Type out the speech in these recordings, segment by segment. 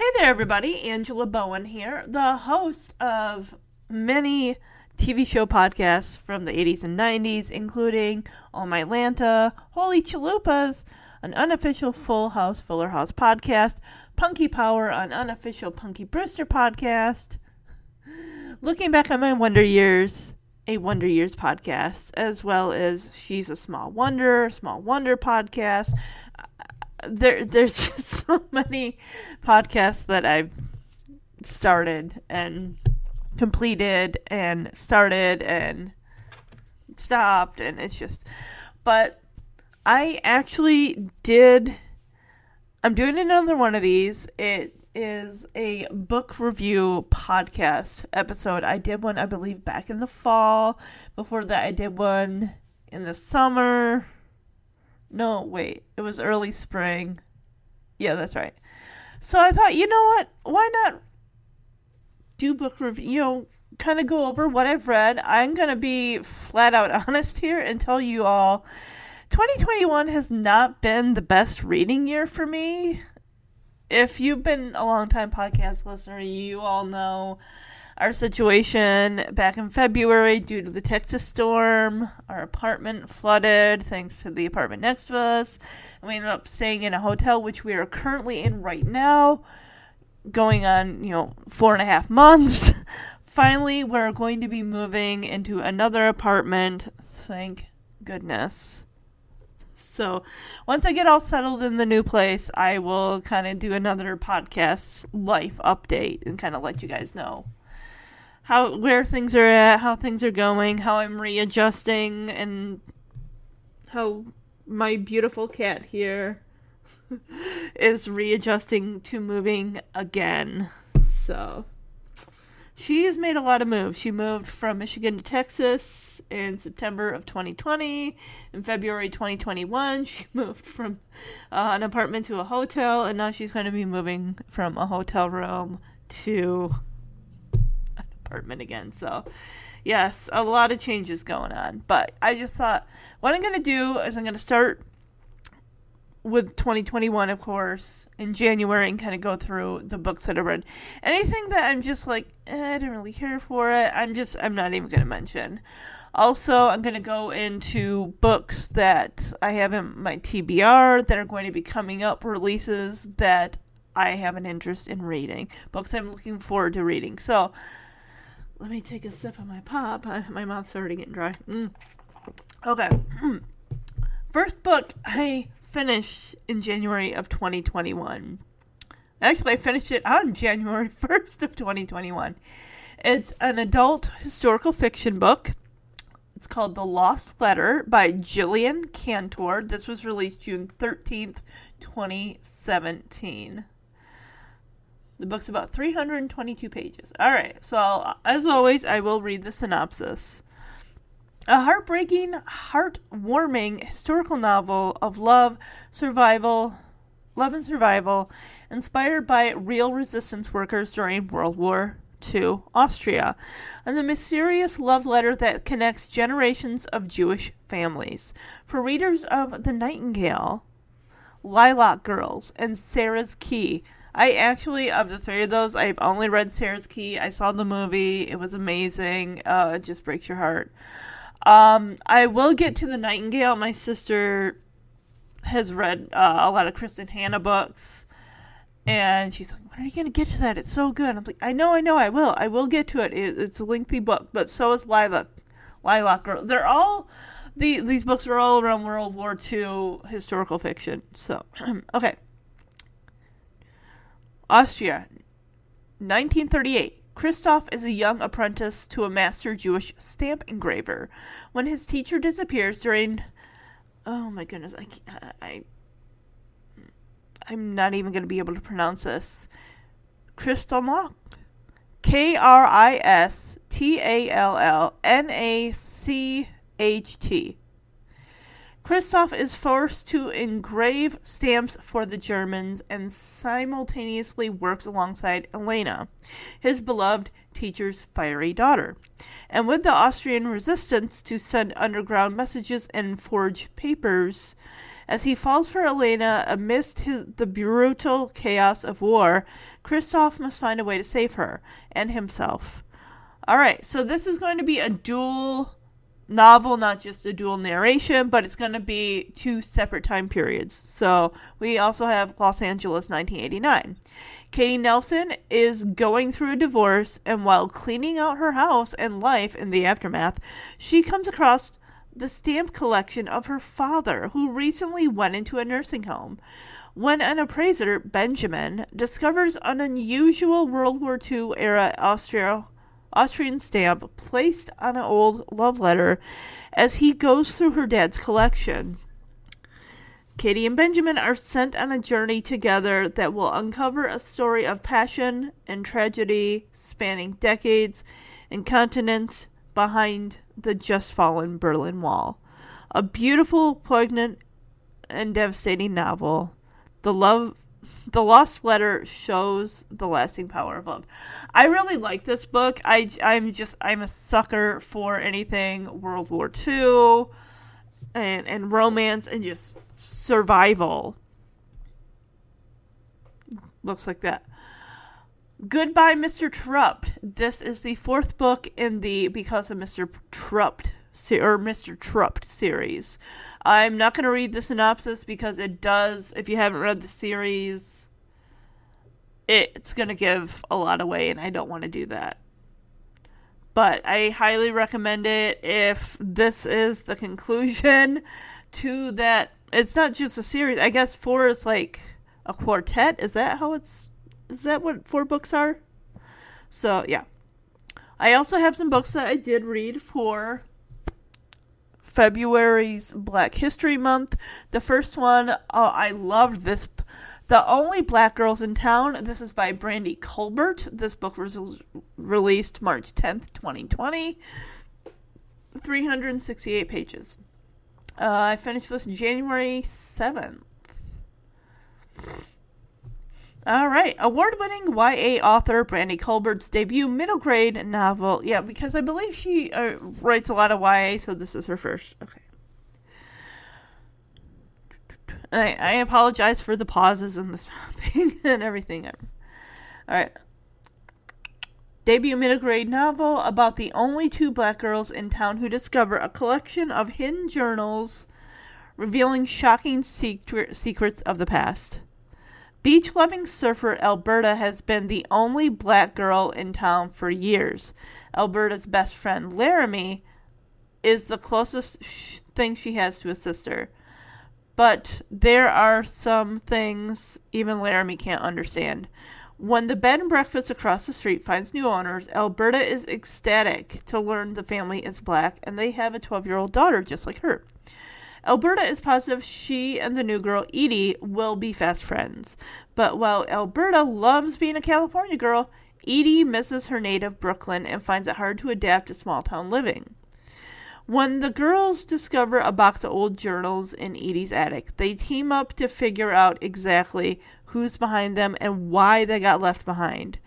Hey there, everybody. Angela Bowen here, the host of many TV show podcasts from the 80s and 90s, including All My Atlanta, Holy Chalupas, an unofficial Full House Fuller House podcast, Punky Power, an unofficial Punky Brewster podcast, looking back on my Wonder Years, a Wonder Years podcast, as well as She's a Small Wonder, Small Wonder podcast, there there's just so many podcasts that I've started and completed and started and stopped and it's just but I actually did I'm doing another one of these. It is a book review podcast episode. I did one I believe back in the fall. Before that I did one in the summer no, wait. It was early spring. Yeah, that's right. So I thought, you know what? Why not do book review? You know, kind of go over what I've read. I'm going to be flat out honest here and tell you all 2021 has not been the best reading year for me. If you've been a long time podcast listener, you all know our situation back in February due to the Texas storm. Our apartment flooded thanks to the apartment next to us. And we ended up staying in a hotel, which we are currently in right now, going on, you know, four and a half months. Finally, we're going to be moving into another apartment. Thank goodness. So, once I get all settled in the new place, I will kind of do another podcast life update and kind of let you guys know how where things are at, how things are going, how I'm readjusting, and how my beautiful cat here is readjusting to moving again. So she has made a lot of moves. She moved from Michigan to Texas in September of 2020. In February 2021, she moved from uh, an apartment to a hotel, and now she's going to be moving from a hotel room to apartment again. So, yes, a lot of changes going on. But I just thought what I'm going to do is I'm going to start with 2021, of course, in January and kind of go through the books that I read. Anything that I'm just like, eh, I didn't really care for it, I'm just, I'm not even going to mention. Also, I'm going to go into books that I have in my TBR that are going to be coming up, releases that I have an interest in reading, books I'm looking forward to reading. So, let me take a sip of my pop. I, my mouth's already getting dry. Mm. Okay. First book I finished in January of 2021. Actually, I finished it on January 1st of 2021. It's an adult historical fiction book. It's called The Lost Letter by Jillian Cantor. This was released June 13th, 2017. The book's about 322 pages. All right, so as always, I will read the synopsis. A heartbreaking, heartwarming historical novel of love, survival, love and survival, inspired by real resistance workers during World War II Austria, and the mysterious love letter that connects generations of Jewish families. For readers of The Nightingale, Lilac Girls, and Sarah's Key, I actually, of the three of those, I've only read Sarah's Key. I saw the movie. It was amazing. Uh, it just breaks your heart. Um, I will get to The Nightingale. My sister has read uh, a lot of Kristin Hannah books. And she's like, when are you going to get to that? It's so good. I'm like, I know, I know, I will. I will get to it. it it's a lengthy book, but so is Lilac. Lilac Girl. They're all, the, these books are all around World War II historical fiction. So, okay. Austria, 1938. Christoph is a young apprentice to a master Jewish stamp engraver. When his teacher disappears during oh my goodness, I I I'm not even going to be able to pronounce this. Kristallnacht. K R I S T A L L N A C H T. Christoph is forced to engrave stamps for the Germans and simultaneously works alongside Elena, his beloved teacher's fiery daughter. And with the Austrian resistance to send underground messages and forge papers, as he falls for Elena amidst his, the brutal chaos of war, Christoph must find a way to save her and himself. All right, so this is going to be a dual novel, not just a dual narration, but it's going to be two separate time periods. So we also have Los Angeles 1989. Katie Nelson is going through a divorce, and while cleaning out her house and life in the aftermath, she comes across the stamp collection of her father, who recently went into a nursing home. When an appraiser, Benjamin, discovers an unusual World War II era Austria Austrian stamp placed on an old love letter as he goes through her dad's collection. Katie and Benjamin are sent on a journey together that will uncover a story of passion and tragedy spanning decades and continents behind the just fallen Berlin Wall. A beautiful, poignant, and devastating novel. The love the Lost Letter shows the lasting power of love. I really like this book. I I'm just I'm a sucker for anything World War II and and romance and just survival. Looks like that. Goodbye, Mr. Terupt. This is the fourth book in the Because of Mr. Terupt or Mr. Terupt series. I'm not going to read the synopsis because it does, if you haven't read the series, it's going to give a lot away, and I don't want to do that. But I highly recommend it if this is the conclusion to that. It's not just a series. I guess four is like a quartet. Is that how it's. Is that what four books are? So, yeah. I also have some books that I did read for February's Black History Month. The first one, oh, I loved this. The Only Black Girls in Town. This is by Brandy Colbert. This book was released March 10th, 2020. 368 pages. Uh, I finished this January 7th. All right. Award winning YA author Brandy Colbert's debut middle grade novel. Yeah, because I believe she uh, writes a lot of YA, so this is her first. Okay. I, I apologize for the pauses and the stopping and everything. All right. Debut middle grade novel about the only two black girls in town who discover a collection of hidden journals revealing shocking secret, secrets of the past. Beach loving surfer Alberta has been the only black girl in town for years. Alberta's best friend Laramie is the closest sh- thing she has to a sister. But there are some things even Laramie can't understand. When the bed and breakfast across the street finds new owners, Alberta is ecstatic to learn the family is black and they have a 12 year old daughter just like her. Alberta is positive she and the new girl, Edie, will be fast friends. But while Alberta loves being a California girl, Edie misses her native Brooklyn and finds it hard to adapt to small town living. When the girls discover a box of old journals in Edie's attic, they team up to figure out exactly who's behind them and why they got left behind.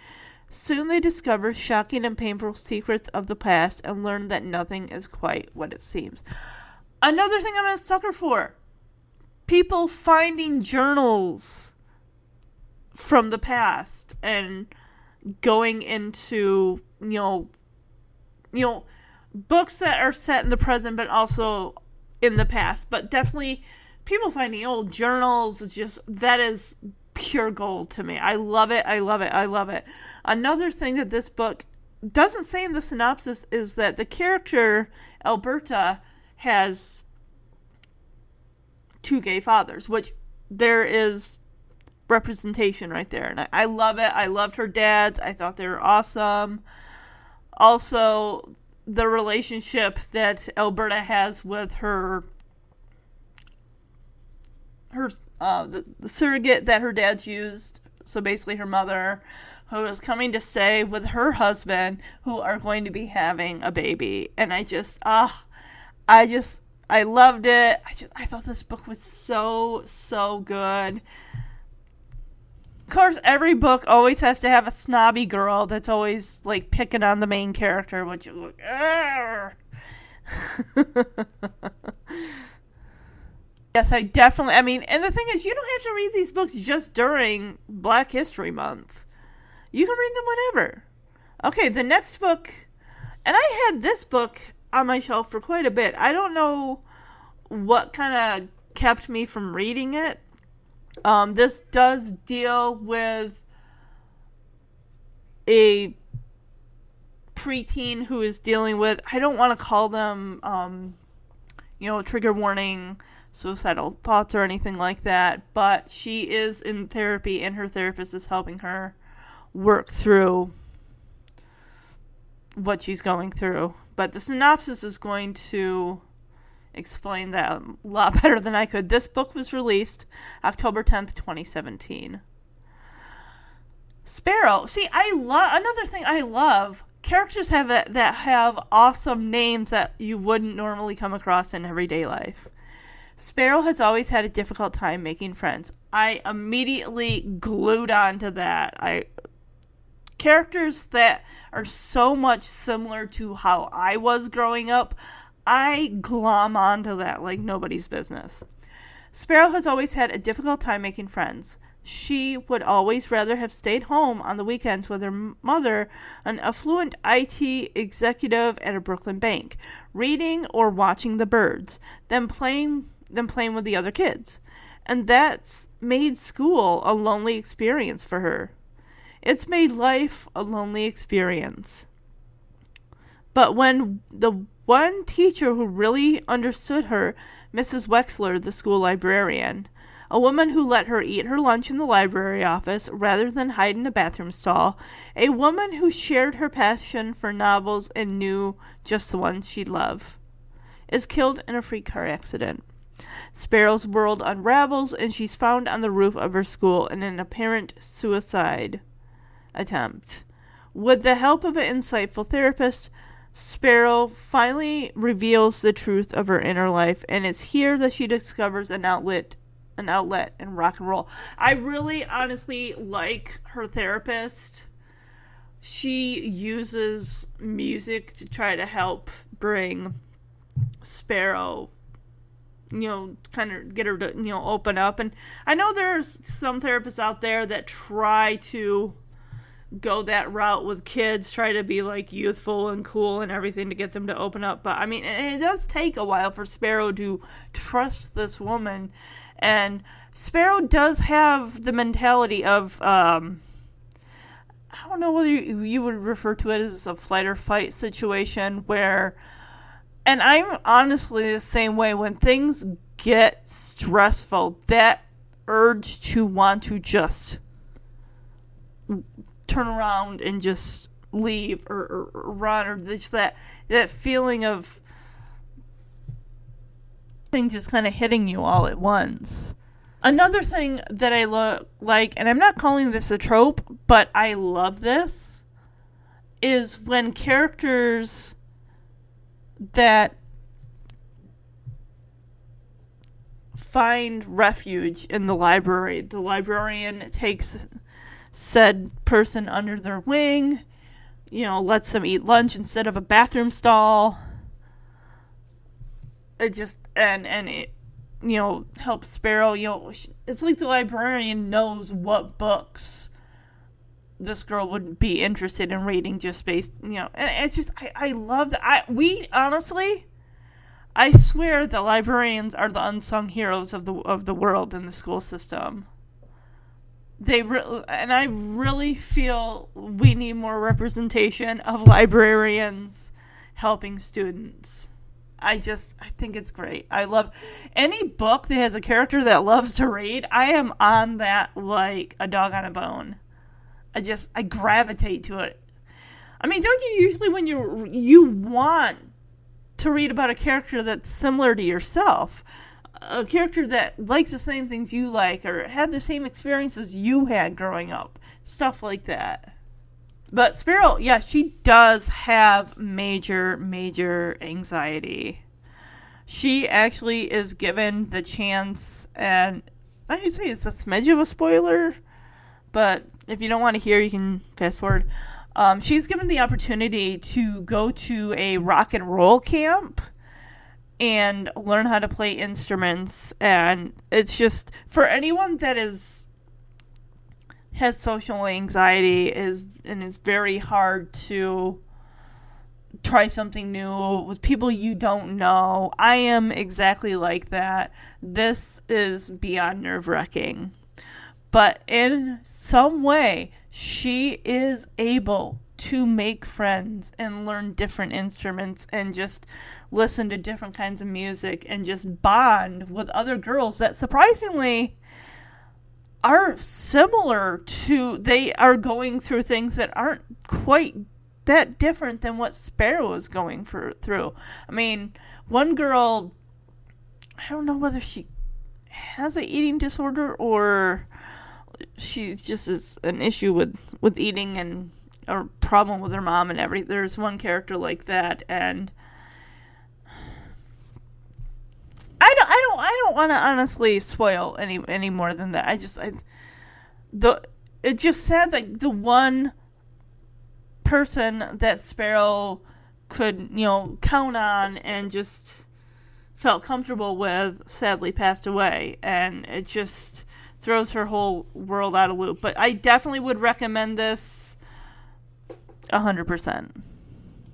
Soon they discover shocking and painful secrets of the past and learn that nothing is quite what it seems. Another thing I'm a sucker for people finding journals from the past and going into, you know, you know, books that are set in the present but also in the past. But definitely people finding old journals is just that is pure gold to me. I love it. I love it. I love it. Another thing that this book doesn't say in the synopsis is that the character Alberta has two gay fathers, which there is representation right there. And I, I love it. I loved her dads. I thought they were awesome. Also, the relationship that Alberta has with her her uh, the, the surrogate that her dad's used so basically her mother who is coming to stay with her husband who are going to be having a baby and i just ah i just I loved it. I just I thought this book was so so good. Of course, every book always has to have a snobby girl that's always like picking on the main character, which is like, yes, I definitely. I mean, and the thing is, you don't have to read these books just during Black History Month. You can read them whenever. Okay, the next book, and I had this book on my shelf for quite a bit. I don't know what kind of kept me from reading it. Um, this does deal with a preteen who is dealing with, I don't want to call them, um, you know, trigger warning, suicidal thoughts or anything like that, but she is in therapy and her therapist is helping her work through what she's going through. But the synopsis is going to explain that a lot better than I could. This book was released October 10th, 2017. Sparrow. See, I love another thing I love. Characters have a, that have awesome names that you wouldn't normally come across in everyday life. Sparrow has always had a difficult time making friends. I immediately glued onto that. I characters that are so much similar to how I was growing up, I glom onto that like nobody's business. Sparrow has always had a difficult time making friends. She would always rather have stayed home on the weekends with her mother, an affluent IT executive at a Brooklyn bank, reading or watching the birds, than playing than playing with the other kids. And that's made school a lonely experience for her. It's made life a lonely experience. But when the one teacher who really understood her, Mrs. Wexler, the school librarian, a woman who let her eat her lunch in the library office rather than hide in the bathroom stall, a woman who shared her passion for novels and knew just the ones she'd love, is killed in a freak car accident. Sparrow's world unravels, and she's found on the roof of her school in an apparent suicide attempt. With the help of an insightful therapist, Sparrow finally reveals the truth of her inner life, and it's here that she discovers an outlet an outlet in rock and roll. I really honestly like her therapist. She uses music to try to help bring Sparrow you know, kind of get her to, you know, open up. And I know there's some therapists out there that try to go that route with kids, try to be like youthful and cool and everything to get them to open up. But I mean, it does take a while for Sparrow to trust this woman. And Sparrow does have the mentality of, um, I don't know whether you, you would refer to it as a flight or fight situation where, and I'm honestly the same way when things get stressful, that urge to want to just turn around and just leave or, or, or run or just that that feeling of thing just kind of hitting you all at once. Another thing that I look like, and I'm not calling this a trope, but I love this, is when characters that find refuge in the library. The librarian takes said person under their wing, you know, lets them eat lunch instead of a bathroom stall. It just and and it you know helps Sparrow. You know, it's like the librarian knows what books this girl would be interested in reading just based you know and it's just i, I love that i we honestly i swear the librarians are the unsung heroes of the of the world in the school system they re- and I really feel we need more representation of librarians helping students. I just I think it's great. I love any book that has a character that loves to read. I am on that like a dog on a bone. I just I gravitate to it. I mean, don't you usually when you you want to read about a character that's similar to yourself? A character that likes the same things you like or had the same experiences you had growing up. Stuff like that. But Sparrow, yeah, she does have major, major anxiety. she actually is given the chance, and I can say it's a smidge of a spoiler, but if you don't want to hear, you can fast forward. Um, she's given the opportunity to go to a rock and roll camp and learn how to play instruments and it's just for anyone that is has social anxiety is and is very hard to try something new with people you don't know. I am exactly like that. This is beyond nerve wracking. But in some way, she is able to make friends and learn different instruments and just listen to different kinds of music and just bond with other girls that surprisingly are similar to they are going through things that aren't quite that different than what Sparrow is going for, through. I mean, one girl, I don't know whether she has an eating disorder or she just is an issue with with eating and a problem with her mom and everything. There's one character like that, and I don't, I don't, I don't want to honestly spoil any any more than that. I just, I the it just sad that the one person that Sparrow could, you know, count on and just felt comfortable with sadly passed away and it just throws her whole world out of loop. But I definitely would recommend this 100%.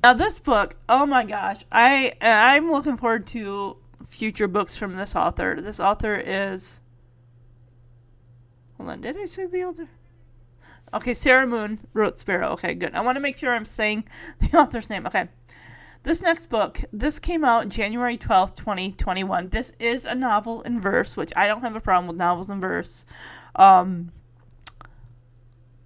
Now this book, oh my gosh, I I'm looking forward to future books from this author. This author is Hold on, did I say the author? Okay, Sarah Moon wrote Sparrow. Okay, good. I want to make sure I'm saying the author's name. Okay. This next book, this came out January 12th, 2021. This is a novel in verse, which I don't have a problem with novels in verse. Um,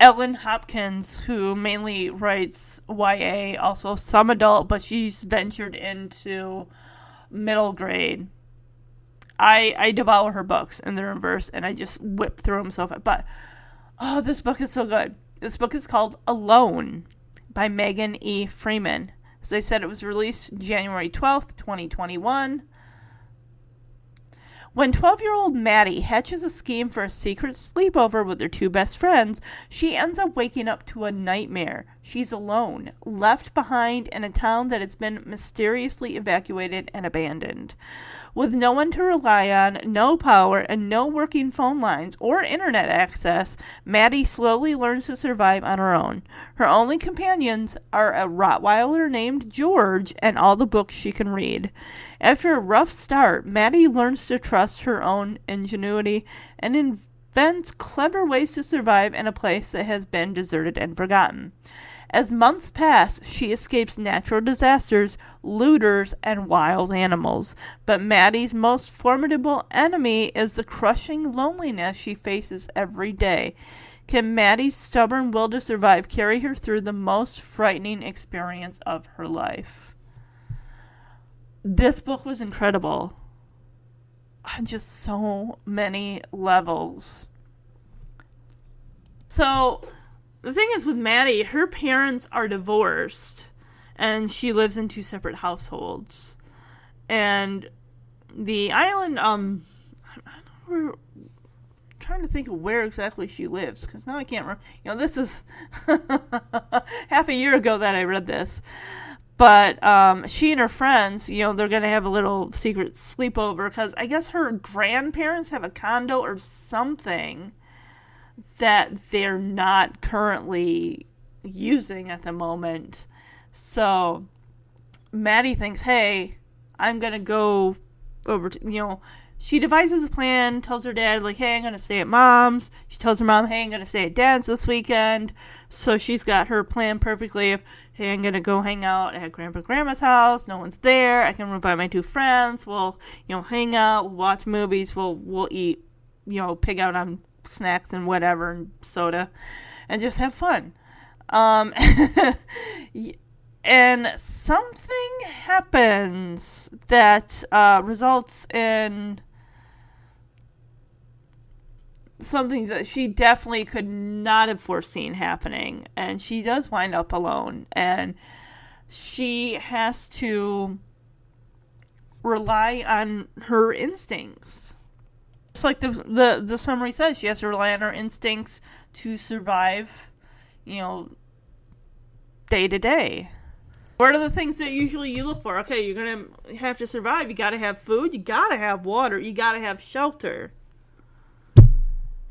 Ellen Hopkins, who mainly writes YA, also some adult, but she's ventured into middle grade. I I devour her books and they're in verse, and I just whip through them so fast. But Oh, this book is so good. This book is called Alone by Megan E. Freeman. As I said, it was released January 12th, 2021. When 12 year old Maddie hatches a scheme for a secret sleepover with her two best friends, she ends up waking up to a nightmare. She's alone, left behind in a town that has been mysteriously evacuated and abandoned. With no one to rely on, no power, and no working phone lines or internet access, Maddie slowly learns to survive on her own. Her only companions are a Rottweiler named George and all the books she can read. After a rough start, Maddie learns to trust her own ingenuity and invents clever ways to survive in a place that has been deserted and forgotten. As months pass, she escapes natural disasters, looters, and wild animals. But Maddie's most formidable enemy is the crushing loneliness she faces every day. Can Maddie's stubborn will to survive carry her through the most frightening experience of her life? This book was incredible on just so many levels. So, the thing is with Maddie, her parents are divorced and she lives in two separate households. And the island, um, I'm trying to think of where exactly she lives because now I can't remember. You know, this is half a year ago that I read this. But um, she and her friends, you know, they're going to have a little secret sleepover because I guess her grandparents have a condo or something that they're not currently using at the moment. So Maddie thinks, hey, I'm going to go over to, you know, she devises a plan, tells her dad, like, hey, I'm going to stay at mom's. She tells her mom, hey, I'm going to stay at dad's this weekend. So she's got her plan perfectly of, hey, I'm going to go hang out at grandpa grandma's house. No one's there. I can invite my two friends. We'll, you know, hang out, we'll watch movies, we'll, we'll eat, you know, pig out on snacks and whatever and soda and just have fun. Um, and something happens that uh, results in something that she definitely could not have foreseen happening. And she does wind up alone. And she has to rely on her instincts. It's like the, the the summary says, she has to rely on her instincts to survive, you know, day to day. What are the things that usually you look for? Okay, you're gonna have to survive. You gotta have food. You gotta have water. You gotta have shelter.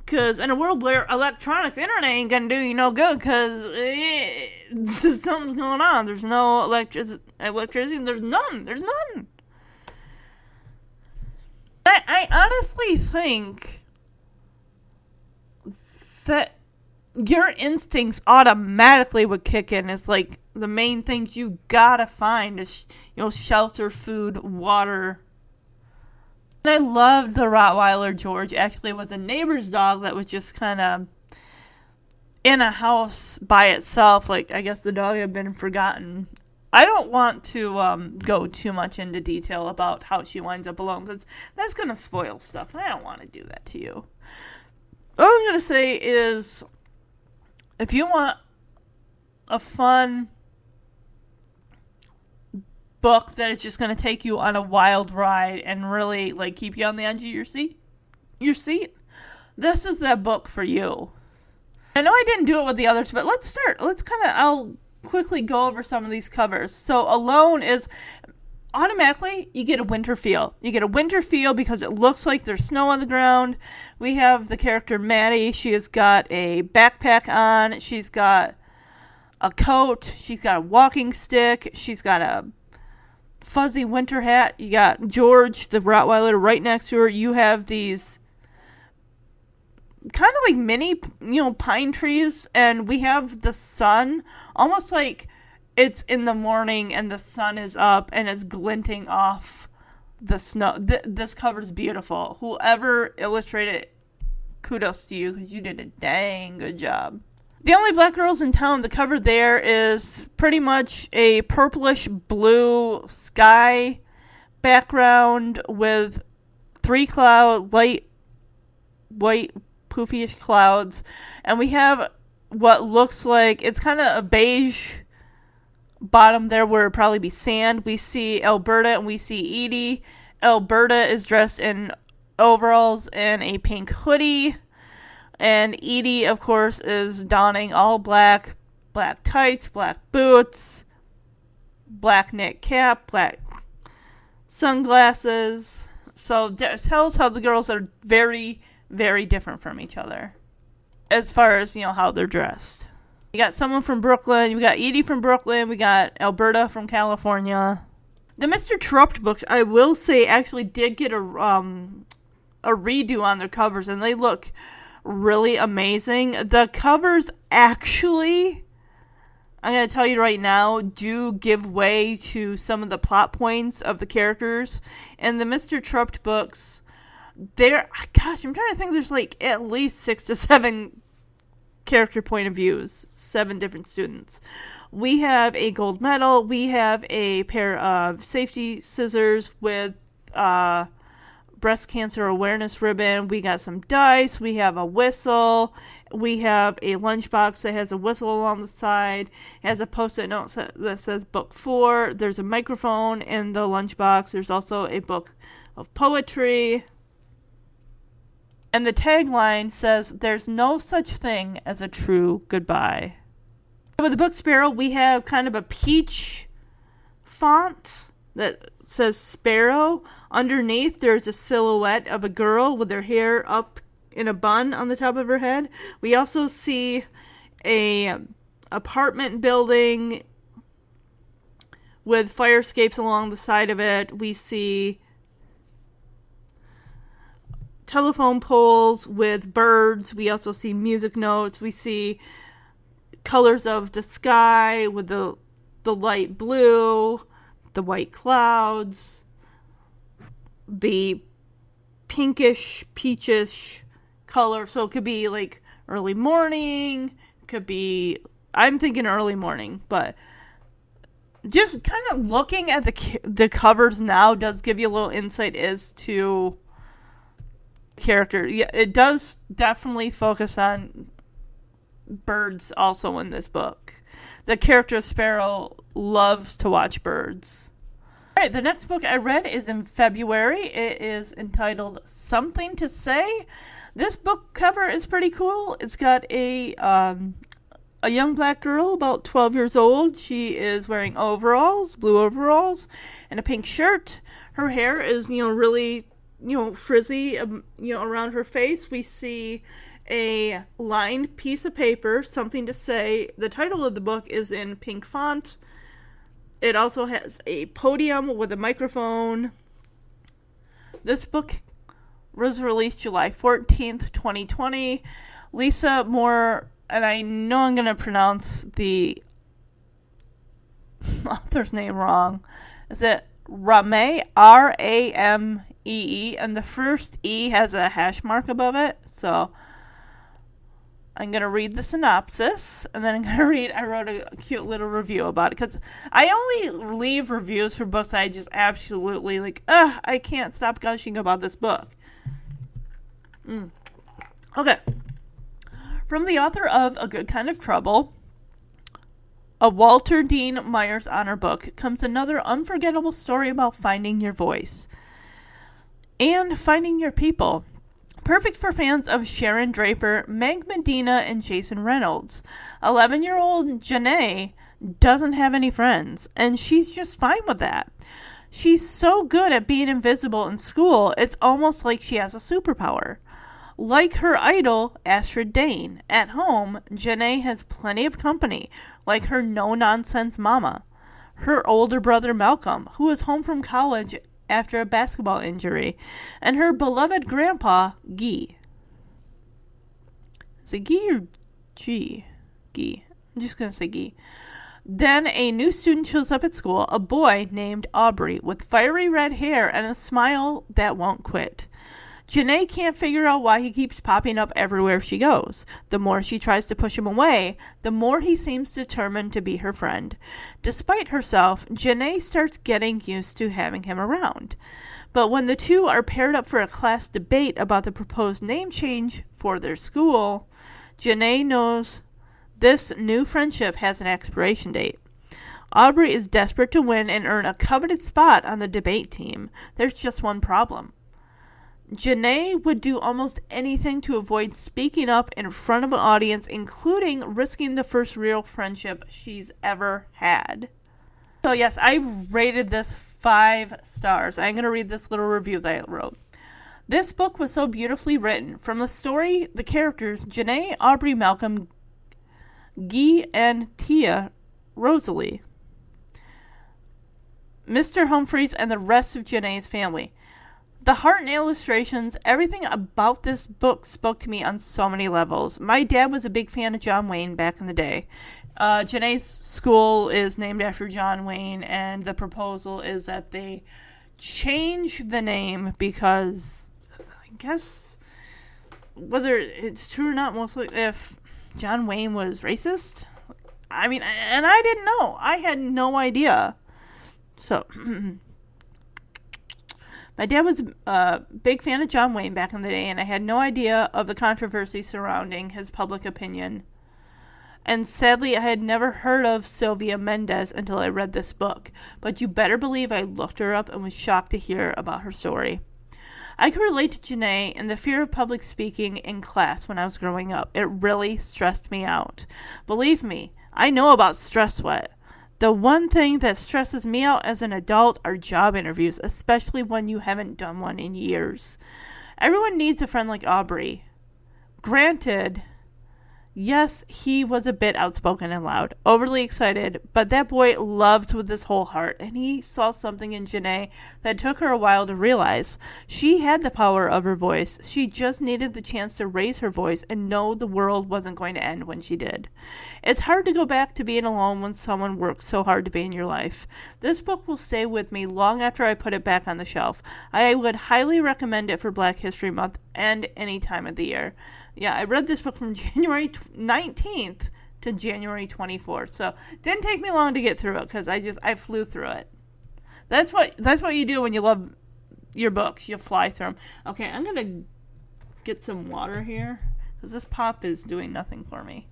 Because in a world where electronics, internet ain't gonna do you no good, because something's going on. There's no electric electricity. There's none. There's none. I, I honestly think that your instincts automatically would kick in. It's like the main things you gotta find is you know shelter, food, water. And I loved the Rottweiler George. Actually, was a neighbor's dog that was just kind of in a house by itself. Like I guess the dog had been forgotten. I don't want to um, go too much into detail about how she winds up alone because that's gonna spoil stuff, and I don't want to do that to you. All I'm gonna say is, if you want a fun book that is just going to take you on a wild ride and really like keep you on the edge of your seat your seat this is that book for you i know i didn't do it with the others but let's start let's kind of i'll quickly go over some of these covers. So alone is automatically you get a winter feel. You get a winter feel because it looks like there's snow on the ground. We have the character maddie. She has got a backpack on. She's got a coat. She's got a walking stick. She's got a fuzzy winter hat. You got George, the Rottweiler, right next to her. You have these kind of like mini, you know, pine trees, and we have the sun, almost like it's in the morning and the sun is up and it's glinting off the snow. Th- this cover's beautiful. Whoever illustrated it, kudos to you because you did a dang good job. The only black girls in town, the cover there is pretty much a purplish blue sky background with three cloud white white poofyish clouds and we have what looks like it's kind of a beige bottom there where it'd probably be sand. We see alberta and we see edie. Alberta is dressed in overalls and a pink hoodie. And Edie, of course, is donning all black, black tights, black boots, black knit cap, black sunglasses. So that tells how the girls are very, very different from each other as far as, you know, how they're dressed. You got someone from Brooklyn, we got Edie from Brooklyn, we got Alberta from California. The Mr. Terupt books, I will say, actually did get a um a redo on their covers, and they look really amazing. The covers actually, I'm going to tell you right now, do give way to some of the plot points of the characters. And the Mr. Terupt books, there, gosh, I'm trying to think, there's like at least six to seven character point of views, seven different students. We have a gold medal, we have a pair of safety scissors with, uh, breast cancer awareness ribbon. We got some dice. We have a whistle. We have a lunchbox that has a whistle along the side. Has a post-it note that says book four. There's a microphone in the lunchbox. There's also a book of poetry. And the tagline says, There's no such thing as a true goodbye. With the book Sparrow, we have kind of a peach font that says Sparrow. Underneath, there's a silhouette of a girl with her hair up in a bun on the top of her head. We also see a apartment building with fire escapes along the side of it. We see telephone poles with birds. We also see music notes. We see colors of the sky with the the light blue the white clouds, the pinkish, peachish color. So it could be like early morning, could be, I'm thinking early morning, but just kind of looking at the the covers now does give you a little insight as to character. Yeah, it does definitely focus on birds also in this book. The character Sparrow loves to watch birds. All right, the next book I read is in February. It is entitled Something to Say. This book cover is pretty cool. It's got a um, a young black girl about 12 years old. She is wearing overalls, blue overalls, and a pink shirt. Her hair is, you know, really, you know, frizzy, um, you know, around her face. We see a lined piece of paper, something to say. The title of the book is in pink font. It also has a podium with a microphone. This book was released July 14th, 2020. Lisa Moore and I know I'm going to pronounce the author's name wrong. Is it Rame? R A M E. And the first E has a hash mark above it. So I'm going to read the synopsis and then I'm going to read. I wrote a cute little review about it because I only leave reviews for books I just absolutely like, ugh, I can't stop gushing about this book. Mm. Okay. From the author of A Good Kind of Trouble, a Walter Dean Myers honor book, comes another unforgettable story about finding your voice and finding your people. Perfect for fans of Sharon Draper, Meg Medina, and Jason Reynolds. 11 year old Janae doesn't have any friends, and she's just fine with that. She's so good at being invisible in school, it's almost like she has a superpower. Like her idol, Astrid Dane, at home, Janae has plenty of company, like her no nonsense mama, her older brother Malcolm, who is home from college after a basketball injury, and her beloved grandpa, Guy. Is it Guy or G? Guy. I'm just going to say Guy. Then a new student shows up at school, a boy named Aubrey, with fiery red hair and a smile that won't quit. Janae can't figure out why he keeps popping up everywhere she goes. The more she tries to push him away, the more he seems determined to be her friend. Despite herself, Janae starts getting used to having him around. But when the two are paired up for a class debate about the proposed name change for their school, Janae knows this new friendship has an expiration date. Aubrey is desperate to win and earn a coveted spot on the debate team. There's just one problem. Janae would do almost anything to avoid speaking up in front of an audience, including risking the first real friendship she's ever had. So, yes, I rated this five stars. I'm going to read this little review that I wrote. This book was so beautifully written. From the story, the characters, Janae, Aubrey, Malcolm, Guy, and Tia, Rosalie, Mr. Humphreys, and the rest of Janae's family. The heart and illustrations, everything about this book spoke to me on so many levels. My dad was a big fan of John Wayne back in the day. Uh, Janae's school is named after John Wayne, and the proposal is that they change the name because I guess whether it's true or not, mostly if John Wayne was racist. I mean, and I didn't know. I had no idea. So. My dad was a big fan of John Wayne back in the day, and I had no idea of the controversy surrounding his public opinion. And sadly, I had never heard of Sylvia Mendez until I read this book, but you better believe I looked her up and was shocked to hear about her story. I could relate to Janae and the fear of public speaking in class when I was growing up. It really stressed me out. Believe me, I know about stress sweat. The one thing that stresses me out as an adult are job interviews, especially when you haven't done one in years. Everyone needs a friend like Aubrey. Granted, Yes, he was a bit outspoken and loud, overly excited, but that boy loved with his whole heart, and he saw something in Janae that took her a while to realize. She had the power of her voice. She just needed the chance to raise her voice and know the world wasn't going to end when she did. It's hard to go back to being alone when someone works so hard to be in your life. This book will stay with me long after I put it back on the shelf. I would highly recommend it for Black History Month and any time of the year. Yeah, I read this book from January 19th to January 24th. So, didn't take me long to get through it cuz I just I flew through it. That's what that's what you do when you love your books. You fly through them. Okay, I'm to get some water here cuz this pop is doing nothing for me.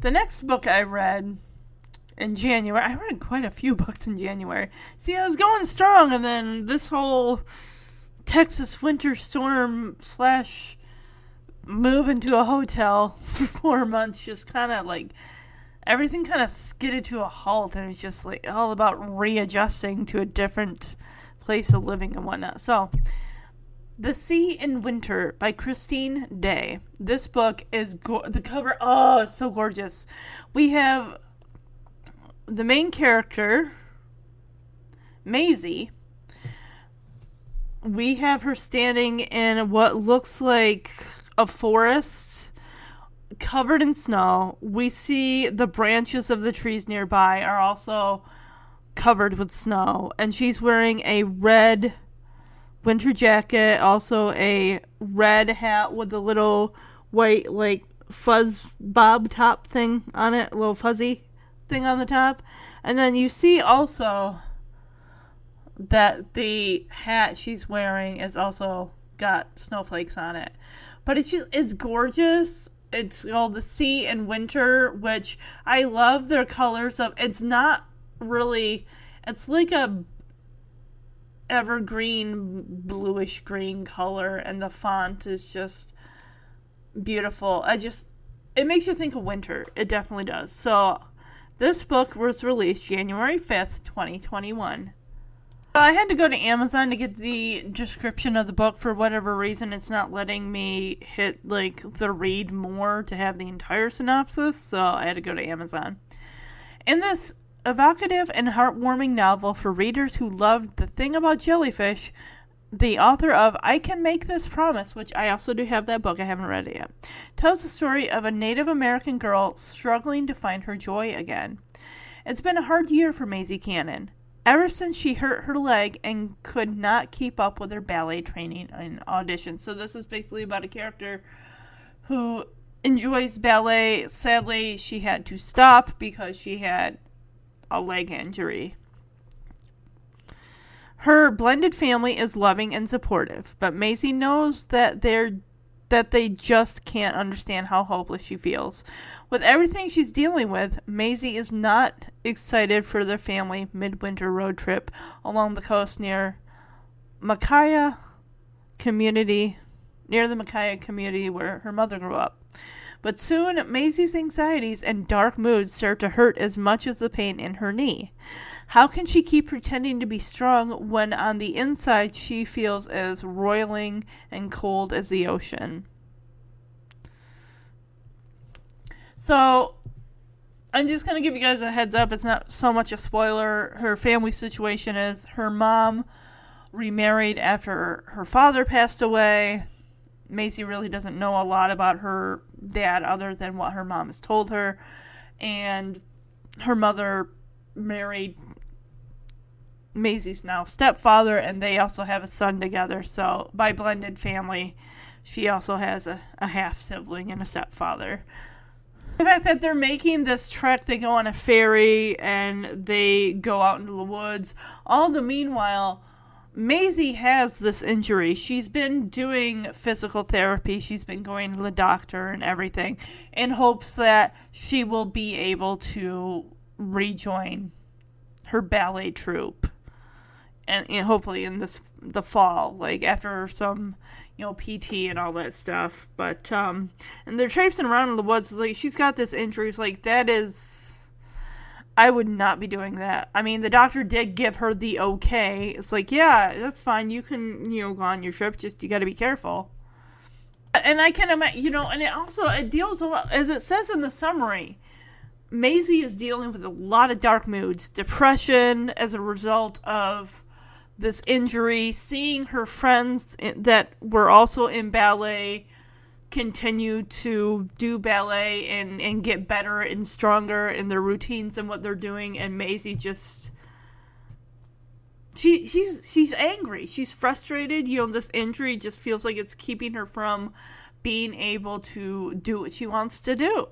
The next book I read in January. I read quite a few books in January. See, I was going strong, and then this whole Texas winter storm slash move into a hotel for four months just kind of like everything kind of skidded to a halt, and it's just like all about readjusting to a different place of living and whatnot. So, The Sea in Winter by Christine Day. This book is go- the cover. Oh, it's so gorgeous. We have the main character, Maisie. We have her standing in what looks like a forest covered in snow. We see the branches of the trees nearby are also covered with snow, and she's wearing a red winter jacket, also a red hat with a little white, like, fuzz bob top thing on it, a little fuzzy thing on the top. And then you see also that the hat she's wearing is also got snowflakes on it. But it's just, it's gorgeous. It's called the sea in winter, which I love their colors of. It's not really. It's like a evergreen bluish green color, and the font is just beautiful. I just it makes you think of winter. It definitely does. So this book was released January 5th, 2021. I had to go to Amazon to get the description of the book for whatever reason. It's not letting me hit like the read more to have the entire synopsis, so I had to go to Amazon. In this evocative and heartwarming novel for readers who loved the thing about jellyfish, the author of I Can Make This Promise, which I also do have that book, I haven't read it yet, tells the story of a Native American girl struggling to find her joy again. It's been a hard year for Maisie Cannon ever since she hurt her leg and could not keep up with her ballet training and auditions. So this is basically about a character who enjoys ballet. Sadly, she had to stop because she had a leg injury. Her blended family is loving and supportive, but Maisie knows that they're that they just can't understand how hopeless she feels. With everything she's dealing with, Maisie is not excited for their family midwinter road trip along the coast near Makaya community, near the Makaya community where her mother grew up. But soon, Maisie's anxieties and dark moods start to hurt as much as the pain in her knee. How can she keep pretending to be strong when on the inside she feels as roiling and cold as the ocean? So, I'm just going to give you guys a heads up. It's not so much a spoiler. Her family situation is her mom remarried after her father passed away. Maisie really doesn't know a lot about her dad other than what her mom has told her. And her mother married Maisie's now stepfather, and they also have a son together. So, by blended family, she also has a, a half sibling and a stepfather. The fact that they're making this trek, they go on a ferry and they go out into the woods. All the meanwhile, Maisie has this injury. She's been doing physical therapy. She's been going to the doctor and everything in hopes that she will be able to rejoin her ballet troupe and, and hopefully in this the fall, like after some you know PT and all that stuff. But um, and they're traipsing around in the woods. Like she's got this injury. It's like that is. I would not be doing that. I mean, the doctor did give her the okay. It's like, yeah, that's fine. You can, you know, go on your trip. Just you got to be careful. And I can imagine, you know, and it also it deals a lot, as it says in the summary. Maisie is dealing with a lot of dark moods, depression as a result of this injury, seeing her friends that were also in ballet continue to do ballet and, and get better and stronger in their routines and what they're doing and Maisie just she she's she's angry. She's frustrated. You know, this injury just feels like it's keeping her from being able to do what she wants to do.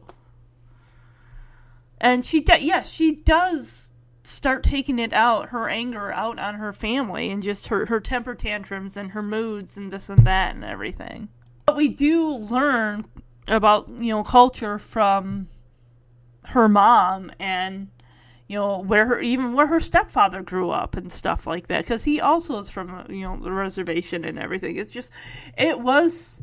And she does, yes, she does start taking it out, her anger out on her family and just her, her temper tantrums and her moods and this and that and everything. But we do learn about, you know, culture from her mom and you know where her even where her stepfather grew up and stuff like that because he also is from you know the reservation and everything. It's just it was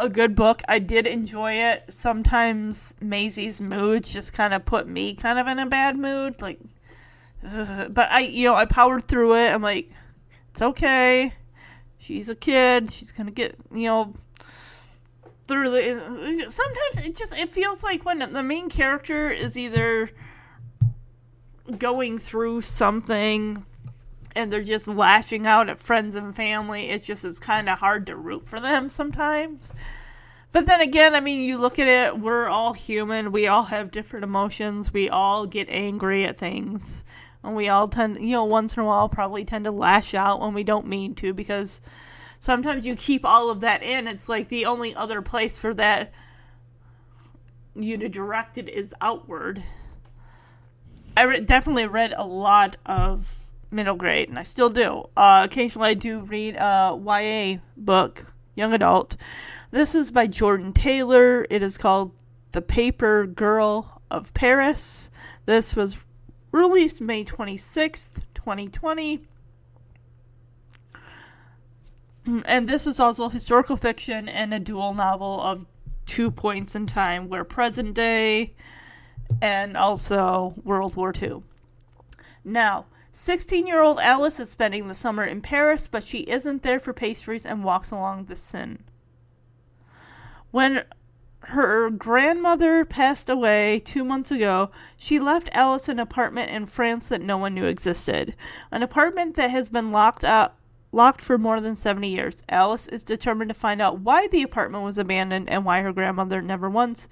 a good book. I did enjoy it. Sometimes maisie's moods just kind of put me kind of in a bad mood like but i you know i powered through it i'm like it's okay she's a kid she's gonna get you know through the sometimes it just it feels like when the main character is either going through something and they're just lashing out at friends and family, it just is kind of hard to root for them sometimes. But then again, I mean, you look at it, we're all human. We all have different emotions. We all get angry at things. And we all tend, you know, once in a while probably tend to lash out when we don't mean to because sometimes you keep all of that in. It's like the only other place for that you to direct it is outward. I re- definitely read a lot of middle grade, and I still do. Uh, occasionally, I do read a YA book, young adult. This is by Jordyn Taylor. It is called The Paper Girl of Paris. This was released May 26th, 2020. And this is also historical fiction and a dual novel of two points in time where present day and also World War II. Now, 16 year old Alice is spending the summer in Paris, but she isn't there for pastries and walks along the Seine. When her grandmother passed away two months ago, she left Alice an apartment in France that no one knew existed. An apartment that has been locked up locked for more than 70 years. Alice is determined to find out why the apartment was abandoned and why her grandmother never once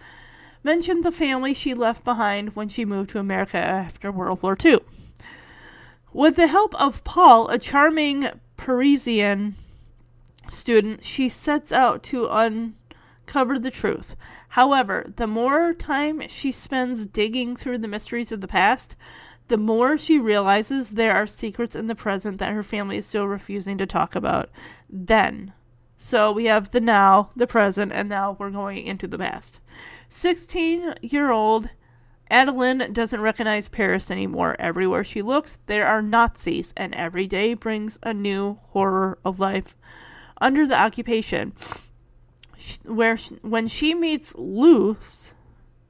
mentioned the family she left behind when she moved to America after World War II. With the help of Paul, a charming Parisian student, she sets out to uncover the truth. However, the more time she spends digging through the mysteries of the past, the more she realizes there are secrets in the present that her family is still refusing to talk about. Then, so we have the now, the present, and now we're going into the past. 16 year old Adeline doesn't recognize Paris anymore. Everywhere she looks, there are Nazis, and every day brings a new horror of life under the occupation. Where when she meets Luce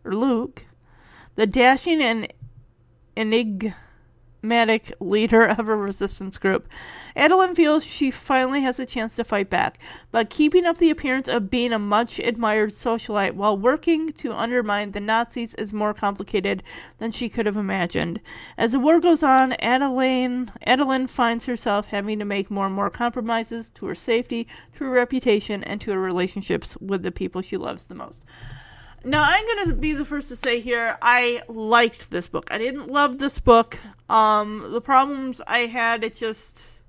or Luke, the dashing and enig leader of a resistance group. Adeline feels she finally has a chance to fight back, but keeping up the appearance of being a much admired socialite while working to undermine the Nazis is more complicated than she could have imagined. As the war goes on, Adeline, Adeline finds herself having to make more and more compromises to her safety, to her reputation, and to her relationships with the people she loves the most. Now, I'm going to be the first to say here, I liked this book. I didn't love this book. Um, the problems I had, it just.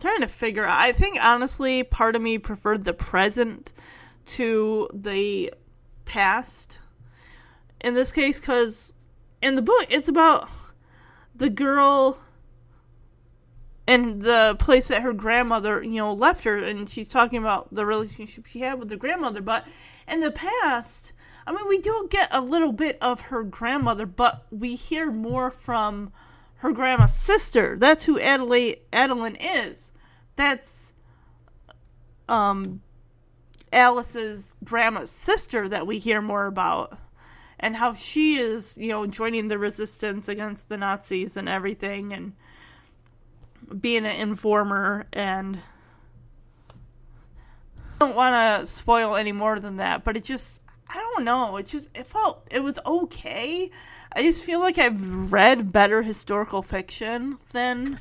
trying to figure out. I think, honestly, part of me preferred the present to the past in this case, because in the book, it's about the girl and the place that her grandmother, you know, left her, and she's talking about the relationship she had with the grandmother. But in the past, I mean, we do get a little bit of her grandmother, but we hear more from her grandma's sister. That's who Adelaide Adeline is. That's um Alice's grandma's sister that we hear more about. And how she is, you know, joining the resistance against the Nazis and everything and being an informer and I don't want to spoil any more than that, but it just I don't know. It just it felt it was okay. I just feel like I've read better historical fiction than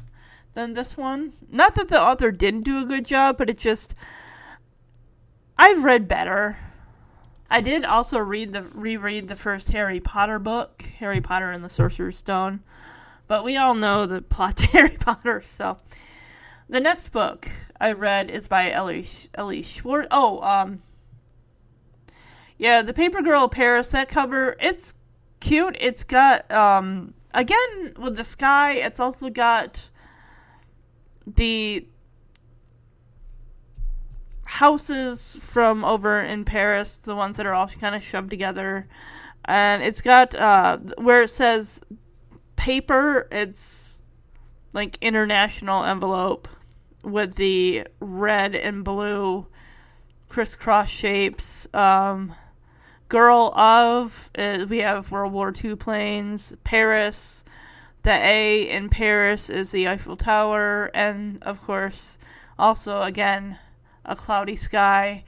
than this one. Not that the author didn't do a good job, but it just I've read better. I did also read the reread the first Harry Potter book, Harry Potter and the Sorcerer's Stone. But we all know the plot to Harry Potter, so. The next book I read is by Elly, Elly Swartz. Oh, um. Yeah, The Paper Girl Paris, that cover, it's cute. It's got, um. Again, with the sky, it's also got the houses from over in Paris, the ones that are all kind of shoved together. and it's got uh, where it says paper. It's like international envelope with the red and blue crisscross shapes. Um, Girl of uh, we have World War II planes. Paris, the A in Paris is the Eiffel Tower, and of course, also again a cloudy sky.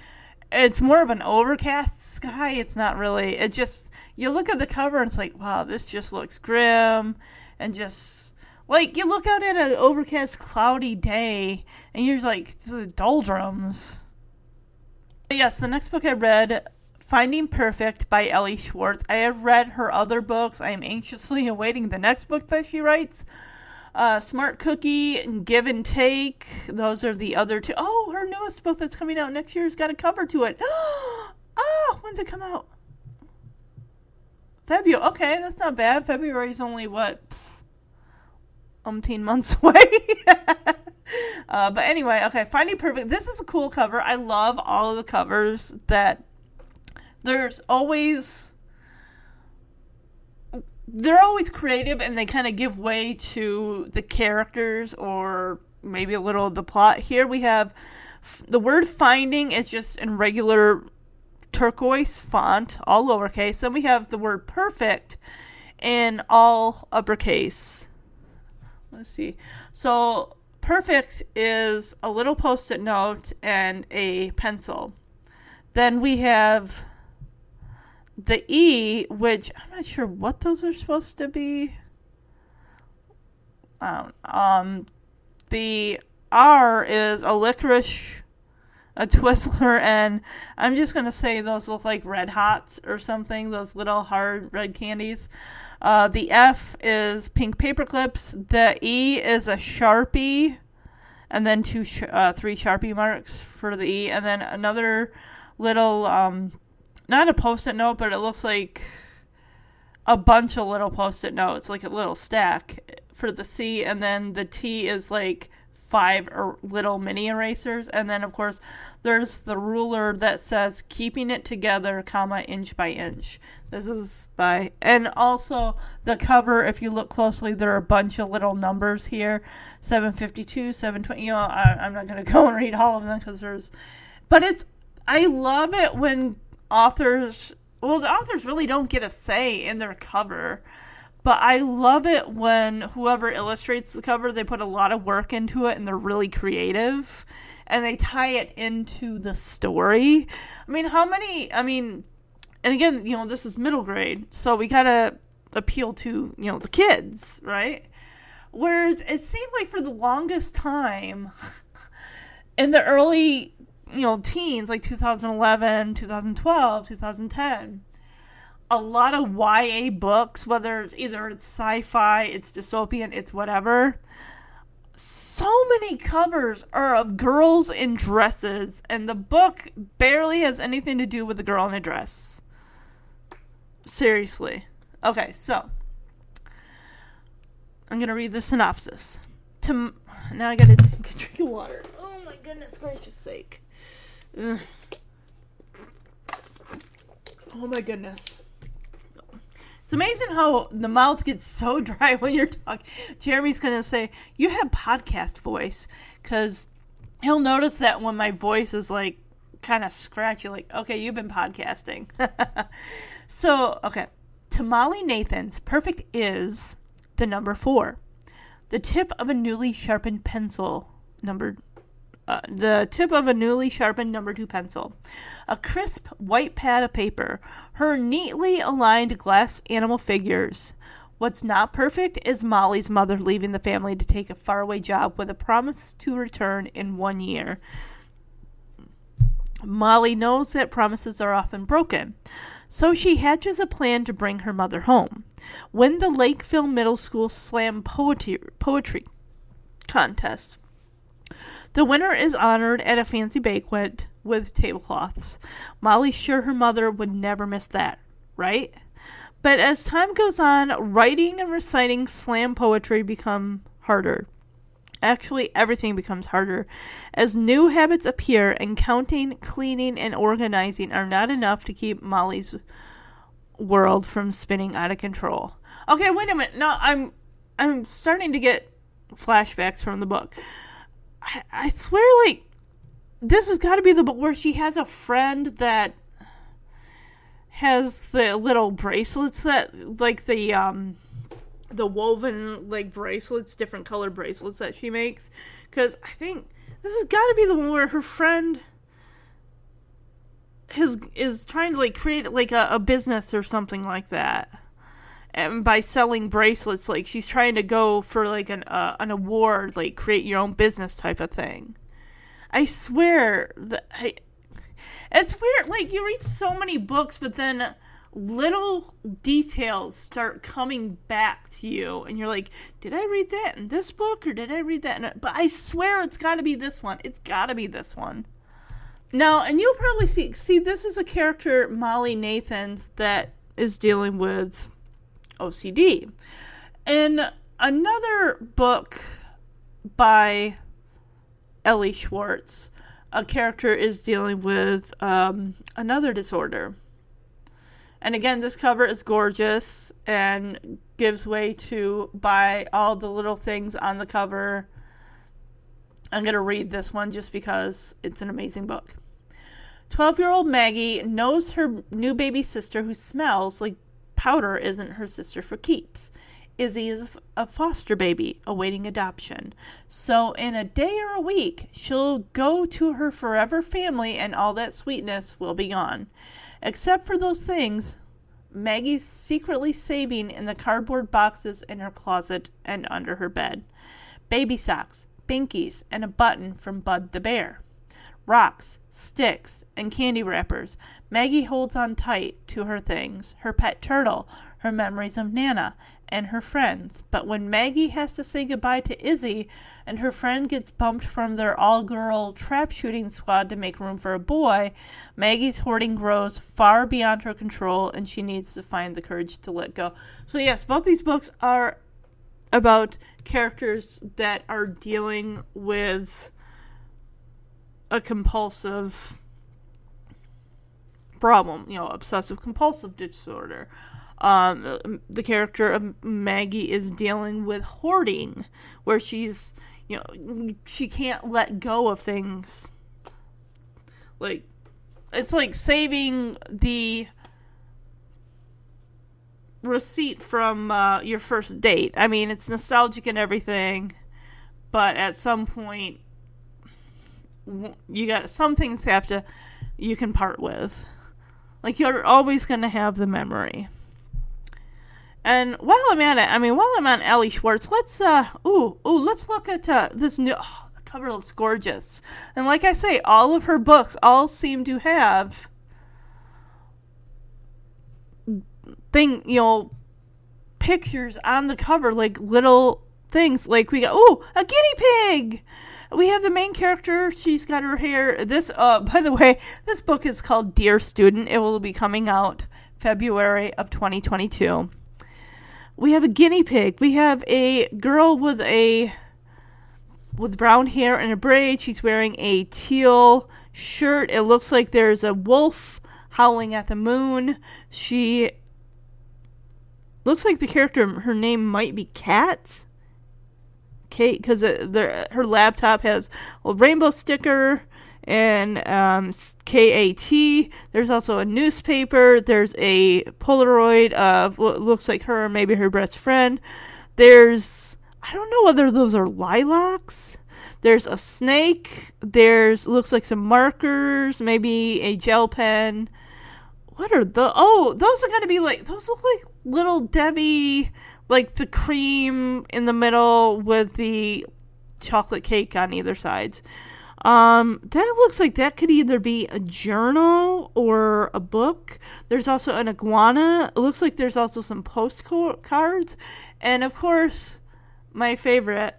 It's more of an overcast sky. It's not really. It just you look at the cover and it's like, wow, this just looks grim, and just like you look out at an overcast, cloudy day, and you're like the doldrums. But yes, the next book I read Finding Perfect by Elly Swartz. I have read her other books. I am anxiously awaiting the next book that she writes. Uh, Smart Cookie and Give and Take. Those are the other two. Oh, her newest book that's coming out next year has got a cover to it. oh, when's it come out? February. Okay, that's not bad. February's only what? Umpteen months away. uh, but anyway, okay, Finding Perfect. This is a cool cover. I love all of the covers that there's always they're always creative and they kind of give way to the characters or maybe a little of the plot. Here we have the word finding is just in regular turquoise font, all lowercase. Then we have the word perfect in all uppercase. Let's see. So perfect is a little post it note and a pencil. Then we have the E, which I'm not sure what those are supposed to be. Um, um, the R is a licorice, a Twizzler, and I'm just gonna say those look like Red Hots or something. Those little hard red candies. Uh, the F is pink paper clips. The E is a Sharpie, and then two, sh- uh, three Sharpie marks for the E, and then another little um, not a post-it note, but it looks like a bunch of little post-it notes, like a little stack for the C, and then the T is like five er- little mini erasers, and then of course there's the ruler that says "keeping it together," comma inch by inch. This is by, and also the cover. If you look closely, there are a bunch of little numbers here: 752, 720. You know, I, I'm not gonna go and read all of them because there's, but it's. I love it when authors well the authors really don't get a say in their cover but i love it when whoever illustrates the cover they put a lot of work into it and they're really creative and they tie it into the story. I mean how many i mean and again you know this is middle grade so we gotta appeal to you know the kids right? Whereas it seemed like for the longest time in the early you know, teens, like 2011, 2012, 2010, a lot of YA books, whether it's either it's sci-fi, it's dystopian, it's whatever. So many covers are of girls in dresses, and the book barely has anything to do with the girl in a dress. Seriously. Okay, so I'm gonna read the synopsis. To now, I gotta a drink of water. Oh my goodness gracious sake! Ugh. Oh my goodness. It's amazing how the mouth gets so dry when you're talking. Jeremy's going to say, You have podcast voice. Because he'll notice that when my voice is like kind of scratchy, like, okay, you've been podcasting. so, okay. Tamale Nathan's perfect is the number four. The tip of a newly sharpened pencil, number uh, the tip of a newly sharpened number two pencil, a crisp white pad of paper, her neatly aligned glass animal figures. What's not perfect is Molly's mother leaving the family to take a faraway job with a promise to return in one year. Molly knows that promises are often broken, so she hatches a plan to bring her mother home. Win the Lakeville Middle School Slam Poetry, poetry Contest. The winner is honored at a fancy banquet with tablecloths. Molly's sure her mother would never miss that, right? But as time goes on, writing and reciting slam poetry become harder. Actually, everything becomes harder as new habits appear, and counting, cleaning, and organizing are not enough to keep Molly's world from spinning out of control. Okay, wait a minute. No, I'm I'm starting to get flashbacks from the book. I, I swear, like this has got to be the where she has a friend that has the little bracelets that like the um the woven like bracelets different color bracelets that she makes. Because i think this has got to be the one where her friend is is trying to like create like a, a business or something like that and by selling bracelets like she's trying to go for like an uh, an award like create your own business type of thing i swear that I, it's weird. Like you read so many books, but then little details start coming back to you, and you're like, "Did I read that in this book, or did I read that?" In but I swear it's got to be this one. It's got to be this one. Now, and you'll probably see see this is a character Molly Nathans that is dealing with OCD. In another book by Elly Swartz, a character is dealing with um, another disorder. And again, this cover is gorgeous and gives way to buy all the little things on the cover. I'm going to read this one just because it's an amazing book. 12 year old Maggie knows her new baby sister, who smells like powder, isn't her sister for keeps. Izzy is a foster baby awaiting adoption. So, in a day or a week, she'll go to her forever family and all that sweetness will be gone. Except for those things Maggie's secretly saving in the cardboard boxes in her closet and under her bed baby socks, binkies, and a button from Bud the Bear. Rocks, sticks, and candy wrappers. Maggie holds on tight to her things her pet turtle, her memories of Nana, and her friends. But when Maggie has to say goodbye to Izzy and her friend gets bumped from their all girl trap shooting squad to make room for a boy, Maggie's hoarding grows far beyond her control and she needs to find the courage to let go. So, yes, both these books are about characters that are dealing with a compulsive problem, you know, obsessive compulsive disorder um, the character of Maggie is dealing with hoarding, where she's, you know, she can't let go of things. Like, it's like saving the receipt from uh, your first date. I mean, it's nostalgic and everything, but at some point, you got some things have to you can part with. Like you're always going to have the memory. And while I'm at it, I mean, while I'm on Elly Swartz, let's uh, ooh, ooh, let's look at uh, this new. Oh, the cover looks gorgeous, and like I say, all of her books all seem to have thing, you know, pictures on the cover, like little things. Like we got, ooh, a guinea pig. We have the main character. She's got her hair. This, uh, by the way, this book is called Dear Student. It will be coming out February of 2022 we have a guinea pig. We have a girl with a with brown hair and a braid. She's wearing a teal shirt. It looks like there's a wolf howling at the moon. She looks like the character her name might be Cat. Kate, because her laptop has a rainbow sticker and um, KAT. There's also a newspaper. There's a Polaroid of what looks like her, maybe her best friend. There's I don't know whether those are lilacs. There's a snake. There's looks like some markers, maybe a gel pen. What are the? Oh, those are gonna be like those look like little Debbie, like the cream in the middle with the chocolate cake on either sides. Um, that looks like that could either be a journal or a book. There's also an iguana. It looks like there's also some postcards. And of course, my favorite,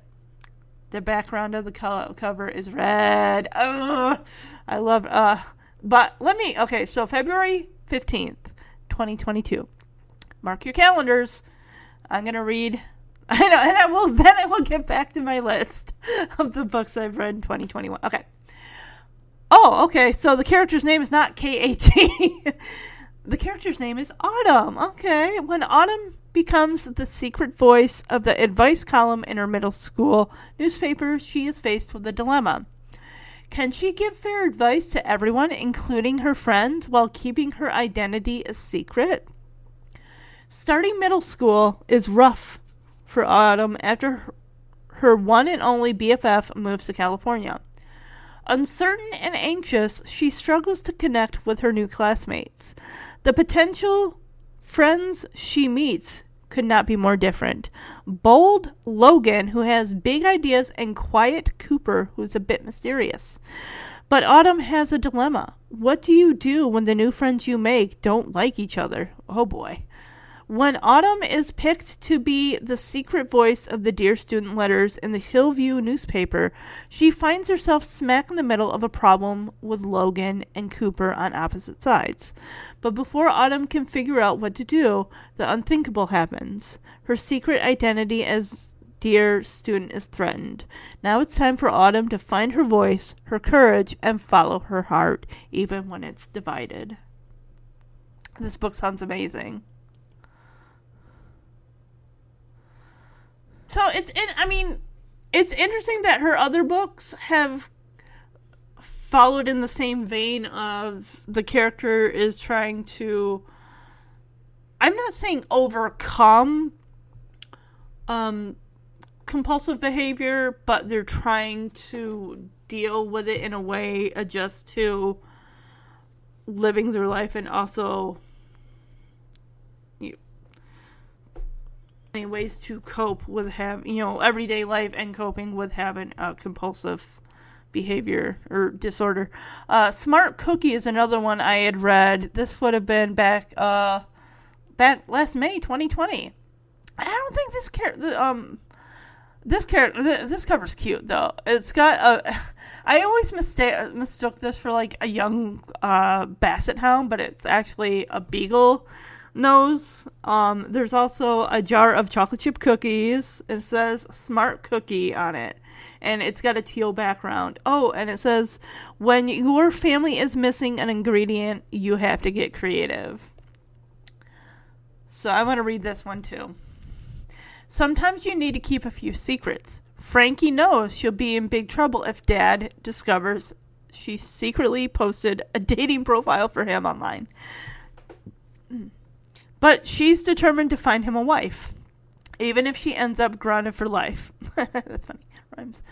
the background of the co- cover is red. Oh, I love uh but let me okay, so February 15th, 2022. Mark your calendars. I'm to read I know, and I will then I will get back to my list of the books I've read in 2021. Okay. Oh, okay. So the character's name is not K A T. the character's name is Autumn. Okay. When Autumn becomes the secret voice of the advice column in her middle school newspaper, she is faced with a dilemma. Can she give fair advice to everyone, including her friends, while keeping her identity a secret? Starting middle school is rough for Autumn after her one and only BFF moves to California. Uncertain and anxious, she struggles to connect with her new classmates. The potential friends she meets could not be more different. Bold Logan, who has big ideas, and quiet Cooper, who's a bit mysterious. But Autumn has a dilemma. What do you do when the new friends you make don't like each other? Oh boy. When Autumn is picked to be the secret voice of the Dear Student letters in the Hillview newspaper, she finds herself smack in the middle of a problem with Logan and Cooper on opposite sides. But before Autumn can figure out what to do, the unthinkable happens. Her secret identity as Dear Student is threatened. Now it's time for Autumn to find her voice, her courage, and follow her heart, even when it's divided. This book sounds amazing. So it's in. I mean, it's interesting that her other books have followed in the same vein of the character is trying to. I'm not saying overcome um, compulsive behavior, but they're trying to deal with it in a way, adjust to living their life, and also ways to cope with have you know everyday life and coping with having a compulsive behavior or disorder. Uh, Smart Cookie is another one I had read. This would have been back uh back last May 2020. I don't think this character um this character this cover's cute though. It's got a I always mistake mistook this for like a young uh basset hound, but it's actually a beagle nose. Um, there's also a jar of chocolate chip cookies. It says Smart Cookie on it, and it's got a teal background. Oh, and it says when your family is missing an ingredient, you have to get creative. So I want to read this one too. Sometimes you need to keep a few secrets. Frankie knows she'll be in big trouble if Dad discovers she secretly posted a dating profile for him online. But she's determined to find him a wife, even if she ends up grounded for life. That's funny. Rhymes.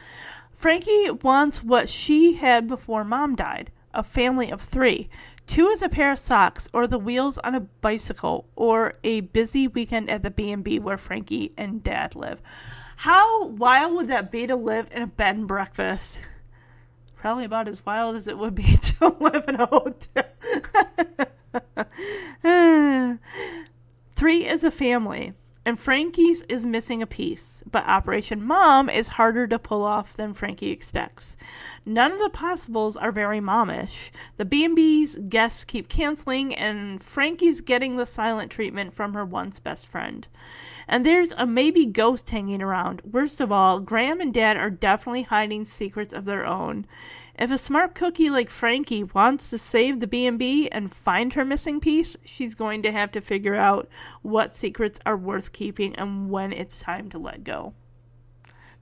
Frankie wants what she had before mom died a family of three. Two is a pair of socks, or the wheels on a bicycle, or a busy weekend at the B&B where Frankie and Dad live. How wild would that be to live in a bed and breakfast? Probably about as wild as it would be to live in a hotel. Three is a family, and Frankie's is missing a piece, but Operation Mom is harder to pull off than Frankie expects. None of the possibles are very momish. The B&B's guests keep canceling, and Frankie's getting the silent treatment from her once best friend. And there's a maybe ghost hanging around. Worst of all, Graham and Dad are definitely hiding secrets of their own. If a smart cookie like Frankie wants to save the B&B and find her missing piece, she's going to have to figure out what secrets are worth keeping and when it's time to let go.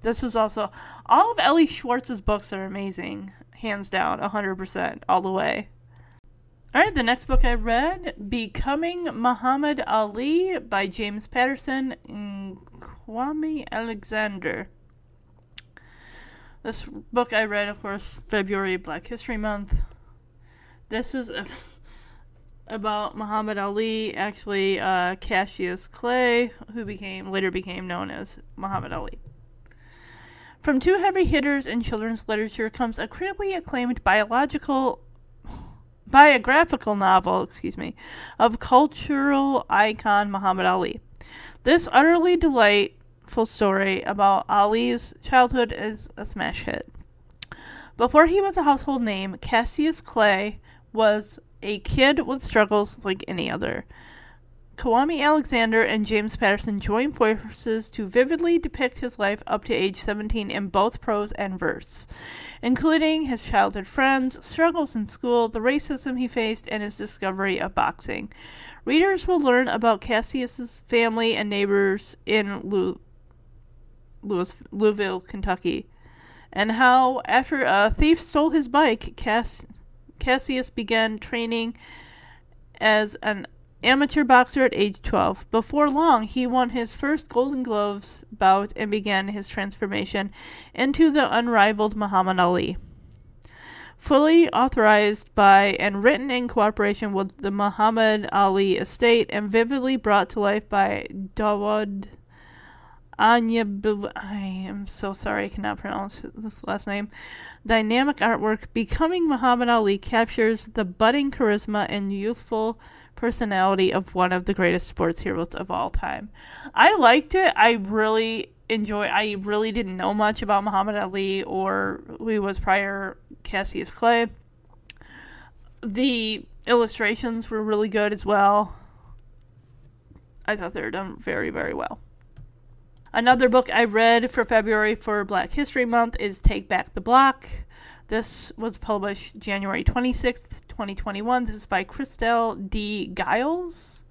This was also all of Elly Swartz's books are amazing, hands down, 100% all the way. All right, the next book I read, Becoming Muhammad Ali by James Patterson and Kwame Alexander. This book I read, of course, February Black History Month. This is a, about Muhammad Ali, actually uh, Cassius Clay, who became later became known as Muhammad Ali. From two heavy hitters in children's literature comes a critically acclaimed biological biographical novel, excuse me, of cultural icon Muhammad Ali. This utterly delight full story about Ali's childhood is a smash hit. Before he was a household name, Cassius Clay was a kid with struggles like any other. Kwame Alexander and James Patterson joined forces to vividly depict his life up to age 17 in both prose and verse, including his childhood friends, struggles in school, the racism he faced, and his discovery of boxing. Readers will learn about Cassius's family and neighbors in Lou- Louis- Louisville, Kentucky, and how, after a thief stole his bike, Cass- Cassius began training as an amateur boxer at age 12. Before long, he won his first Golden Gloves bout and began his transformation into the unrivaled Muhammad Ali. Fully authorized by and written in cooperation with the Muhammad Ali estate and vividly brought to life by Dawud Anya, I am so sorry I cannot pronounce this last name. Dynamic artwork, Becoming Muhammad Ali captures the budding charisma and youthful personality of one of the greatest sports heroes of all time. I liked it. I really enjoy I really didn't know much about Muhammad Ali or who he was prior Cassius Clay. The illustrations were really good as well. I thought they were done very, very well. Another book I read for February for Black History Month is Take Back the Block. This was published January 26th, 2021. This is by Chrystal D. Giles.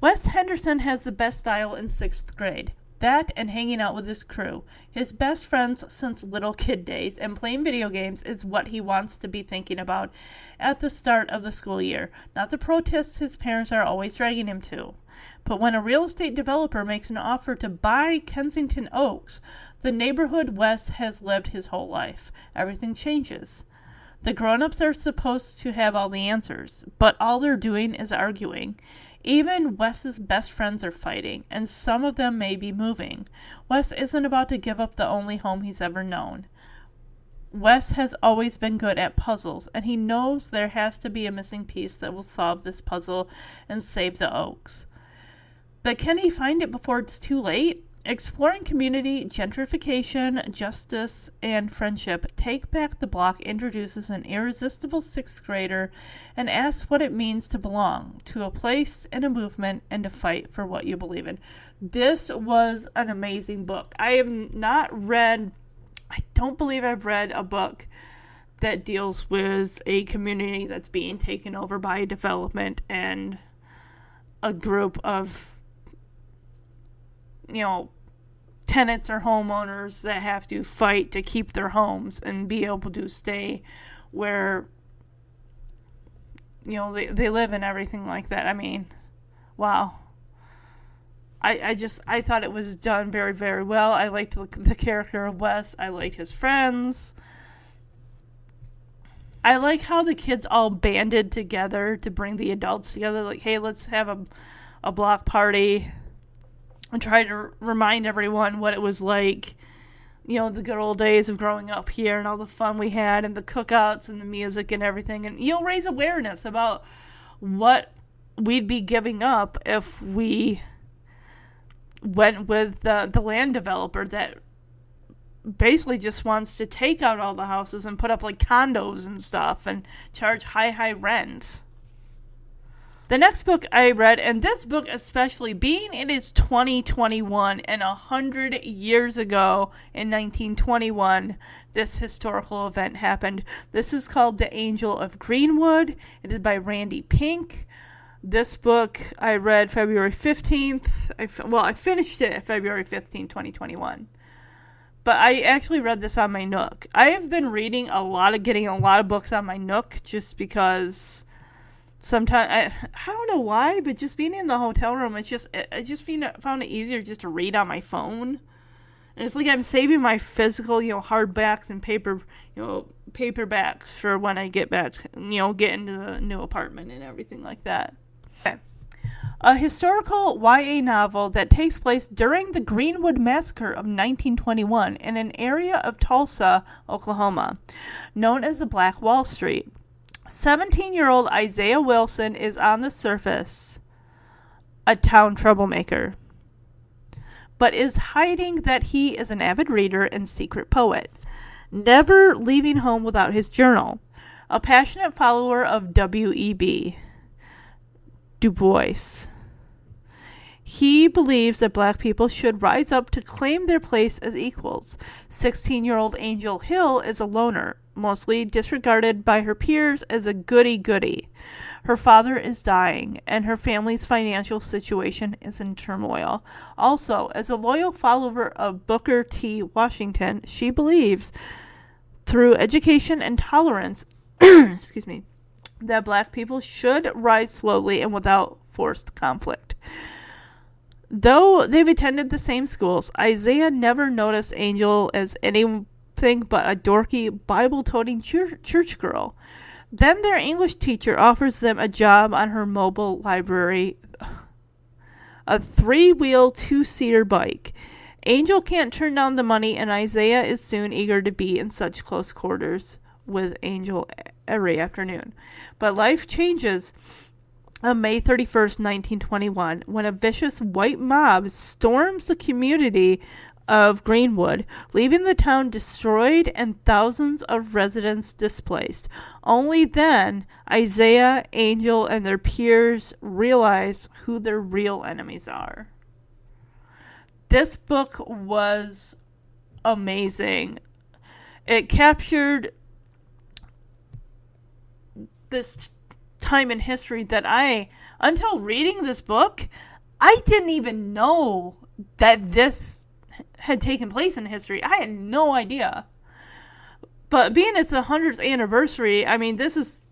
Wes Henderson has the best style in sixth grade. That and hanging out with his crew, his best friends since little kid days, and playing video games is what he wants to be thinking about at the start of the school year, not the protests his parents are always dragging him to. But when a real estate developer makes an offer to buy Kensington Oaks, the neighborhood Wes has lived his whole life, everything changes. The grown ups are supposed to have all the answers, but all they're doing is arguing. Even Wes's best friends are fighting, and some of them may be moving. Wes isn't about to give up the only home he's ever known. Wes has always been good at puzzles, and he knows there has to be a missing piece that will solve this puzzle and save the Oaks. But can he find it before it's too late? Exploring community, gentrification, justice, and friendship, Take Back the Block introduces an irresistible sixth grader and asks what it means to belong to a place and a movement and to fight for what you believe in. This was an amazing book. I have not read, I don't believe I've read a book that deals with a community that's being taken over by development and a group of you know, tenants or homeowners that have to fight to keep their homes and be able to stay where you know they, they live and everything like that. I mean, wow. I, I just I thought it was done very very well. I liked the, the character of Wes. I liked his friends. I like how the kids all banded together to bring the adults together. Like, hey, let's have a a block party and try to remind everyone what it was like, you know, the good old days of growing up here and all the fun we had and the cookouts and the music and everything. And, you know, raise awareness about what we'd be giving up if we went with the, the land developer that basically just wants to take out all the houses and put up like condos and stuff and charge high, high rent. The next book I read, and this book especially, being it is 2021 and a hundred years ago in 1921, this historical event happened. This is called The Angel of Greenwood. It is by Randi Pink. This book I read February 15th. I, well, I finished it February 15th, 2021 but I actually read this on my Nook. I have been reading a lot of getting a lot of books on my Nook just because sometimes I, I don't know why, but just being in the hotel room, it's just I just found it, easier just to read on my phone. And it's like I'm saving my physical, you know, hardbacks and paper, you know, paperbacks for when I get back, you know, get into the new apartment and everything like that. Okay. A historical YA novel that takes place during the Greenwood Massacre of 1921 in an area of Tulsa, Oklahoma, known as the Black Wall Street. 17 year old Isaiah Wilson is on the surface a town troublemaker, but is hiding that he is an avid reader and secret poet, never leaving home without his journal, a passionate follower of W.E.B. Du Bois. He believes that black people should rise up to claim their place as equals. 16 year old Angel Hill is a loner, mostly disregarded by her peers as a goody goody. Her father is dying, and her family's financial situation is in turmoil. Also, as a loyal follower of Booker T. Washington, she believes through education and tolerance, excuse me, that black people should rise slowly and without forced conflict. Though they've attended the same schools, Isaiah never noticed Angel as anything but a dorky, Bible toting church girl. Then their English teacher offers them a job on her mobile library, a three wheel, two seater bike. Angel can't turn down the money, and Isaiah is soon eager to be in such close quarters with Angel every afternoon. But life changes on May 31st, 1921, when a vicious white mob storms the community of Greenwood, leaving the town destroyed and thousands of residents displaced. Only then Isaiah, Angel, and their peers realize who their real enemies are. This book was amazing. It captured this time in history that I, until reading this book, I didn't even know that this had taken place in history. I had no idea. But being it's the 100th anniversary, I mean, this is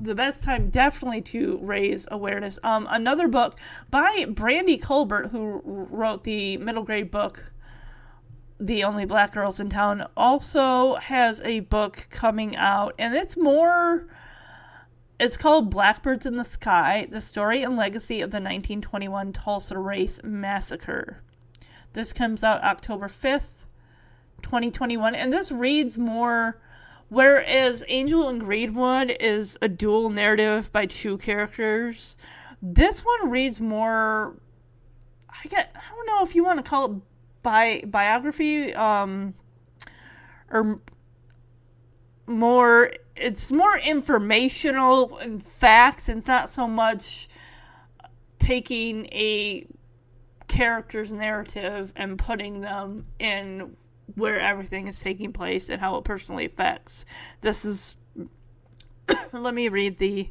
the best time definitely to raise awareness. Um, another book by Brandy Colbert, who wrote the middle grade book the Only Black Girls in Town also has a book coming out, and it's more it's called Blackbirds in the Sky The Story and Legacy of the 1921 Tulsa Race Massacre. This comes out October 5th, 2021, and this reads more. Whereas Angel and Greenwood is a dual narrative by two characters, this one reads more. I get. I don't know if you want to call it bi biography, um, or more it's more informational and facts and it's not so much taking a character's narrative and putting them in where everything is taking place and how it personally affects. This is let me read the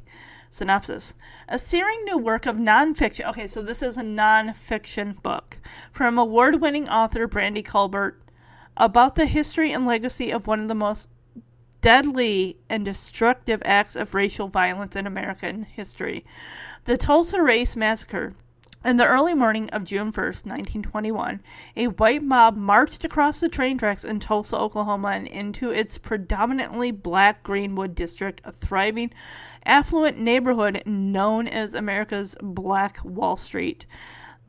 synopsis. A searing new work of nonfiction. Okay, so this is a nonfiction book from award winning author Brandy Colbert about the history and legacy of one of the most deadly and destructive acts of racial violence in American history. The Tulsa Race Massacre. In the early morning of June 1st, 1921, a white mob marched across the train tracks in Tulsa, Oklahoma, and into its predominantly black Greenwood district, a thriving, affluent neighborhood known as America's Black Wall Street.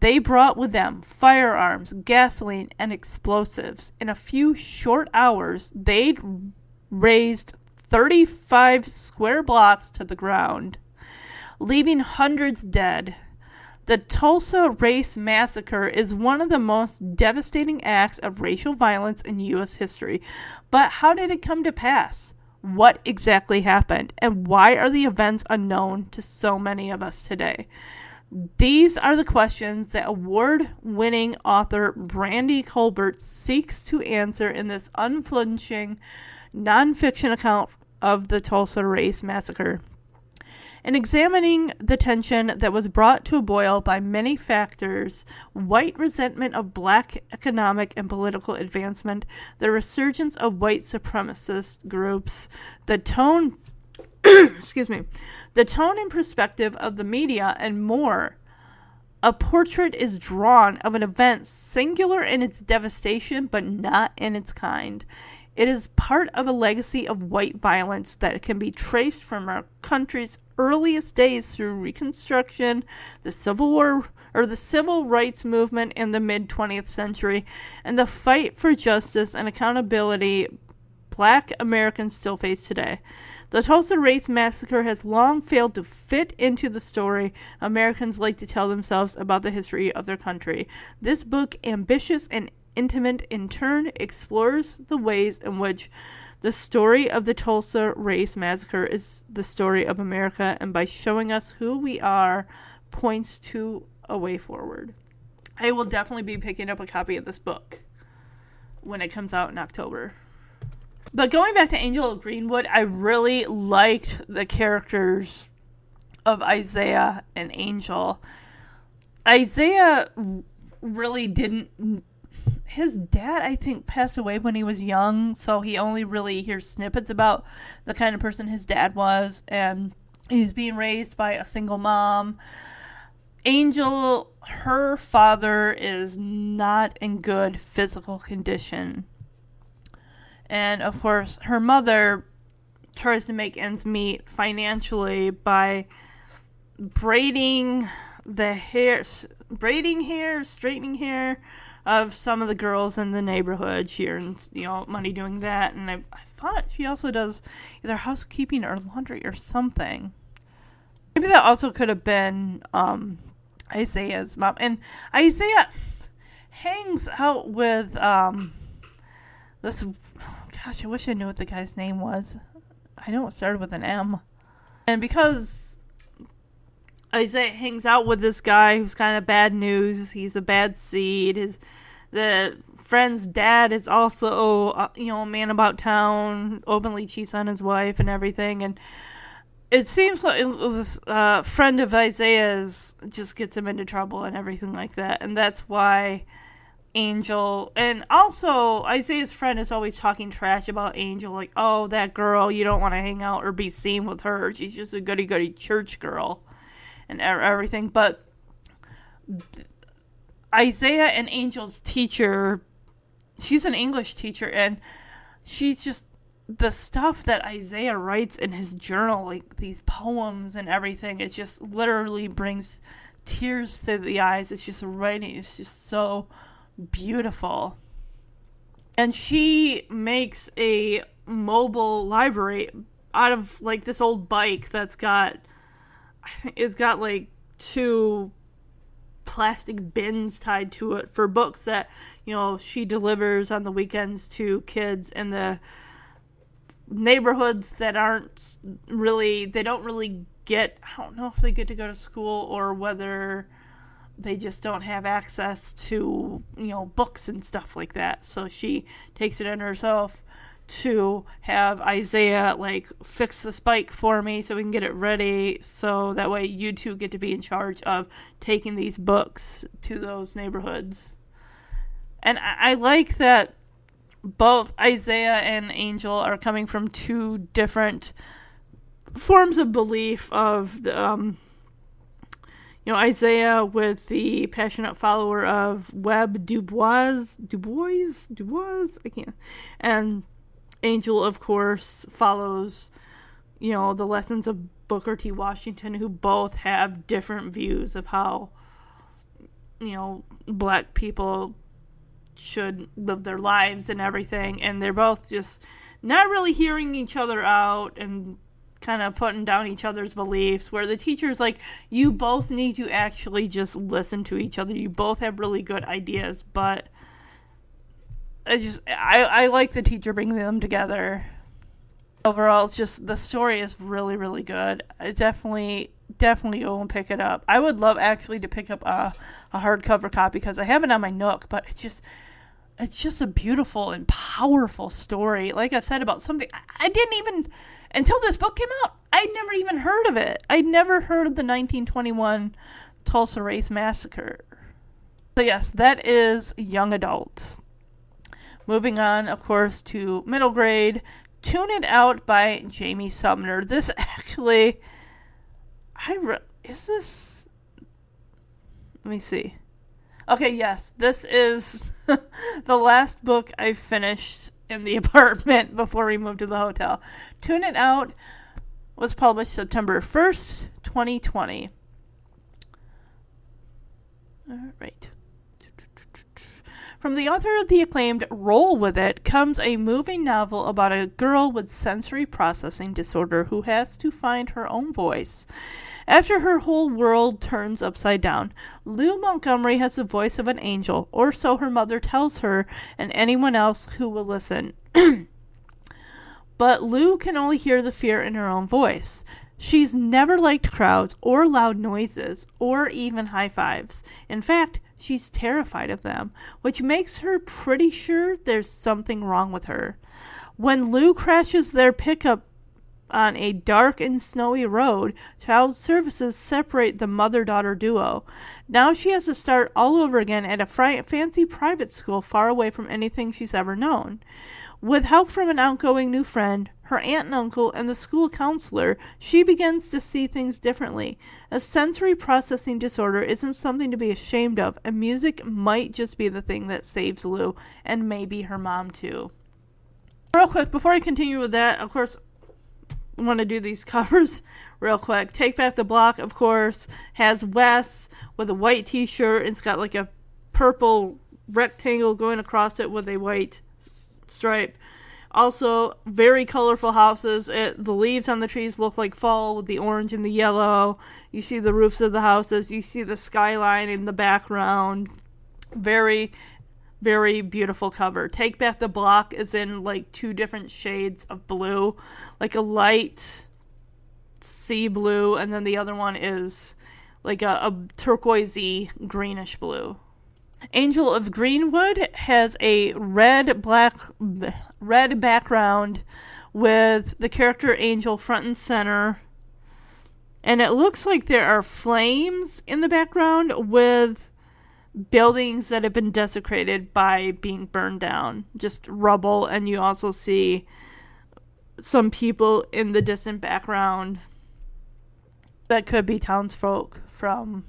They brought with them firearms, gasoline, and explosives. In a few short hours, they'd razed 35 square blocks to the ground, leaving hundreds dead. The Tulsa Race Massacre is one of the most devastating acts of racial violence in U.S. history. But how did it come to pass? What exactly happened? And why are the events unknown to so many of us today? These are the questions that award winning author Brandy Colbert seeks to answer in this unflinching nonfiction account of the Tulsa Race Massacre. In examining the tension that was brought to a boil by many factors white resentment of black economic and political advancement, the resurgence of white supremacist groups, the tone excuse me, the tone and perspective of the media, and more. A portrait is drawn of an event singular in its devastation, but not in its kind. It is part of a legacy of white violence that can be traced from our country's earliest days through Reconstruction, the Civil War, or the Civil Rights Movement in the mid 20th century, and the fight for justice and accountability black Americans still face today. The Tulsa Race Massacre has long failed to fit into the story Americans like to tell themselves about the history of their country. This book, ambitious and intimate in turn explores the ways in which the story of the Tulsa Race Massacre is the story of America, and by showing us who we are, points to a way forward. I will definitely be picking up a copy of this book when it comes out in October. But going back to Angel of Greenwood, I really liked the characters of Isaiah and Angel. Isaiah really didn't. His dad, I think, passed away when he was young, so he only really hears snippets about the kind of person his dad was, and he's being raised by a single mom. Angel, her father is not in good physical condition. And of course, her mother tries to make ends meet financially by braiding the hair, braiding hair, straightening hair of some of the girls in the neighborhood. She earns, you know, money doing that. And I, I thought she also does either housekeeping or laundry or something. Maybe that also could have been um, Isaiah's mom. And Isaiah hangs out with um, this. Gosh, I wish I knew what the guy's name was. I know it started with an M. And because Isaiah hangs out with this guy who's kind of bad news, he's a bad seed. His the friend's dad is also, uh, you know, a man about town, openly cheats on his wife and everything, and it seems like this uh, friend of Isaiah's just gets him into trouble and everything like that, and that's why Angel and also Isaiah's friend is always talking trash about Angel, like, "Oh, that girl, you don't want to hang out or be seen with her. She's just a goody goody church girl, and everything." But Isaiah and Angel's teacher, she's an English teacher, and she's just the stuff that Isaiah writes in his journal, like these poems and everything, it just literally brings tears to the eyes. It's just writing, it's just so beautiful. And she makes a mobile library out of like this old bike that's got, it's got like two plastic bins tied to it for books that, you know, she delivers on the weekends to kids in the neighborhoods that aren't really they don't really get I don't know if they get to go to school or whether they just don't have access to you know books and stuff like that. So she takes it in herself to have Isaiah like fix this bike for me so we can get it ready so that way you two get to be in charge of taking these books to those neighborhoods. And I, I like that both Isaiah and Angel are coming from two different forms of belief of the, um, you know, Isaiah with the passionate follower of Webb Dubois, Dubois, Dubois, I can't, and Angel, of course, follows, you know, the lessons of Booker T. Washington, who both have different views of how, you know, black people should live their lives and everything and they're both just not really hearing each other out and kind of putting down each other's beliefs where the teacher's like you both need to actually just listen to each other you both have really good ideas but i just i i like the teacher bringing them together overall it's just the story is really really good i definitely definitely go and pick it up i would love actually to pick up a, a hardcover copy because i have it on my nook but it's just it's just a beautiful and powerful story. Like I said about something I didn't even until this book came out. I'd never even heard of it. I'd never heard of the 1921 Tulsa Race Massacre. So yes, that is young adult. Moving on, of course, to middle grade. Tune It Out by Jamie Sumner. This actually, I re- is this. Let me see. Okay, yes, this is the last book I finished in the apartment before we moved to the hotel. Tune It Out was published September 1st, 2020. All right. From the author of the acclaimed Roll With It comes a moving novel about a girl with sensory processing disorder who has to find her own voice After her whole world turns upside down, Lou Montgomery has the voice of an angel, or so her mother tells her and anyone else who will listen. but Lou can only hear the fear in her own voice. She's never liked crowds or loud noises or even high fives. In fact, she's terrified of them, which makes her pretty sure there's something wrong with her. When Lou crashes their pickup on a dark and snowy road, child services separate the mother daughter duo. Now she has to start all over again at a fancy private school far away from anything she's ever known. With help from an outgoing new friend, her aunt and uncle, and the school counselor, she begins to see things differently. A sensory processing disorder isn't something to be ashamed of, and music might just be the thing that saves Lou, and maybe her mom too. Real quick, before I continue with that, of course, want to do these covers real quick. Take Back the Block, of course, has Wes with a white t shirt it's got like a purple rectangle going across it with a white stripe. Also, very colorful houses. It, the leaves on the trees look like fall with the orange and the yellow. You see the roofs of the houses. You see the skyline in the background. Very very beautiful cover. Take Back the Block is in like two different shades of blue, like a light sea blue, and then the other one is like a, a turquoisey greenish blue. Angel of Greenwood has a red black red background with the character Angel front and center. And it looks like there are flames in the background with buildings that have been desecrated by being burned down, just rubble, and you also see some people in the distant background that could be townsfolk from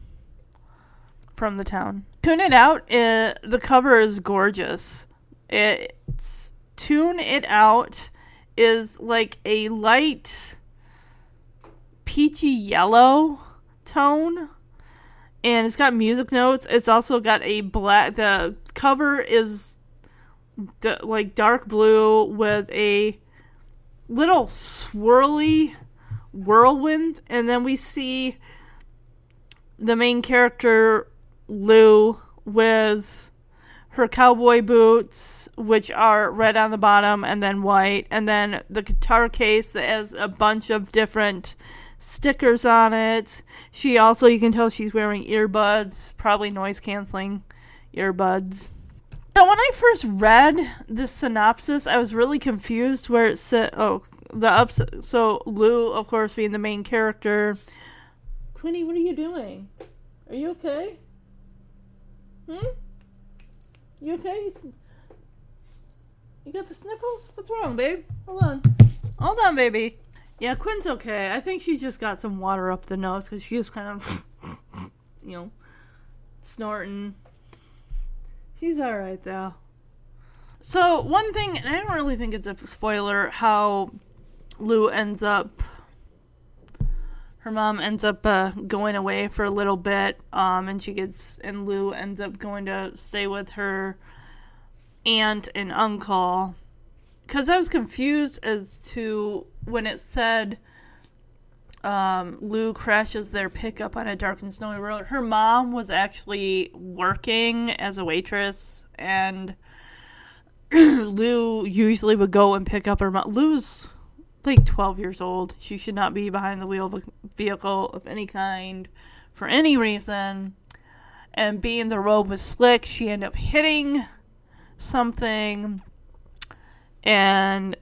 from the town. Tune it out. It, the cover is gorgeous. It's tune it out is like a light peachy yellow tone and it's got music notes. It's also got a black. The cover is the like dark blue with a little swirly whirlwind, and then we see the main character Lou with her cowboy boots, which are red on the bottom and then white, and then the guitar case that has a bunch of different stickers on it. She also, you can tell she's wearing earbuds, probably noise canceling earbuds. So when I first read this synopsis, I was really confused where it said, oh, the ups. So Lou, of course, being the main character. Quinny, what are you doing? Are you okay? Hmm? You okay? You got the sniffles? What's wrong, babe? Hold on. Hold on, baby. Yeah, Quinn's okay. I think she just got some water up the nose because she was kind of, you know, snorting. She's alright though. So, one thing, and I don't really think it's a spoiler, how Lou ends up. Her mom ends up uh, going away for a little bit, um, and she gets, and Lou ends up going to stay with her aunt and uncle because I was confused as to when it said um, Lou crashes their pickup on a dark and snowy road. Her mom was actually working as a waitress, and Lou usually would go and pick up her mom. Lou's like 12 years old. She should not be behind the wheel of a vehicle of any kind for any reason. And being the road was slick, she ended up hitting something and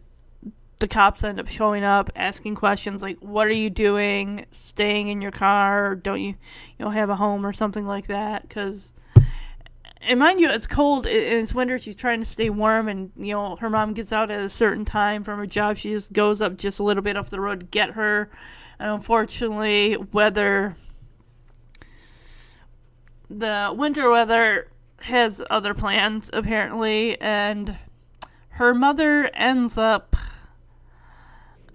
the cops end up showing up asking questions like what are you doing staying in your car don't you you know have a home or something like that because and mind you it's cold and it's winter she's trying to stay warm and you know her mom gets out at a certain time from her job she just goes up just a little bit off the road to get her. And unfortunately weather the winter weather has other plans apparently and her mother ends up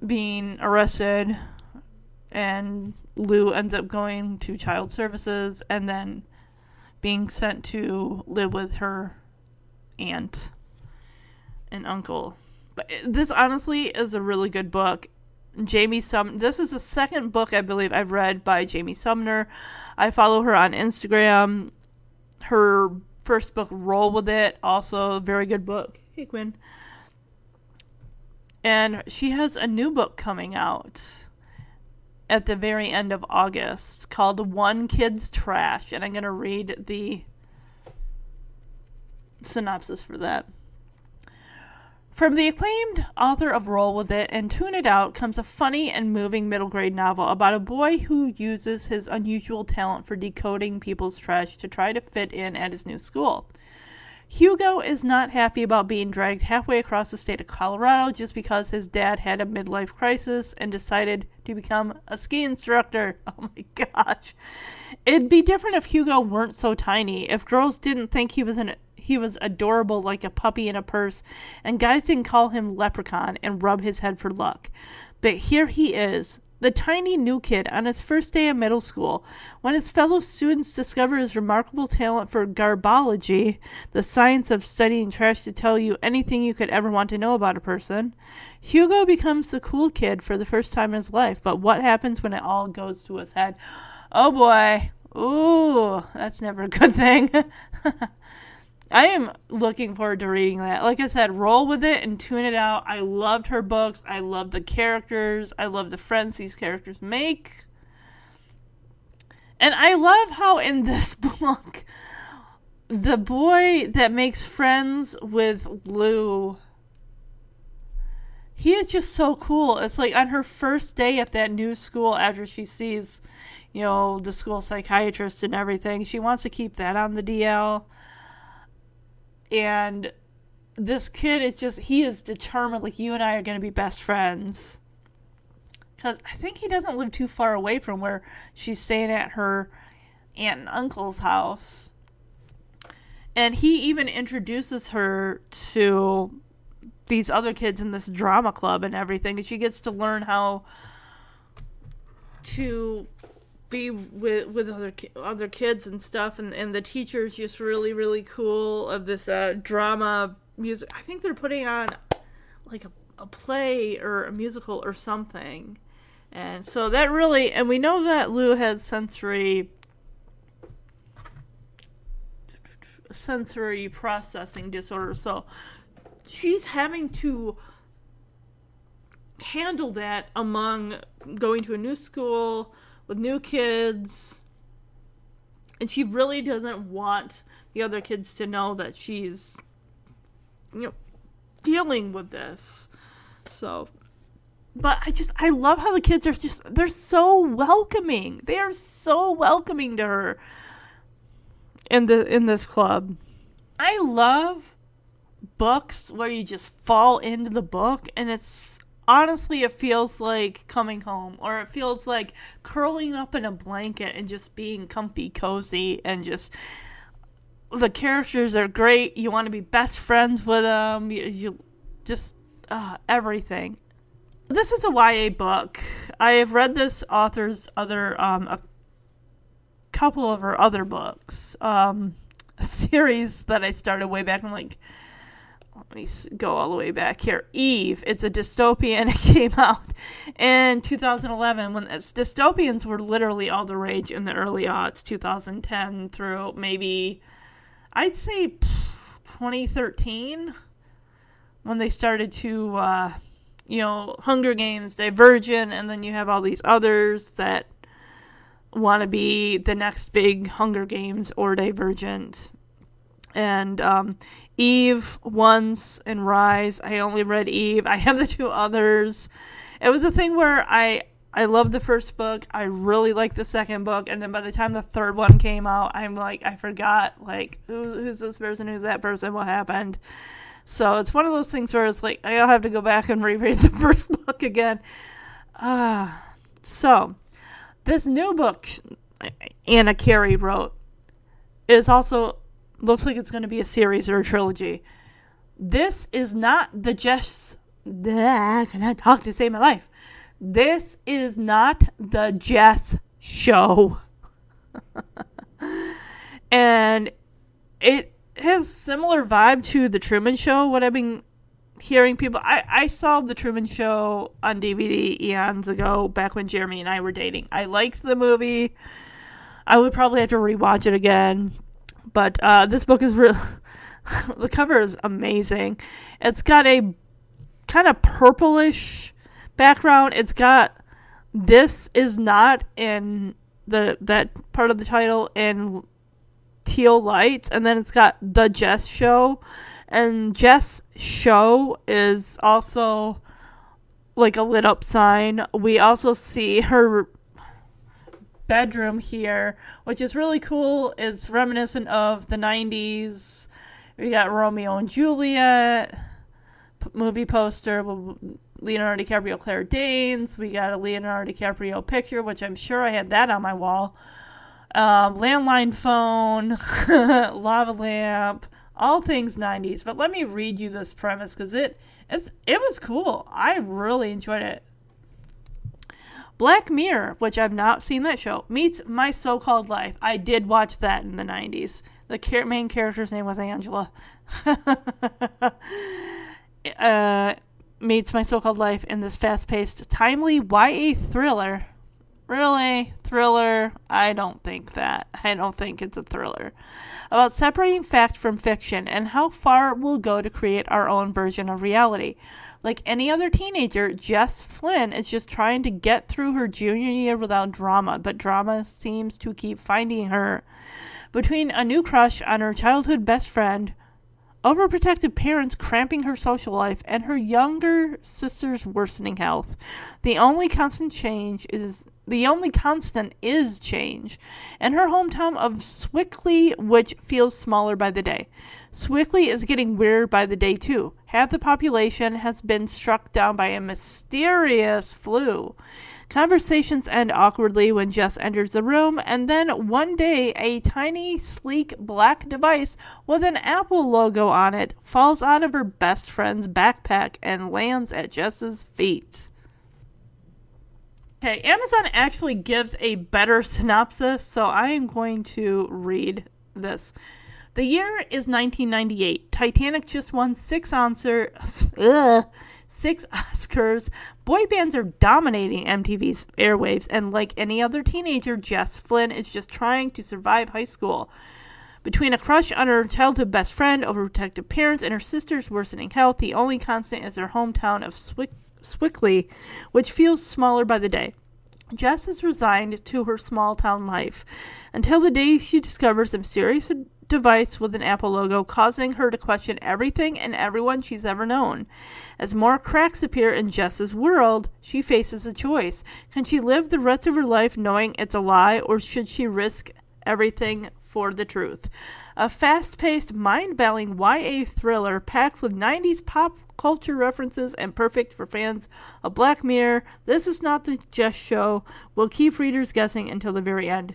being arrested and Lou ends up going to child services and then being sent to live with her aunt and uncle. But this honestly is a really good book. Jamie Sum. This is the second book I believe I've read by Jamie Sumner. I follow her on Instagram. Her first book, Roll with It, also a very good book. Hey Quinn. And she has a new book coming out at the very end of August called One Kid's Trash, and I'm going to read the synopsis for that. From the acclaimed author of Roll With It and Tune It Out comes a funny and moving middle grade novel about a boy who uses his unusual talent for decoding people's trash to try to fit in at his new school. Hugo is not happy about being dragged halfway across the state of Colorado just because his dad had a midlife crisis and decided to become a ski instructor. Oh my gosh. It'd be different if Hugo weren't so tiny, if girls didn't think he was an he was adorable like a puppy in a purse, and guys didn't call him leprechaun and rub his head for luck. But here he is, the tiny new kid on his first day of middle school, when his fellow students discover his remarkable talent for garbology, the science of studying trash to tell you anything you could ever want to know about a person, Hugo becomes the cool kid for the first time in his life. But what happens when it all goes to his head? Oh boy. Ooh, that's never a good thing. I am looking forward to reading that. Like I said, roll with it and tune it out. I loved her books. I love the characters. I love the friends these characters make. And I love how in this book, the boy that makes friends with Lou, he is just so cool. It's like on her first day at that new school after she sees, you know, the school psychiatrist and everything, she wants to keep that on the DL and this kid is just he is determined like you and I are going to be best friends. Cuz I think he doesn't live too far away from where she's staying at her aunt and uncle's house. And he even introduces her to these other kids in this drama club and everything and she gets to learn how to be with with other other kids and stuff and and the teacher's just really really cool of this uh, drama music i think they're putting on like a, a play or a musical or something. And so that really and we know that lou has sensory sensory processing disorder so she's having to handle that among going to a new school with new kids. And she really doesn't want the other kids to know that she's, you know, dealing with this. So, but I just, I love how the kids are just, they're so welcoming. They are so welcoming to her in the in this club. I love books where you just fall into the book and it's honestly it feels like coming home or it feels like curling up in a blanket and just being comfy cozy and just the characters are great. You want to be best friends with them you, you just uh, everything. This is a YA book. I have read this author's other um, a couple of her other books um, a series that I started way back. In like let me go all the way back here. Eve. It's a dystopian. It came out in 2011 when dystopians were literally all the rage in the early aughts, 2010 through maybe, I'd say 2013 when they started to, uh, you know, Hunger Games, Divergent, and then you have all these others that want to be the next big Hunger Games or Divergent and um, Eve once and Rise. I only read Eve. I have the two others. It was a thing where I I loved the first book. I really liked the second book, and then by the time the third one came out, I'm like I forgot like who, who's this person, who's that person, what happened. So it's one of those things where it's like I'll have to go back and reread the first book again. Uh, so this new book Anna Carey wrote is also looks like it's going to be a series or a trilogy. This is not the Jess. I cannot talk to save my life. This is not the Jess show. and it has similar vibe to the Truman Show. What I've been hearing people. I, I saw The Truman Show on DVD eons ago, back when Jeremy and I were dating. I liked the movie. I would probably have to rewatch it again. But uh, this book is real. the cover is amazing. It's got a kind of purplish background. It's got this is not in the that part of the title in teal lights, and then it's got the Jess Show, and Jess Show is also like a lit up sign. We also see her bedroom here, which is really cool. It's reminiscent of the 90s. We got Romeo and Juliet movie poster. Leonardo DiCaprio, Claire Danes. We got a Leonardo DiCaprio picture, which I'm sure I had that on my wall. Um, landline phone, lava lamp, all things 90s. But let me read you this premise because it it was cool. I really enjoyed it. Black Mirror, which I've not seen that show, meets My So Called Life. I did watch that in the 90s. The main character's name was Angela. uh, meets My So Called Life in this fast paced, timely YA thriller. Really? Thriller? I don't think that. I don't think it's a thriller. About separating fact from fiction and how far we'll go to create our own version of reality. Like any other teenager, Jess Flynn is just trying to get through her junior year without drama, but drama seems to keep finding her. Between a new crush on her childhood best friend, overprotective parents cramping her social life, and her younger sister's worsening health. The only constant change is the only constant is change, and her hometown of Sewickley, which feels smaller by the day. Sewickley is getting weirder by the day too. Half the population has been struck down by a mysterious flu. Conversations end awkwardly when Jess enters the room, and then one day a tiny, sleek black device with an Apple logo on it falls out of her best friend's backpack and lands at Jess's feet. Okay, Amazon actually gives a better synopsis, so I am going to read this. The year is 1998. Titanic just won six answer, ugh, six Oscars. Boy bands are dominating MTV's airwaves, and like any other teenager, Jess Flynn is just trying to survive high school. Between a crush on her childhood best friend, overprotective parents, and her sister's worsening health, the only constant is her hometown of Swick- Sewickley, which feels smaller by the day. Jess is resigned to her small town life until the day she discovers a mysterious device with an Apple logo, causing her to question everything and everyone she's ever known. As more cracks appear in Jess's world, she faces a choice. Can she live the rest of her life knowing it's a lie, or should she risk everything for the truth? A fast paced, mind bending YA thriller packed with 90s pop culture references and perfect for fans of Black Mirror. This is not the Jess show. Will keep readers guessing until the very end.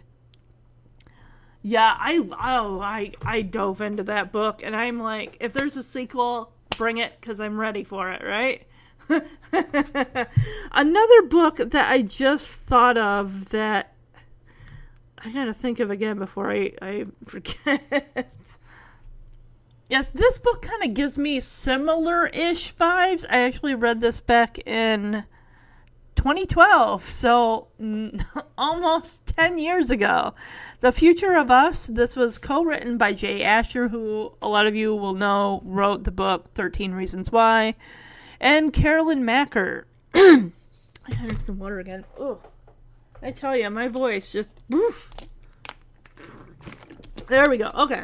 Yeah, I oh I I dove into that book and I'm like, if there's a sequel, bring it because I'm ready for it, right? Another book that I just thought of that I gotta think of again before I, I forget. yes, this book kind of gives me similar ish vibes. I actually read this back in 2012, so almost 10 years ago. The Future of Us, this was co written by Jay Asher, who a lot of you will know wrote the book 13 Reasons Why, and Carolyn Mackler. I had some water again. Ugh. I tell you, my voice just. Oof. There we go. Okay.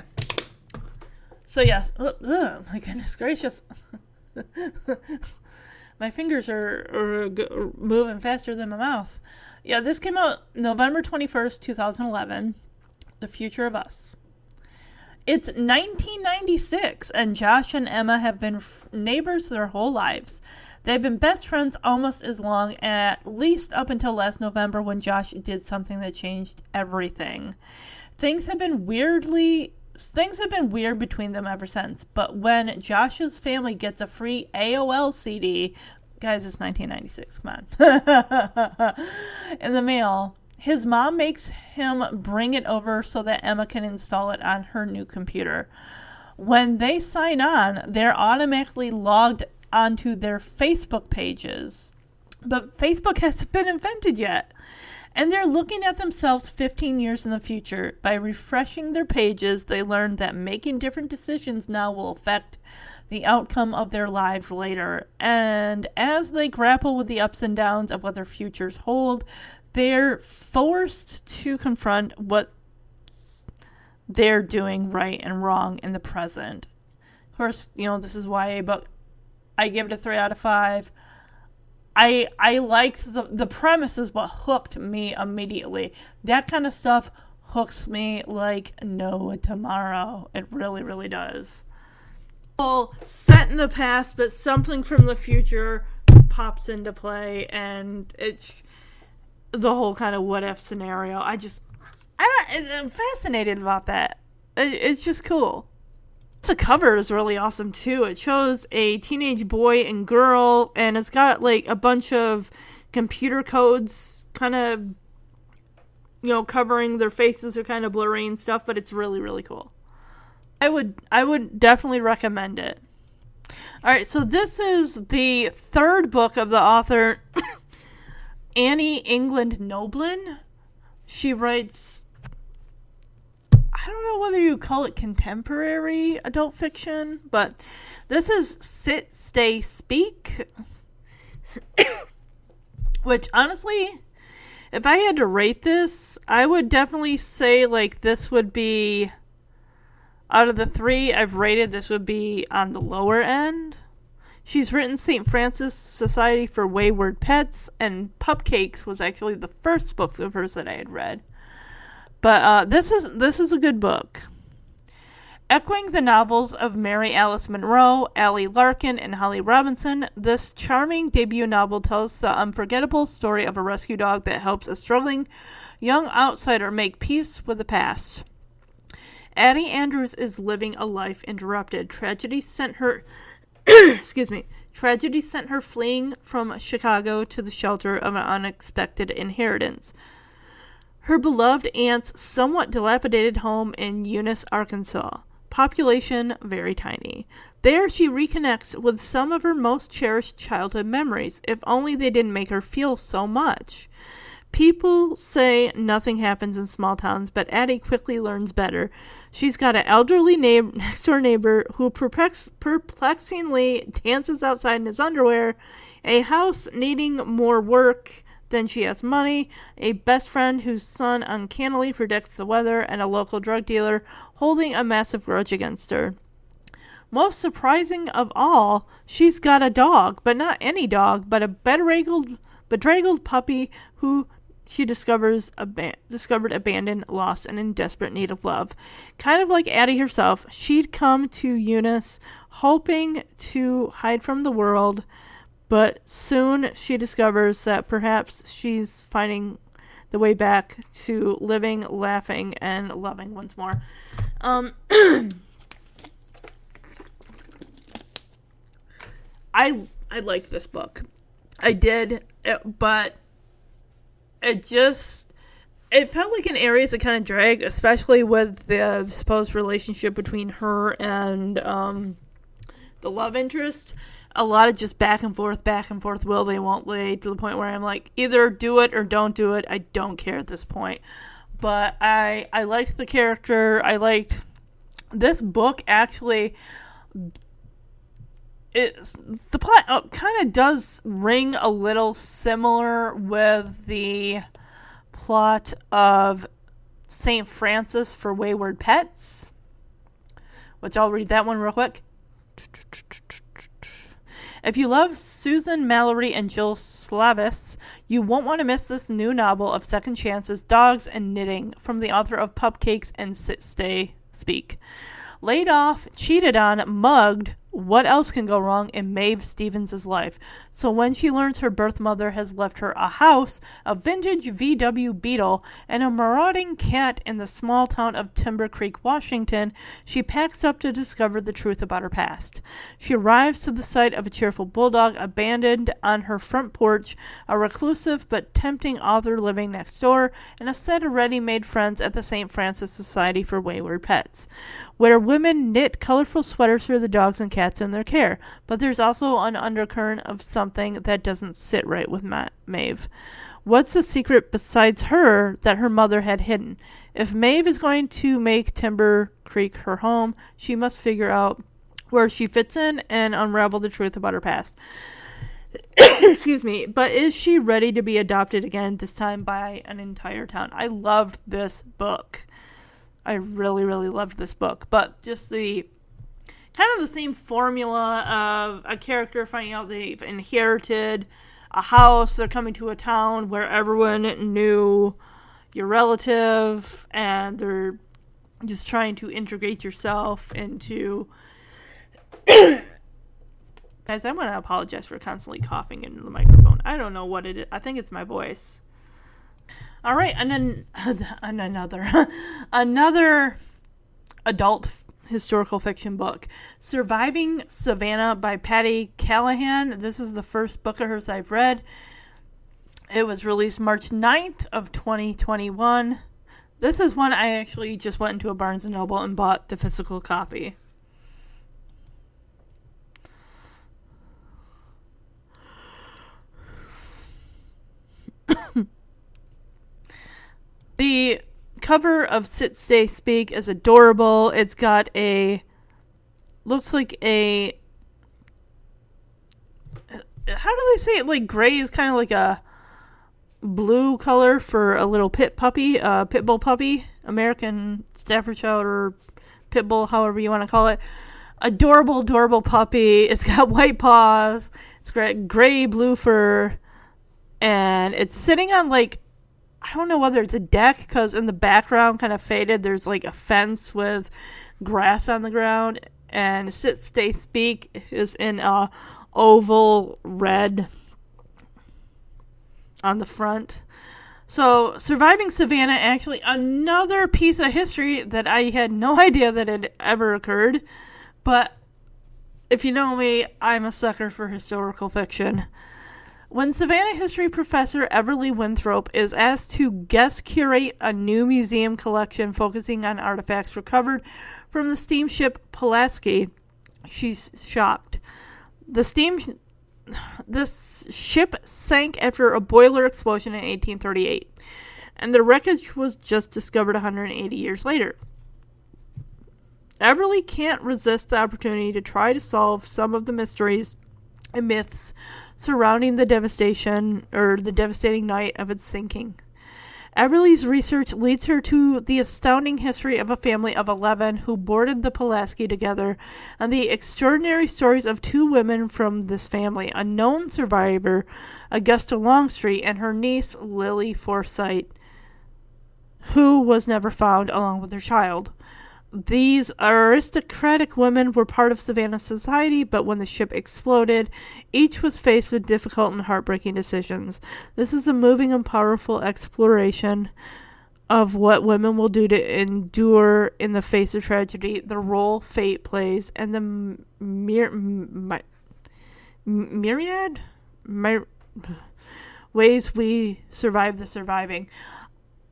So, yes. Oh, my goodness gracious. my fingers are, are, are moving faster than my mouth. Yeah, this came out November 21st, 2011. The Future of Us. It's 1996, and Josh and Emma have been f- neighbors their whole lives. They've been best friends almost as long, at least up until last November when Josh did something that changed everything. Things have been weirdly things have been weird between them ever since. But when Josh's family gets a free AOL CD, guys, it's 1996, come on, in the mail, his mom makes him bring it over so that Emma can install it on her new computer. When they sign on, they're automatically logged onto their Facebook pages. But Facebook hasn't been invented yet. And they're looking at themselves 15 years in the future. By refreshing their pages, they learn that making different decisions now will affect the outcome of their lives later. And as they grapple with the ups and downs of what their futures hold, they're forced to confront what they're doing right and wrong in the present. Of course, you know, this is YA book. I give it a 3 out of 5. I I liked the the premise is what hooked me immediately. That kind of stuff hooks me like no tomorrow. It really really does. Well, set in the past, but something from the future pops into play, and it's the whole kind of what if scenario. I just I, I'm fascinated about that. It, it's just cool. The cover is really awesome too. It shows a teenage boy and girl, and it's got like a bunch of computer codes kind of, you know, covering their faces are kind of blurry and stuff, but it's really, really cool. I would, I would definitely recommend it. All right, so this is the third book of the author Annie England Noblin. She writes I don't know whether you call it contemporary adult fiction, but this is Sit, Stay, Speak. Which, honestly, if I had to rate this, I would definitely say, like, this would be. Out of the three I've rated, this would be on the lower end. She's written St. Francis Society for Wayward Pets, and Pupcakes was actually the first book of hers that I had read. But uh, this is this is a good book. Echoing the novels of Mary Alice Monroe, Allie Larkin, and Holly Robinson, this charming debut novel tells the unforgettable story of a rescue dog that helps a struggling young outsider make peace with the past. Addie Andrews is living a life interrupted. Tragedy sent her excuse me. Tragedy sent her fleeing from Chicago to the shelter of an unexpected inheritance her beloved aunt's somewhat dilapidated home in Eunice, Arkansas. Population very tiny. There she reconnects with some of her most cherished childhood memories, if only they didn't make her feel so much. People say nothing happens in small towns, but Addie quickly learns better. She's got an elderly neighbor, next door neighbor who perplex, perplexingly dances outside in his underwear, a house needing more work, then she has money, a best friend whose son uncannily predicts the weather, and a local drug dealer holding a massive grudge against her. Most surprising of all, she's got a dog, but not any dog, but a bedraggled, bedraggled puppy who she discovers ab- discovered abandoned, lost, and in desperate need of love. Kind of like Addie herself, she'd come to Eunice hoping to hide from the world but soon she discovers that perhaps she's finding the way back to living, laughing, and loving once more. Um, I I liked this book. I did, but it just it felt like in areas that kind of drag, especially with the supposed relationship between her and um, the love interest a lot of just back and forth, back and forth, will they, won't they, to the point where I'm like, either do it or don't do it. I don't care at this point. But I I liked the character. I liked this book actually. It's the plot uh, kind of does ring a little similar with the plot of St. Francis for Wayward Pets, which I'll read that one real quick. If you love Susan Mallery and Jill Shalvis, you won't want to miss this new novel of second chances, dogs, and knitting from the author of Pupcakes and Sit Stay Speak. Laid off, cheated on, mugged, what else can go wrong in Maeve Stevens' life? So when she learns her birth mother has left her a house, a vintage VW Beetle, and a marauding cat in the small town of Timber Creek, Washington, she packs up to discover the truth about her past. She arrives to the site of a cheerful bulldog abandoned on her front porch, a reclusive but tempting author living next door, and a set of ready-made friends at the St. Francis Society for Wayward Pets, where women knit colorful sweaters for the dogs and cats cats in their care. But there's also an undercurrent of something that doesn't sit right with Ma- Maeve. What's the secret besides her that her mother had hidden? If Maeve is going to make Timber Creek her home, she must figure out where she fits in and unravel the truth about her past. Excuse me, but is she ready to be adopted again, this time by an entire town? I loved this book. I really, really loved this book. But just the kind of the same formula of a character finding out they've inherited a house, they're coming to a town where everyone knew your relative, and they're just trying to integrate yourself into. Guys, I want to apologize for constantly coughing into the microphone. I don't know what it is. I think it's my voice. All right, and then and another another adult historical fiction book, Surviving Savannah by Patti Callahan. This is the first book of hers I've read. It was released March 9th of 2021. This is one I actually just went into a Barnes & Noble and bought the physical copy. the cover of Sit Stay Speak is adorable. It's got a looks like a how do they say it? Like gray is kind of like a blue color for a little pit puppy, uh, pit bull puppy, American Staffordshire or pit bull, however you want to call it. Adorable, adorable puppy. It's got white paws. It's got gray, blue fur, and it's sitting on like I don't know whether it's a deck because in the background, kind of faded, there's like a fence with grass on the ground, and sit, stay, speak is in a oval red on the front. So, surviving Savannah, actually, another piece of history that I had no idea that had ever occurred. But if you know me, I'm a sucker for historical fiction. When Savannah history professor Everly Winthrop is asked to guest curate a new museum collection focusing on artifacts recovered from the steamship Pulaski, she's shocked. The steam this ship sank after a boiler explosion in 1838, and the wreckage was just discovered 180 years later. Everly can't resist the opportunity to try to solve some of the mysteries and myths surrounding the devastation or the devastating night of its sinking. Everly's research leads her to the astounding history of a family of 11 who boarded the Pulaski together and the extraordinary stories of two women from this family a known survivor, Augusta Longstreet, and her niece, Lily Forsythe, who was never found along with her child. These aristocratic women were part of Savannah society, but when the ship exploded, each was faced with difficult and heartbreaking decisions. This is a moving and powerful exploration of what women will do to endure in the face of tragedy, the role fate plays, and the myriad myriad ways we survive the surviving.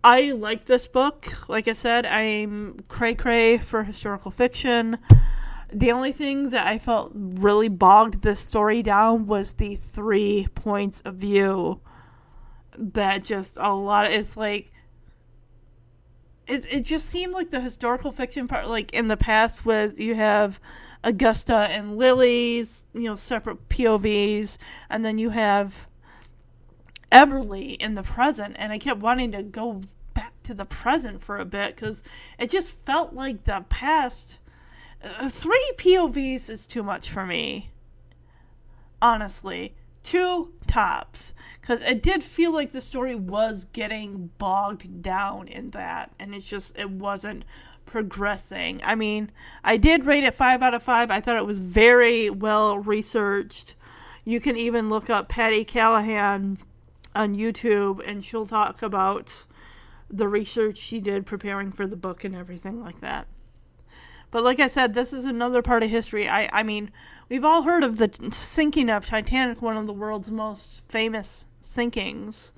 I like this book. Like I said, I'm cray cray for historical fiction. The only thing that I felt really bogged this story down was the three points of view. That just a lot. Of, it's like it. It just seemed like the historical fiction part, like in the past, with you have Augusta and Lily's, you know, separate POVs, and then you have Everly in the present, and I kept wanting to go back to the present for a bit because it just felt like the past. Uh, three POVs is too much for me. Honestly, two tops because it did feel like the story was getting bogged down in that, and it's just it wasn't progressing. I mean, I did rate it five out of five. I thought it was very well researched. You can even look up Patti Callahan on YouTube and she'll talk about the research she did preparing for the book and everything like that. But like I said, this is another part of history. I, I mean, we've all heard of the sinking of Titanic, one of the world's most famous sinkings.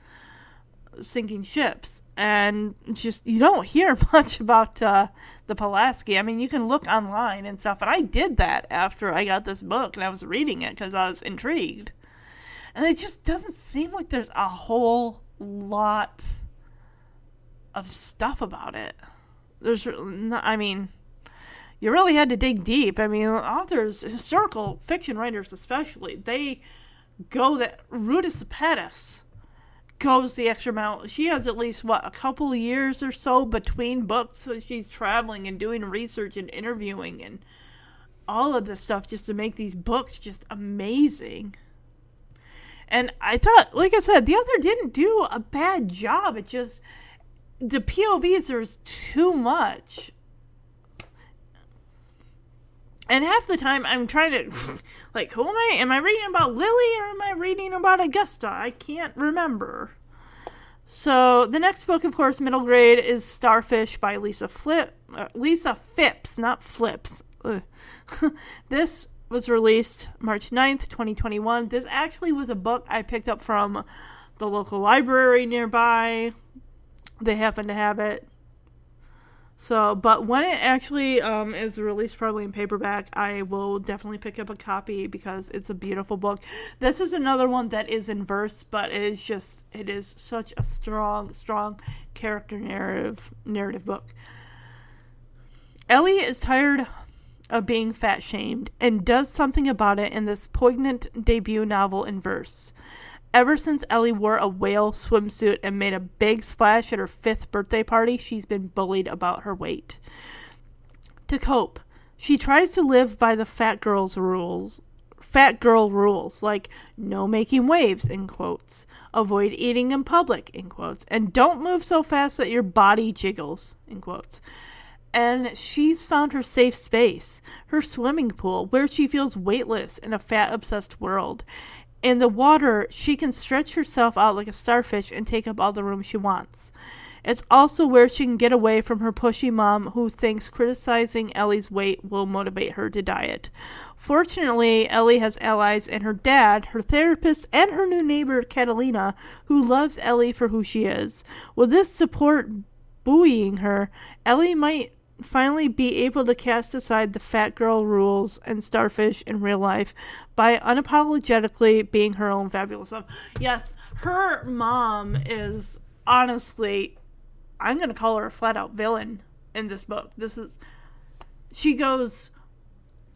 sinking ships. And just, you don't hear much about uh, the Pulaski. I mean, you can look online and stuff. And I did that after I got this book and I was reading it because I was intrigued. And it just doesn't seem like there's a whole lot of stuff about it. There's, not, I mean, you really had to dig deep. I mean, authors, historical fiction writers especially, they go that Ruta Sepetys goes the extra mile. She has at least what a couple years or so between books, so she's traveling and doing research and interviewing and all of this stuff just to make these books just amazing. And I thought, like I said, the other didn't do a bad job. It just the POVs there's too much. And half the time I'm trying to like who am I? Am I reading about Lily or am I reading about Augusta? I can't remember. So the next book, of course, middle grade, is Starfish by Lisa Flip, uh, Lisa Phipps, not Flips. this was released March 9th, 2021. This actually was a book I picked up from the local library nearby. They happen to have it. So, but when it actually um, is released probably in paperback, I will definitely pick up a copy because it's a beautiful book. This is another one that is in verse, but it is just it is such a strong, strong character narrative narrative book. Ellie is tired of being fat shamed and does something about it in this poignant debut novel in verse. Ever since Ellie wore a whale swimsuit and made a big splash at her fifth birthday party, she's been bullied about her weight. To cope, she tries to live by the fat girl's rules. Fat girl rules, like no making waves, in quotes, avoid eating in public, in quotes, and don't move so fast that your body jiggles, in quotes and she's found her safe space, her swimming pool, where she feels weightless in a fat obsessed world. In the water, she can stretch herself out like a starfish and take up all the room she wants. It's also where she can get away from her pushy mom who thinks criticizing Ellie's weight will motivate her to diet. Fortunately, Ellie has allies in her dad, her therapist, and her new neighbor, Catalina, who loves Ellie for who she is. With this support buoying her, Ellie might finally be able to cast aside the fat girl rules and starfish in real life by unapologetically being her own fabulous self. Yes, her mom is honestly, I'm going to call her a flat out villain in this book. This is, she goes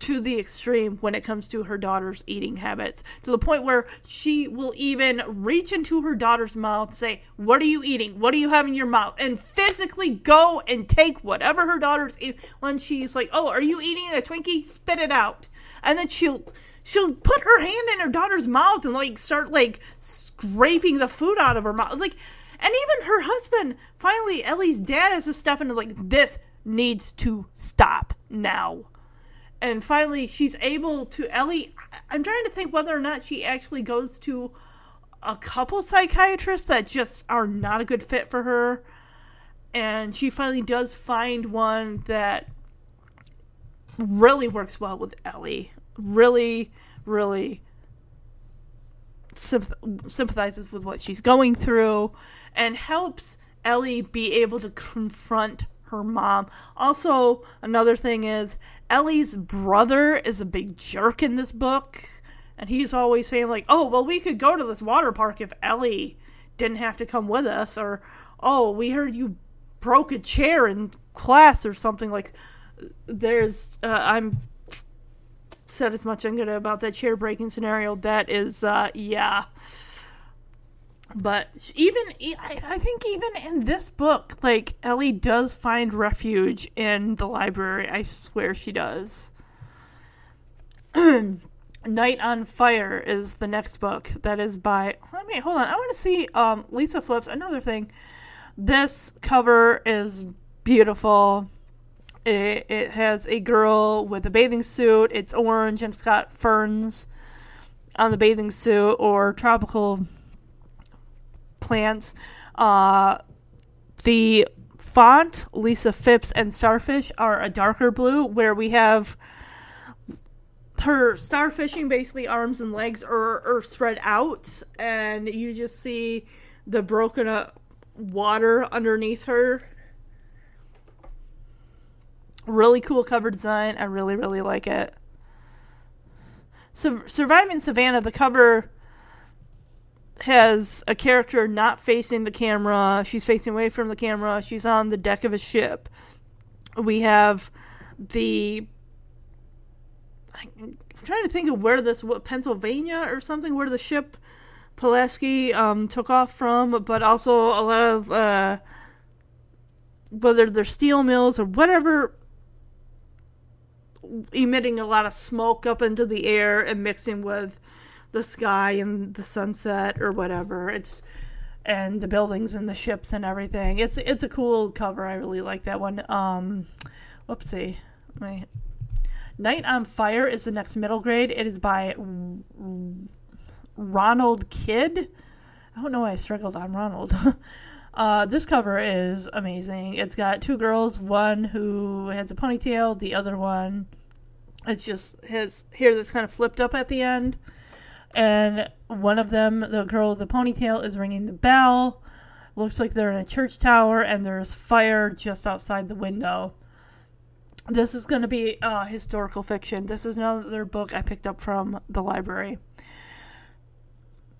to the extreme when it comes to her daughter's eating habits to the point where she will even reach into her daughter's mouth say what are you eating? What do you have in your mouth? and physically go and take whatever her daughter's eating when she's like oh are you eating a twinkie? Spit it out. And then she'll she'll put her hand in her daughter's mouth and like start like scraping the food out of her mouth. Like and even her husband finally ellie's dad has to step into like this needs to stop now and finally she's able to Ellie I'm trying to think whether or not she actually goes to a couple psychiatrists that just are not a good fit for her. And she finally does find one that really works well with Ellie. Really really sympathizes with what she's going through and helps Ellie be able to confront her mom. Also, another thing is Ellie's brother is a big jerk in this book, and he's always saying like, "Oh, well, we could go to this water park if Ellie didn't have to come with us," or "Oh, we heard you broke a chair in class or something like." There's, uh, I'm said as much I'm gonna about that chair breaking scenario. That is, uh, yeah but even I think even in this book like ellie does find refuge in the library. I swear she does. Night on fire is the next book that is by let me hold on. I want to see um, lisa flips another thing. This cover is beautiful. It, it has a girl with a bathing suit. It's orange and it's got ferns on the bathing suit or tropical plants. Uh, the font, Lisa Phipps and Starfish, are a darker blue, where we have her starfishing basically arms and legs are, are spread out, and you just see the broken up water underneath her. Really cool cover design. I really, really like it. So, Surviving Savannah, the cover has a character not facing the camera. She's facing away from the camera. She's on the deck of a ship. We have the. I'm trying to think of where this, what, Pennsylvania or something, where the ship Pulaski um, took off from, but also a lot of. Uh, whether they're steel mills or whatever emitting a lot of smoke up into the air and mixing with the sky and the sunset or whatever. It's and the buildings and the ships and everything. It's it's a cool cover. I really like that one. Um, whoopsie, my Night on Fire is the next middle grade. It is by Ronald Kidd. I don't know why I struggled on Ronald. uh, this cover is amazing. It's got two girls, one who has a ponytail, the other one it's just his hair that's kind of flipped up at the end and one of them, the girl with the ponytail, is ringing the bell. Looks like they're in a church tower, and there's fire just outside the window. This is going to be uh, historical fiction. This is another book I picked up from the library.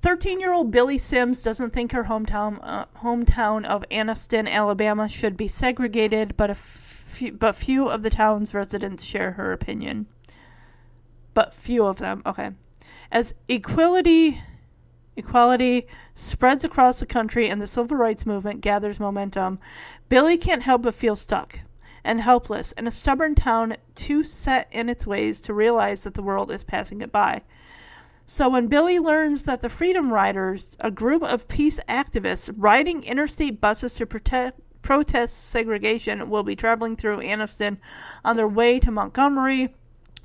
13 year old Billy Sims doesn't think her hometown, uh, hometown of Anniston, Alabama should be segregated, but, few, but few of the town's residents share her opinion. But few of them, okay. As equality equality spreads across the country and the civil rights movement gathers momentum, Billy can't help but feel stuck and helpless in a stubborn town too set in its ways to realize that the world is passing it by. So when Billy learns that the Freedom Riders, a group of peace activists riding interstate buses to protect protest segregation, will be traveling through Anniston on their way to Montgomery,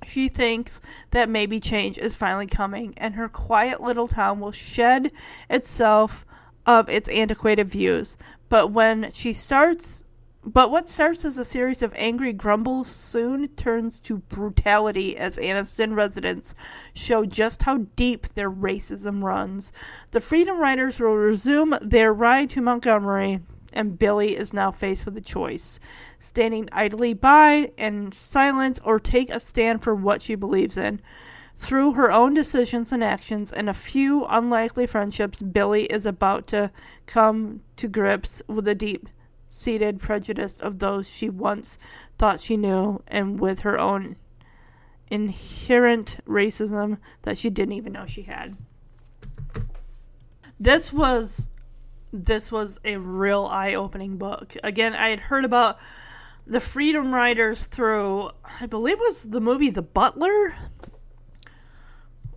she thinks that maybe change is finally coming and her quiet little town will shed itself of its antiquated views. But when she starts but what starts as a series of angry grumbles soon turns to brutality as Anniston residents show just how deep their racism runs. The Freedom Riders will resume their ride to Montgomery and Billy is now faced with a choice standing idly by in silence or take a stand for what she believes in. Through her own decisions and actions and a few unlikely friendships, Billy is about to come to grips with the deep seated prejudice of those she once thought she knew and with her own inherent racism that she didn't even know she had. This was this was a real eye-opening book. Again, I had heard about the Freedom Riders through, I believe was the movie The Butler,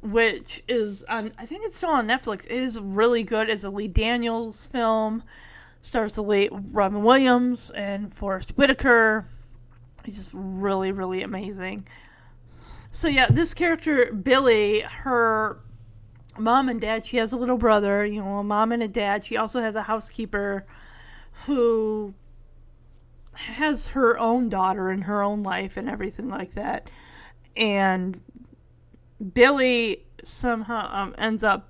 which is on, I think it's still on Netflix. It is really good. It's a Lee Daniels film. Stars the late Robin Williams and Forest Whitaker. It's just really, really amazing. So yeah, this character Billy, her mom and dad, she has a little brother, you know, a mom and a dad. She also has a housekeeper who has her own daughter and her own life and everything like that. And Billy somehow um, ends up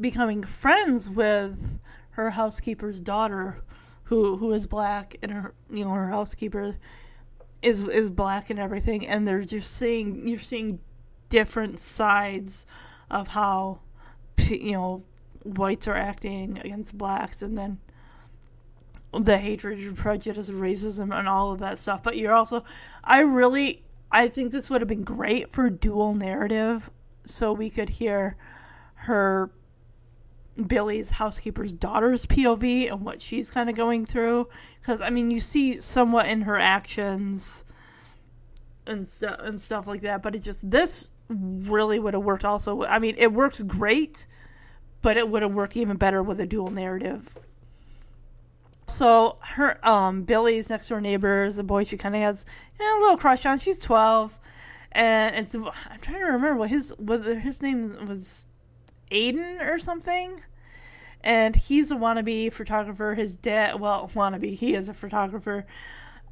becoming friends with her housekeeper's daughter, who who is black, and her you know her housekeeper is is black and everything. And they're just seeing you're seeing different sides of how you know whites are acting against blacks, and then the hatred, and prejudice, and racism, and all of that stuff. But you're also, I really, I think this would have been great for dual narrative, so we could hear her, Billy's housekeeper's daughter's POV and what she's kind of going through. Because I mean, you see somewhat in her actions and stuff and stuff like that. But it just this really would have worked. Also, I mean, it works great, but it would have worked even better with a dual narrative so her um Billy's next door neighbor is a boy she kind of has you know, a little crush on. She's twelve, and it's I'm trying to remember what his whether his name was Aiden or something. And he's a wannabe photographer. His dad, well, wannabe, he is a photographer.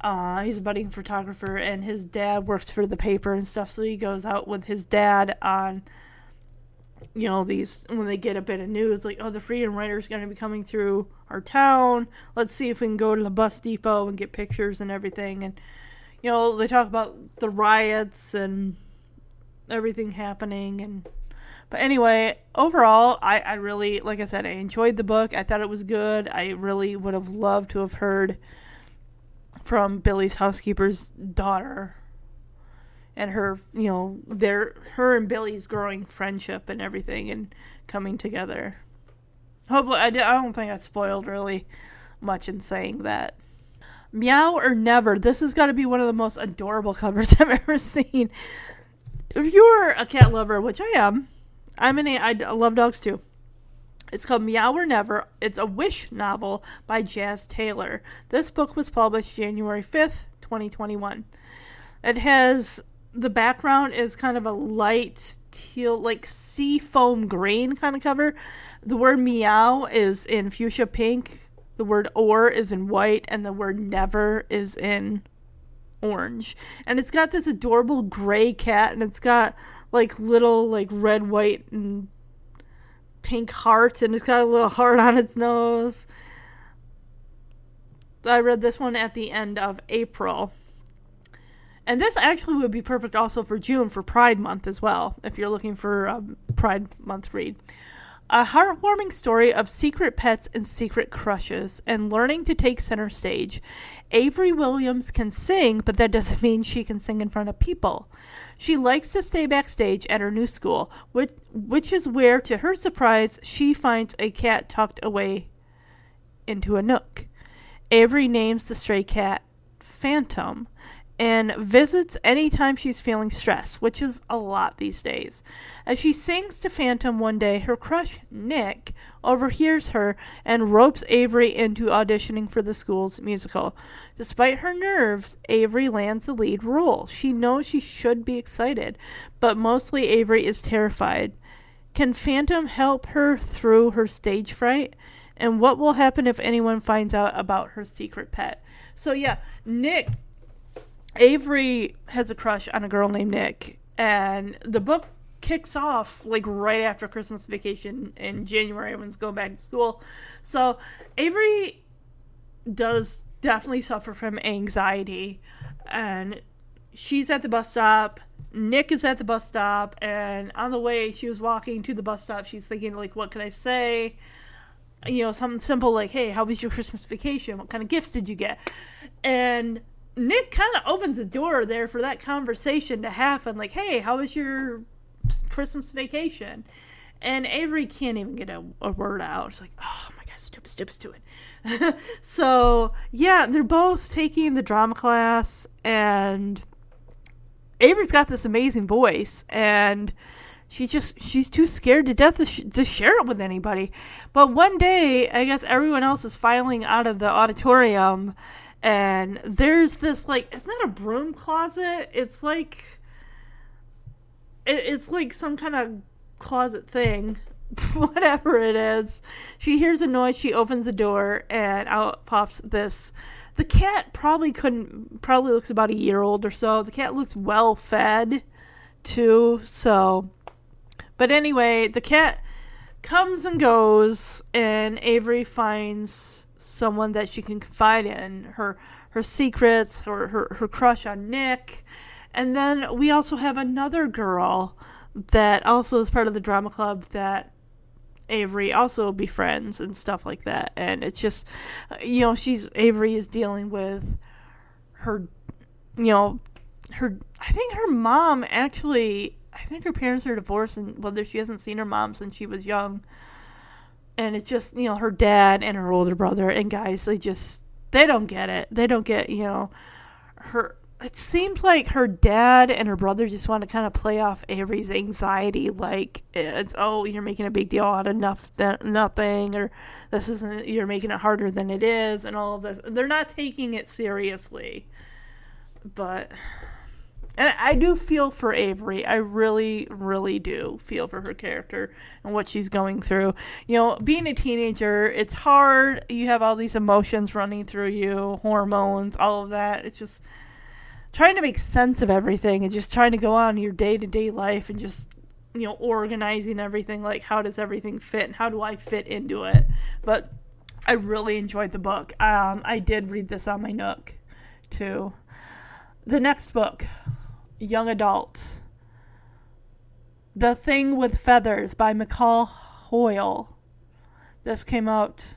Uh, he's a budding photographer, and his dad works for the paper and stuff. So he goes out with his dad on you know, these when they get a bit of news, like, oh, the Freedom Rider is going to be coming through our town. Let's see if we can go to the bus depot and get pictures and everything. And you know, they talk about the riots and everything happening and but anyway, overall, I, I really, like I said, I enjoyed the book. I thought it was good. I really would have loved to have heard from Billy's housekeeper's daughter and her, you know, their her and Billy's growing friendship and everything and coming together. Hopefully, I, I don't think I spoiled really much in saying that. Meow or Never. This has got to be one of the most adorable covers I've ever seen. If you're a cat lover, which I am, I'm an I love dogs too. It's called Meow or Never. It's a wish novel by Jas Taylor. This book was published January 5th, 2021. It has the background is kind of a light teal, like sea foam green kind of cover. The word meow is in fuchsia pink. The word or is in white, and the word never is in orange. And it's got this adorable gray cat, and it's got like little like red, white, and pink heart, and it's got a little heart on its nose. I read this one at the end of April. And this actually would be perfect also for June for Pride Month as well, if you're looking for a Pride Month read. A heartwarming story of secret pets and secret crushes and learning to take center stage. Avery Williams can sing, but that doesn't mean she can sing in front of people. She likes to stay backstage at her new school, which, which is where, to her surprise, she finds a cat tucked away into a nook. Avery names the stray cat Phantom and visits anytime she's feeling stressed, which is a lot these days. As she sings to Phantom one day, her crush, Nick, overhears her and ropes Avery into auditioning for the school's musical. Despite her nerves, Avery lands the lead role. She knows she should be excited, but mostly Avery is terrified. Can Phantom help her through her stage fright? And what will happen if anyone finds out about her secret pet? So, yeah, Nick Avery has a crush on a girl named Nick, and the book kicks off like right after Christmas vacation in January when it's going back to school. So Avery does definitely suffer from anxiety, and she's at the bus stop. Nick is at the bus stop, and on the way she was walking to the bus stop. She's thinking like, "What can I say?" You know, something simple like, "Hey, how was your Christmas vacation? What kind of gifts did you get?" And Nick kind of opens the door there for that conversation to happen. Like, hey, how was your Christmas vacation? And Avery can't even get a, a word out. It's like, oh my god, stupid, stupid, stupid. so yeah, they're both taking the drama class, and Avery's got this amazing voice, and she's just she's too scared to death to, sh- to, share it with anybody but one day i guess everyone else is filing out of the auditorium and there's this like it's not a broom closet. It's like it, it's like some kind of closet thing. Whatever it is. She hears a noise. She opens the door and out pops this. The cat probably couldn't probably looks about a year old or so. The cat looks well fed too so. But anyway the cat comes and goes and avery finds someone that she can confide in her her secrets her, her her crush on nick and then we also have another girl that also is part of the drama club that Avery also befriends and stuff like that. And it's just, you know, she's Avery is dealing with her, you know, her. I think her mom actually. I think her parents are divorced, and whether she hasn't seen her mom since she was young and it's just you know her dad and her older brother and guys they just they don't get it they don't get you know her it seems like her dad and her brother just want to kind of play off Avery's anxiety, like it's oh you're making a big deal out of nothing, nothing, or this isn't you're making it harder than it is, and all of this. They're not taking it seriously, but and I do feel for Avery. I really, really do feel for her character and what she's going through. You know, being a teenager, it's hard. You have all these emotions running through you, hormones, all of that. It's just trying to make sense of everything and just trying to go on your day to day life and just you know, organizing everything, like how does everything fit and how do I fit into it. But I really enjoyed the book. Um, I did read this on my Nook too. The next book, Young Adult. The Thing with Feathers by McCall Hoyle. This came out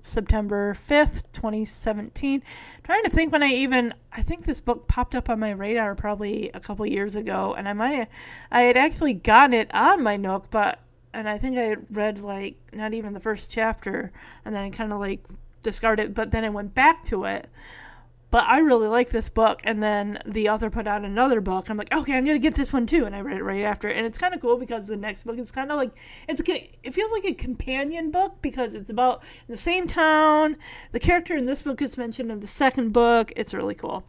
September 5th, 2017. trying to think when I even I think this book popped up on my radar probably a couple years ago and I might have, I had actually gotten it on my Nook, but and I think I had read like not even the first chapter and then I kind of like discarded it, but then I went back to it but I really like this book. And then the author put out another book. I'm like, okay, I'm gonna get this one too, and I read it right after. And it's kind of cool because the next book is kind of like it's it feels like a companion book because it's about the same town. The character in this book is mentioned in the second book. It's really cool.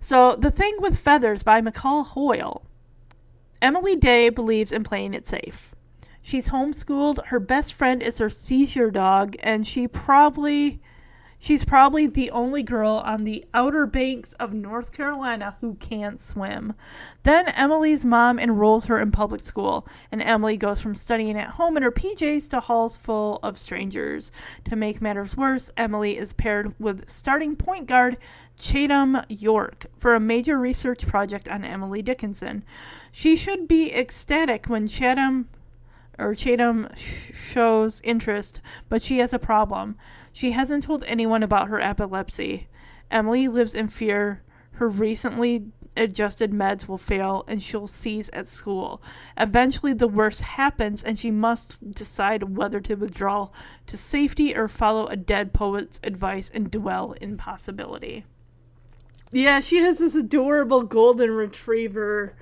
So, The Thing with Feathers by McCall Hoyle. Emily Day believes in playing it safe. She's homeschooled. Her best friend is her seizure dog, and she probably She's probably the only girl on the outer banks of North Carolina who can't swim. Then Emily's mom enrolls her in public school, and Emily goes from studying at home in her PJs to halls full of strangers. To make matters worse, Emily is paired with starting point guard Chatham York for a major research project on Emily Dickinson. She should be ecstatic when Chatham or Chatham shows interest, but she has a problem. She hasn't told anyone about her epilepsy. Emily lives in fear her recently adjusted meds will fail and she'll seize at school. Eventually, the worst happens and she must decide whether to withdraw to safety or follow a dead poet's advice and dwell in possibility. Yeah, she has this adorable golden retriever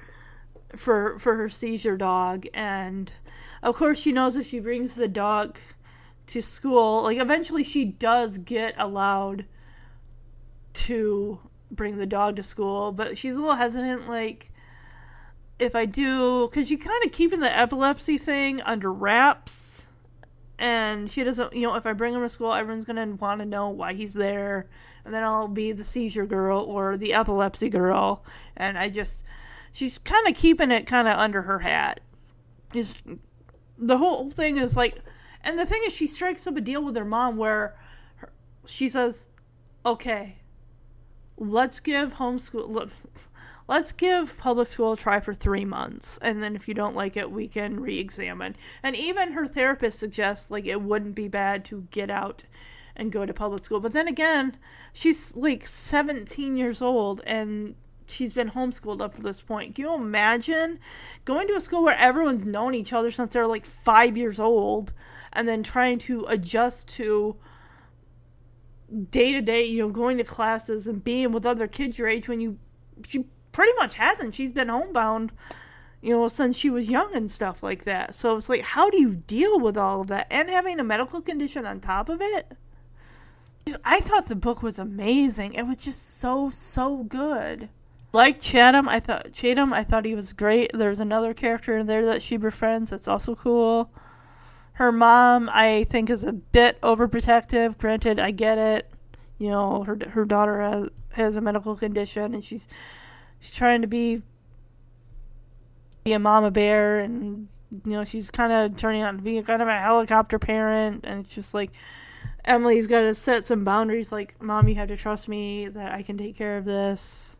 for for her seizure dog and of course she knows if she brings the dog to school like eventually she does get allowed to bring the dog to school but she's a little hesitant like if i do because she's kind of keeping the epilepsy thing under wraps and she doesn't you know if i bring him to school everyone's going to want to know why he's there and then i'll be the seizure girl or the epilepsy girl and i just she's kind of keeping it kind of under her hat. Is the whole thing is like, and the thing is, she strikes up a deal with her mom where her, she says, "Okay, let's give homeschool." Let's give public school a try for three months, and then if you don't like it, we can re-examine. And even her therapist suggests like it wouldn't be bad to get out and go to public school. But then again, she's like 17 years old, and she's been homeschooled up to this point. Can you imagine going to a school where everyone's known each other since they're like five years old and then trying to adjust to day to day, you know, going to classes and being with other kids your age when you she pretty much hasn't. She's been homebound, you know, since she was young and stuff like that. So it's like how do you deal with all of that and having a medical condition on top of it? I thought the book was amazing. It was just so so good like Chatham, I thought Chatham, I thought he was great. There's another character in there that she befriends that's also cool. Her mom, I think, is a bit overprotective. Granted, I get it. You know, her her daughter has, has a medical condition, and she's she's trying to be be a mama bear, and you know, she's kind of turning out to be kind of a helicopter parent, and it's just like Emily's got to set some boundaries. Like, mom, you have to trust me that I can take care of this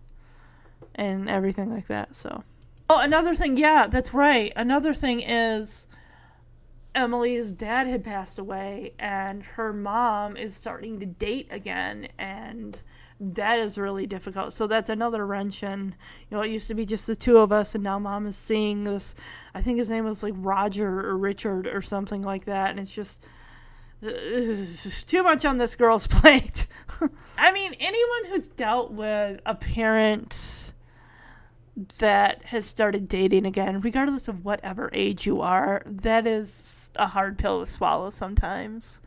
and everything like that. So, oh, another thing, yeah, that's right. Another thing is Emily's dad had passed away, and her mom is starting to date again, and that is really difficult. So that's another wrench in, you know, it used to be just the two of us, and now mom is seeing this. I think his name was like Roger or Richard or something like that, and it's just too much on this girl's plate. I mean, anyone who's dealt with a parent that has started dating again, regardless of whatever age you are, that is a hard pill to swallow sometimes.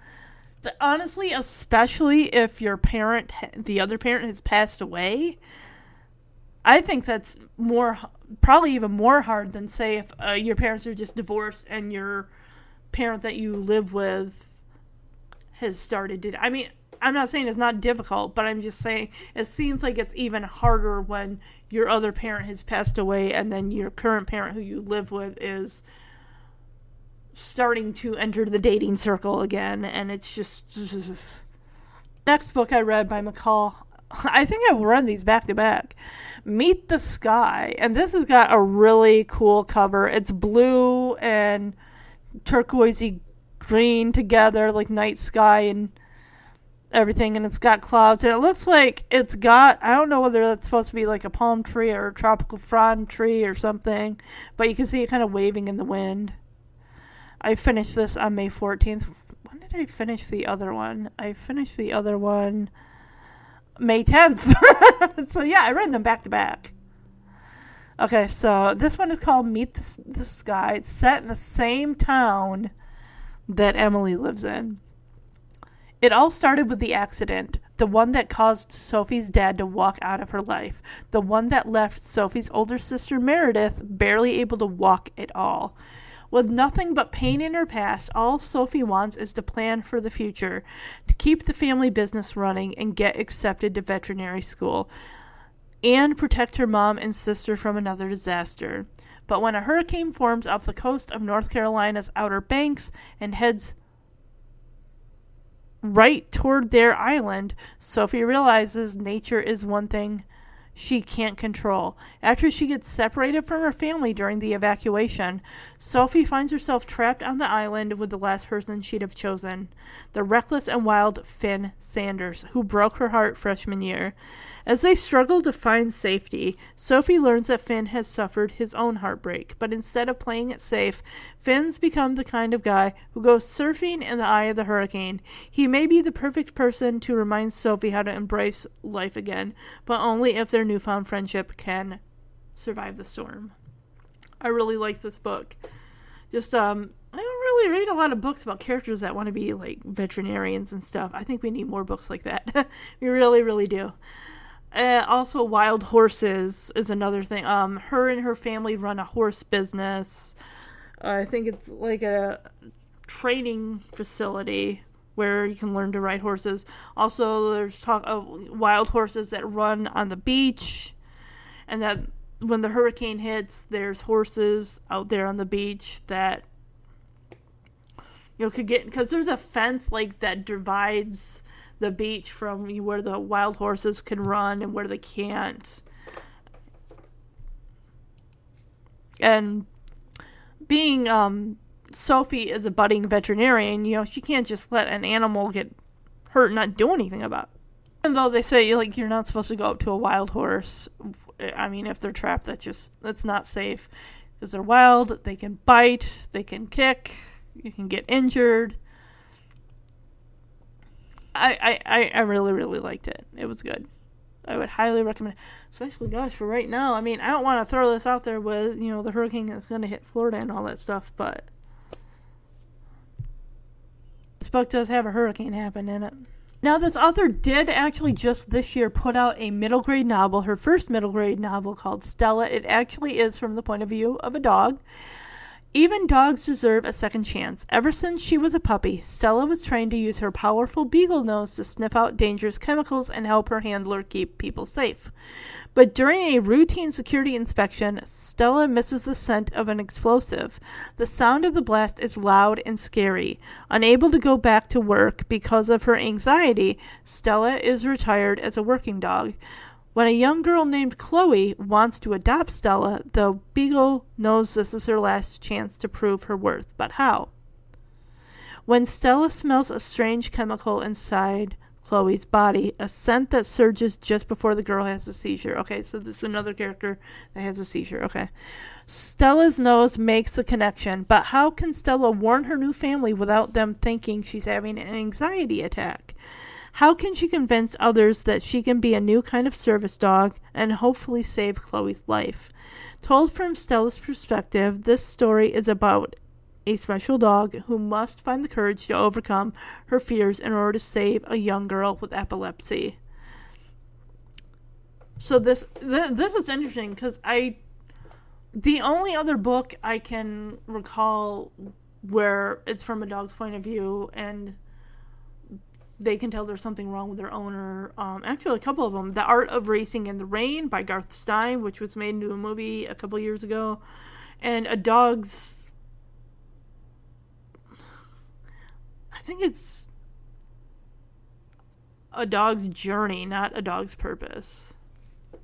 But honestly, especially if your parent, the other parent, has passed away, I think that's more, probably even more hard than, say, if uh, your parents are just divorced and your parent that you live with has started. dating. I mean, I'm not saying it's not difficult, but I'm just saying it seems like it's even harder when your other parent has passed away and then your current parent who you live with is starting to enter the dating circle again and it's just, next book I read by McCall I think I've run these back to back. Meet the Sky. And this has got a really cool cover. It's blue and turquoisey green together, like night sky and everything. And it's got clouds. And it looks like it's got, I don't know whether that's supposed to be like a palm tree or a tropical frond tree or something, but you can see it kind of waving in the wind. I finished this on May 14th. When did I finish the other one? I finished the other one May 10th. so yeah, I read them back to back. Okay, so this one is called Meet the, the Sky. It's set in the same town that Emily lives in. It all started with the accident, the one that caused Sophie's dad to walk out of her life, the one that left Sophie's older sister Meredith barely able to walk at all. With nothing but pain in her past, all Sophie wants is to plan for the future, to keep the family business running and get accepted to veterinary school, and protect her mom and sister from another disaster. But when a hurricane forms off the coast of North Carolina's Outer Banks and heads right toward their island, Sophie realizes nature is one thing she can't control. After she gets separated from her family during the evacuation, Sophie finds herself trapped on the island with the last person she'd have chosen the reckless and wild Finn Sanders, who broke her heart freshman year. As they struggle to find safety, Sophie learns that Finn has suffered his own heartbreak, but instead of playing it safe, Finn's become the kind of guy who goes surfing in the eye of the hurricane. He may be the perfect person to remind Sophie how to embrace life again, but only if their newfound friendship can survive the storm. I really like this book. Just um I don't really read a lot of books about characters that want to be like veterinarians and stuff. I think we need more books like that. we really, really do. Uh, also, wild horses is another thing. Um, her and her family run a horse business. Uh, I think it's like a training facility where you can learn to ride horses. Also, there's talk of wild horses that run on the beach, and that when the hurricane hits, there's horses out there on the beach that you know could get because there's a fence like that divides the beach from where the wild horses can run and where they can't. And being um, Sophie is a budding veterinarian, you know, she can't just let an animal get hurt and not do anything about it. Even though they say like you're not supposed to go up to a wild horse, I mean, if they're trapped, that's just that's not safe because they're wild. They can bite, they can kick, you can get injured. I, I, I really, really liked it. It was good. I would highly recommend. Especially, gosh, for right now. I mean, I don't want to throw this out there with, you know, the hurricane that's going to hit Florida and all that stuff, but this book does have a hurricane happen in it. Now, this author did actually just this year put out a middle grade novel, her first middle grade novel called Stella. It actually is from the point of view of a dog. Even dogs deserve a second chance. Ever since she was a puppy, Stella was trained to use her powerful beagle nose to sniff out dangerous chemicals and help her handler keep people safe. But during a routine security inspection, Stella misses the scent of an explosive. The sound of the blast is loud and scary. Unable to go back to work because of her anxiety, Stella is retired as a working dog. When a young girl named Chloe wants to adopt Stella, the Beagle knows this is her last chance to prove her worth. But how? When Stella smells a strange chemical inside Chloe's body, a scent that surges just before the girl has a seizure. Okay, so this is another character that has a seizure. Okay. Stella's nose makes the connection, but how can Stella warn her new family without them thinking she's having an anxiety attack? How can she convince others that she can be a new kind of service dog and hopefully save Chloe's life? Told from Stella's perspective, this story is about a special dog who must find the courage to overcome her fears in order to save a young girl with epilepsy. So this th- this is interesting because I the only other book I can recall where it's from a dog's point of view and they can tell there's something wrong with their owner. Um, actually, a couple of them. The Art of Racing in the Rain by Garth Stein, which was made into a movie a couple years ago, and A Dog's. I think it's a dog's journey, not a dog's purpose,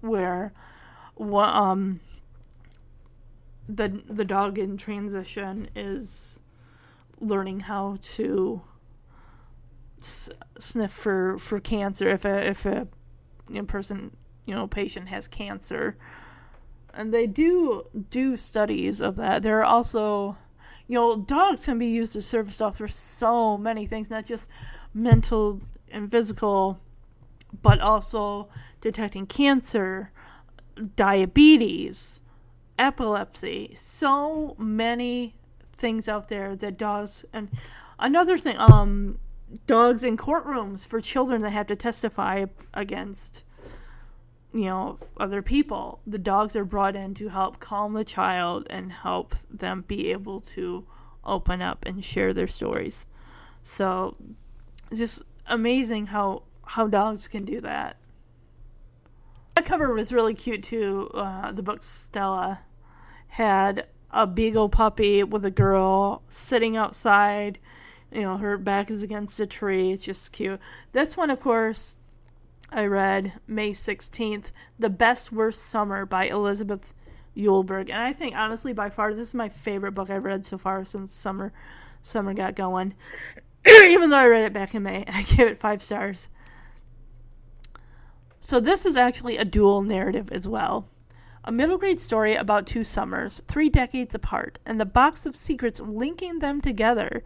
where um the the dog in transition is learning how to sniff for for cancer if a if a you know, person you know patient has cancer. And they do do studies of that. There are also you know dogs can be used as service dogs for so many things not just mental and physical but also detecting cancer diabetes epilepsy so many things out there that dogs and another thing um dogs in courtrooms for children that have to testify against you know other people. The dogs are brought in to help calm the child and help them be able to open up and share their stories. So just amazing how how dogs can do that. That cover was really cute too. Uh, the book stella had a beagle puppy with a girl sitting outside. You know, her back is against a tree. It's just cute. This one, of course, I read May 16th, The Best Worst Summer by Elizabeth Eulberg. And I think, honestly, by far, this is my favorite book I've read so far since summer summer got going. Even though I read it back in May, I gave it five stars. So this is actually a dual narrative as well a middle grade story about two summers, three decades apart, and the box of secrets linking them together.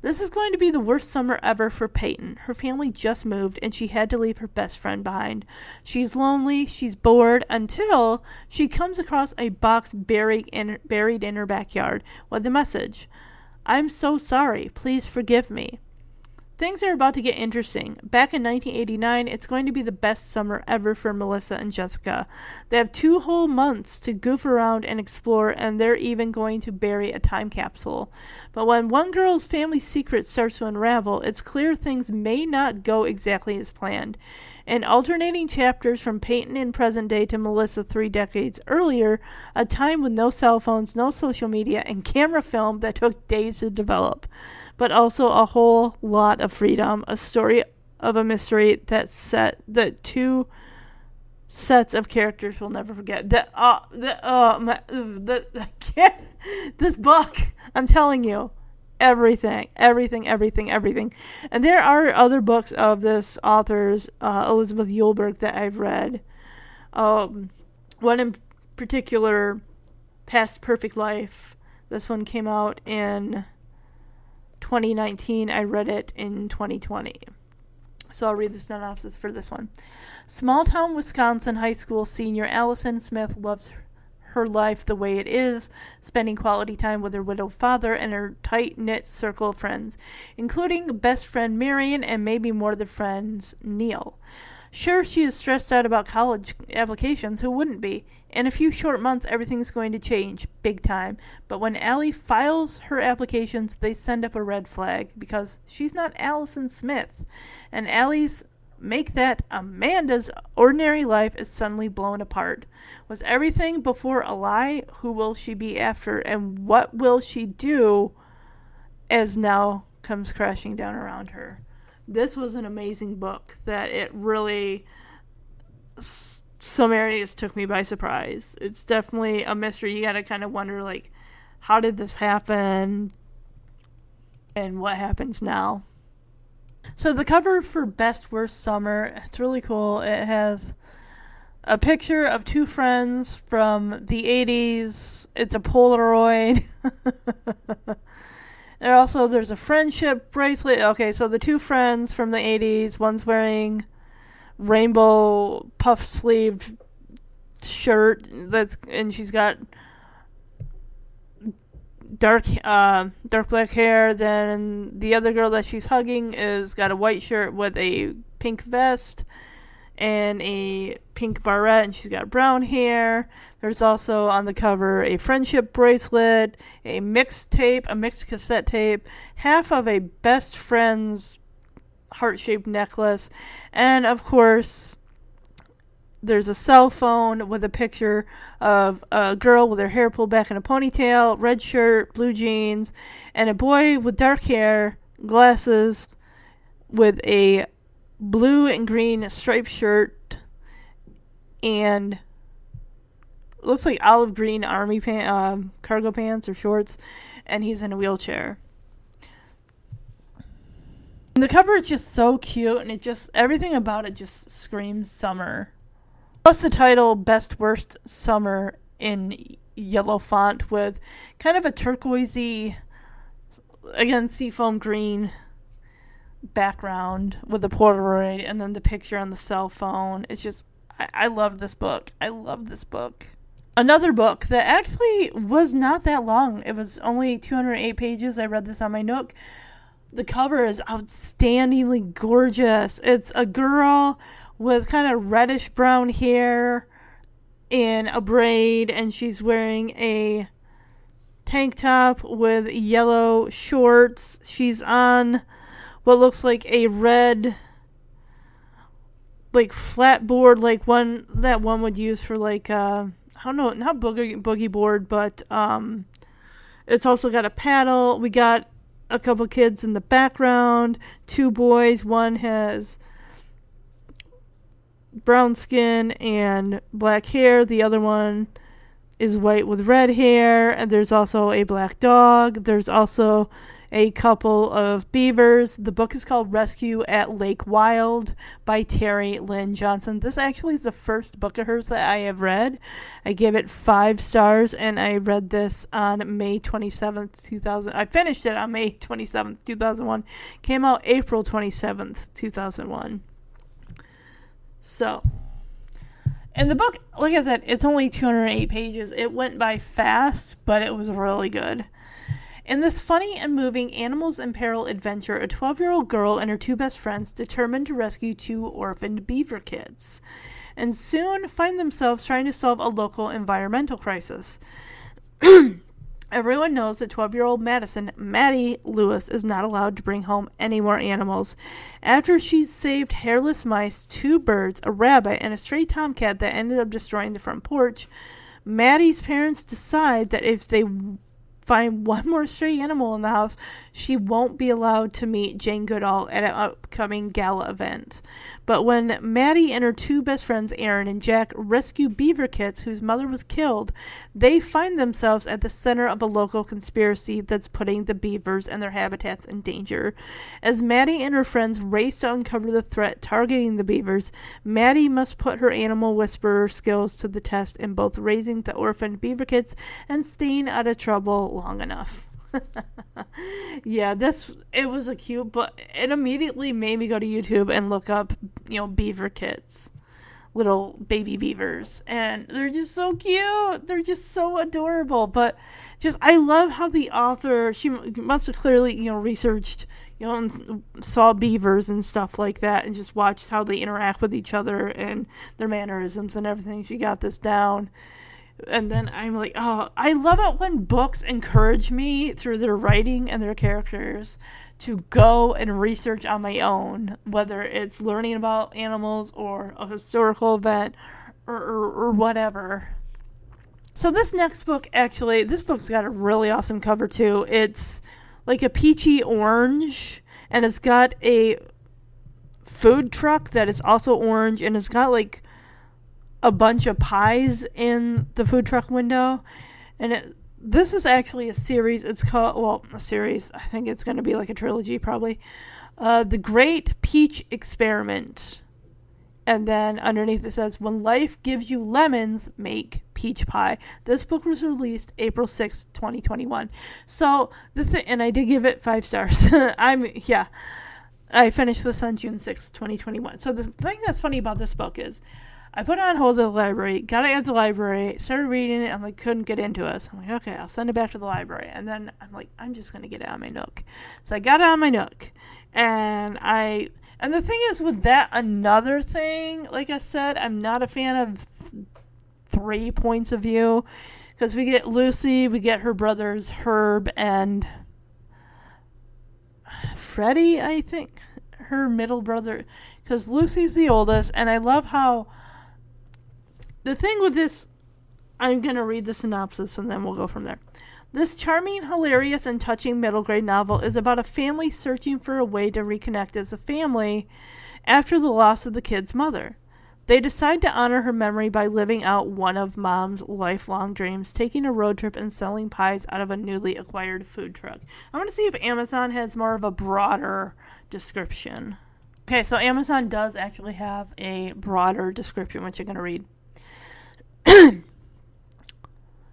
This is going to be the worst summer ever for Peyton. Her family just moved, and she had to leave her best friend behind. She's lonely, she's bored, until she comes across a box buried in, buried in her backyard with a message I'm so sorry, please forgive me. Things are about to get interesting. Back in 1989, it's going to be the best summer ever for Melissa and Jessica. They have two whole months to goof around and explore, and they're even going to bury a time capsule. But when one girl's family secret starts to unravel, it's clear things may not go exactly as planned. In alternating chapters from Peyton in present day to Melissa three decades earlier, a time with no cell phones, no social media, and camera film that took days to develop, but also a whole lot of freedom, a story of a mystery that set that two sets of characters will never forget. That uh, the uh, my, the, this book, I'm telling you, everything, everything, everything, everything. And there are other books of this author's, uh, Elizabeth Eulberg, that I've read. Um, one in particular, Past Perfect Life. This one came out in 2019. I read it in 2020. So I'll read the synopsis for this one. Small town Wisconsin high school senior Allison Smith loves her life the way it is, spending quality time with her widowed father and her tight knit circle of friends, including best friend Marion and maybe more of the friends Neil. Sure, she is stressed out about college applications. Who wouldn't be? In a few short months, everything's going to change, big time. But when Allie files her applications, they send up a red flag because she's not Allison Smith. And Allie's make that Amanda's ordinary life is suddenly blown apart. Was everything before a lie? Who will she be after? And what will she do as now comes crashing down around her? This was an amazing book that it really. Some areas took me by surprise. It's definitely a mystery. You gotta kind of wonder, like, how did this happen? And what happens now? So the cover for Best Worst Summer, it's really cool. It has a picture of two friends from the 80s. It's a Polaroid. and also there's a friendship bracelet. Okay, so the two friends from the 80s, one's wearing rainbow puff sleeved shirt that's and she's got dark uh, dark black hair. Then the other girl that she's hugging is got a white shirt with a pink vest and a pink barrette, and she's got brown hair. There's also on the cover a friendship bracelet, a mixed tape, a mixed cassette tape, half of a best friends heart shaped necklace. And of course, there's a cell phone with a picture of a girl with her hair pulled back in a ponytail, red shirt, blue jeans, and a boy with dark hair, glasses, with a blue and green striped shirt, and looks like olive green army pant, um, cargo pants or shorts, and he's in a wheelchair. And the cover is just so cute, and it just everything about it just screams summer. Plus the title "Best Worst Summer" in yellow font with kind of a turquoisey, again seafoam green background with the Polaroid, and then the picture on the cell phone. It's just I, I love this book. I love this book another book that actually was not that long. It was only 208 pages. I read this on my Nook. The cover is outstandingly gorgeous. It's a girl with kind of reddish brown hair in a braid, and she's wearing a tank top with yellow shorts. She's on what looks like a red like flat board like one that one would use for like uh I don't know, not boogie boogie board, but um, it's also got a paddle. We got a couple kids in the background, two boys. One has brown skin and black hair. The other one is white with red hair. And there's also a black dog. There's also a couple of beavers. The book is called Rescue at Lake Wild by Terry Lynn Johnson. This actually is the first book of hers that I have read. I gave it five stars, and I read this on May 27th, 2000. I finished it on May 27th, 2001. Came out April 27th, 2001. So. And the book, like I said, it's only 208 pages. It went by fast, but it was really good. In this funny and moving Animals in Peril adventure, a 12 year old girl and her two best friends determine to rescue two orphaned beaver kids, and soon find themselves trying to solve a local environmental crisis. Everyone knows that 12 year old Madison, Maddie Lewis, is not allowed to bring home any more animals. After she's saved hairless mice, two birds, a rabbit, and a stray tomcat that ended up destroying the front porch, Maddie's parents decide that if they find one more stray animal in the house, she won't be allowed to meet Jane Goodall at an upcoming gala event. But when Maddie and her two best friends, Aaron and Jack, rescue beaver kits whose mother was killed, they find themselves at the center of a local conspiracy that's putting the beavers and their habitats in danger. As Maddie and her friends race to uncover the threat targeting the beavers, Maddie must put her animal whisperer skills to the test in both raising the orphaned beaver kits and staying out of trouble long enough. yeah, this it was a cute, but it immediately made me go to YouTube and look up, you know, beaver kits, little baby beavers, and they're just so cute. They're just so adorable. But just I love how the author she must have clearly you know researched you know and saw beavers and stuff like that, and just watched how they interact with each other and their mannerisms and everything. She got this down and then I'm like, oh, I love it when books encourage me through their writing and their characters to go and research on my own, whether it's learning about animals or a historical event or, or, or whatever. So this next book, actually, this book's got a really awesome cover too. It's like a peachy orange, and it's got a food truck that is also orange, and it's got like a bunch of pies in the food truck window, and it, this is actually a series. It's called well, a series. I think it's going to be like a trilogy, probably. Uh, the Great Peach Experiment, and then underneath it says, "When life gives you lemons, make peach pie." This book was released April sixth, twenty twenty one. So the thing, and I did give it five stars. I'm yeah. I finished this on June 6th, 2021. So the thing that's funny about this book is I put it on hold at the library, got it at the library, started reading it. I'm like, couldn't get into it. So I'm like, okay, I'll send it back to the library. And then I'm like, I'm just gonna get it on my Nook. So I got it on my Nook, and I. And the thing is, with that, another thing, like I said, I'm not a fan of th- three points of view because we get Lucy, we get her brothers Herb and Freddie, I think her middle brother because Lucy's the oldest, and I love how the thing with this. I'm gonna read the synopsis and then we'll go from there. This charming, hilarious, and touching middle grade novel is about a family searching for a way to reconnect as a family after the loss of the kid's mother. They decide to honor her memory by living out one of mom's lifelong dreams, taking a road trip and selling pies out of a newly acquired food truck. I want to see if Amazon has more of a broader description. Okay, so Amazon does actually have a broader description, which I'm going to read.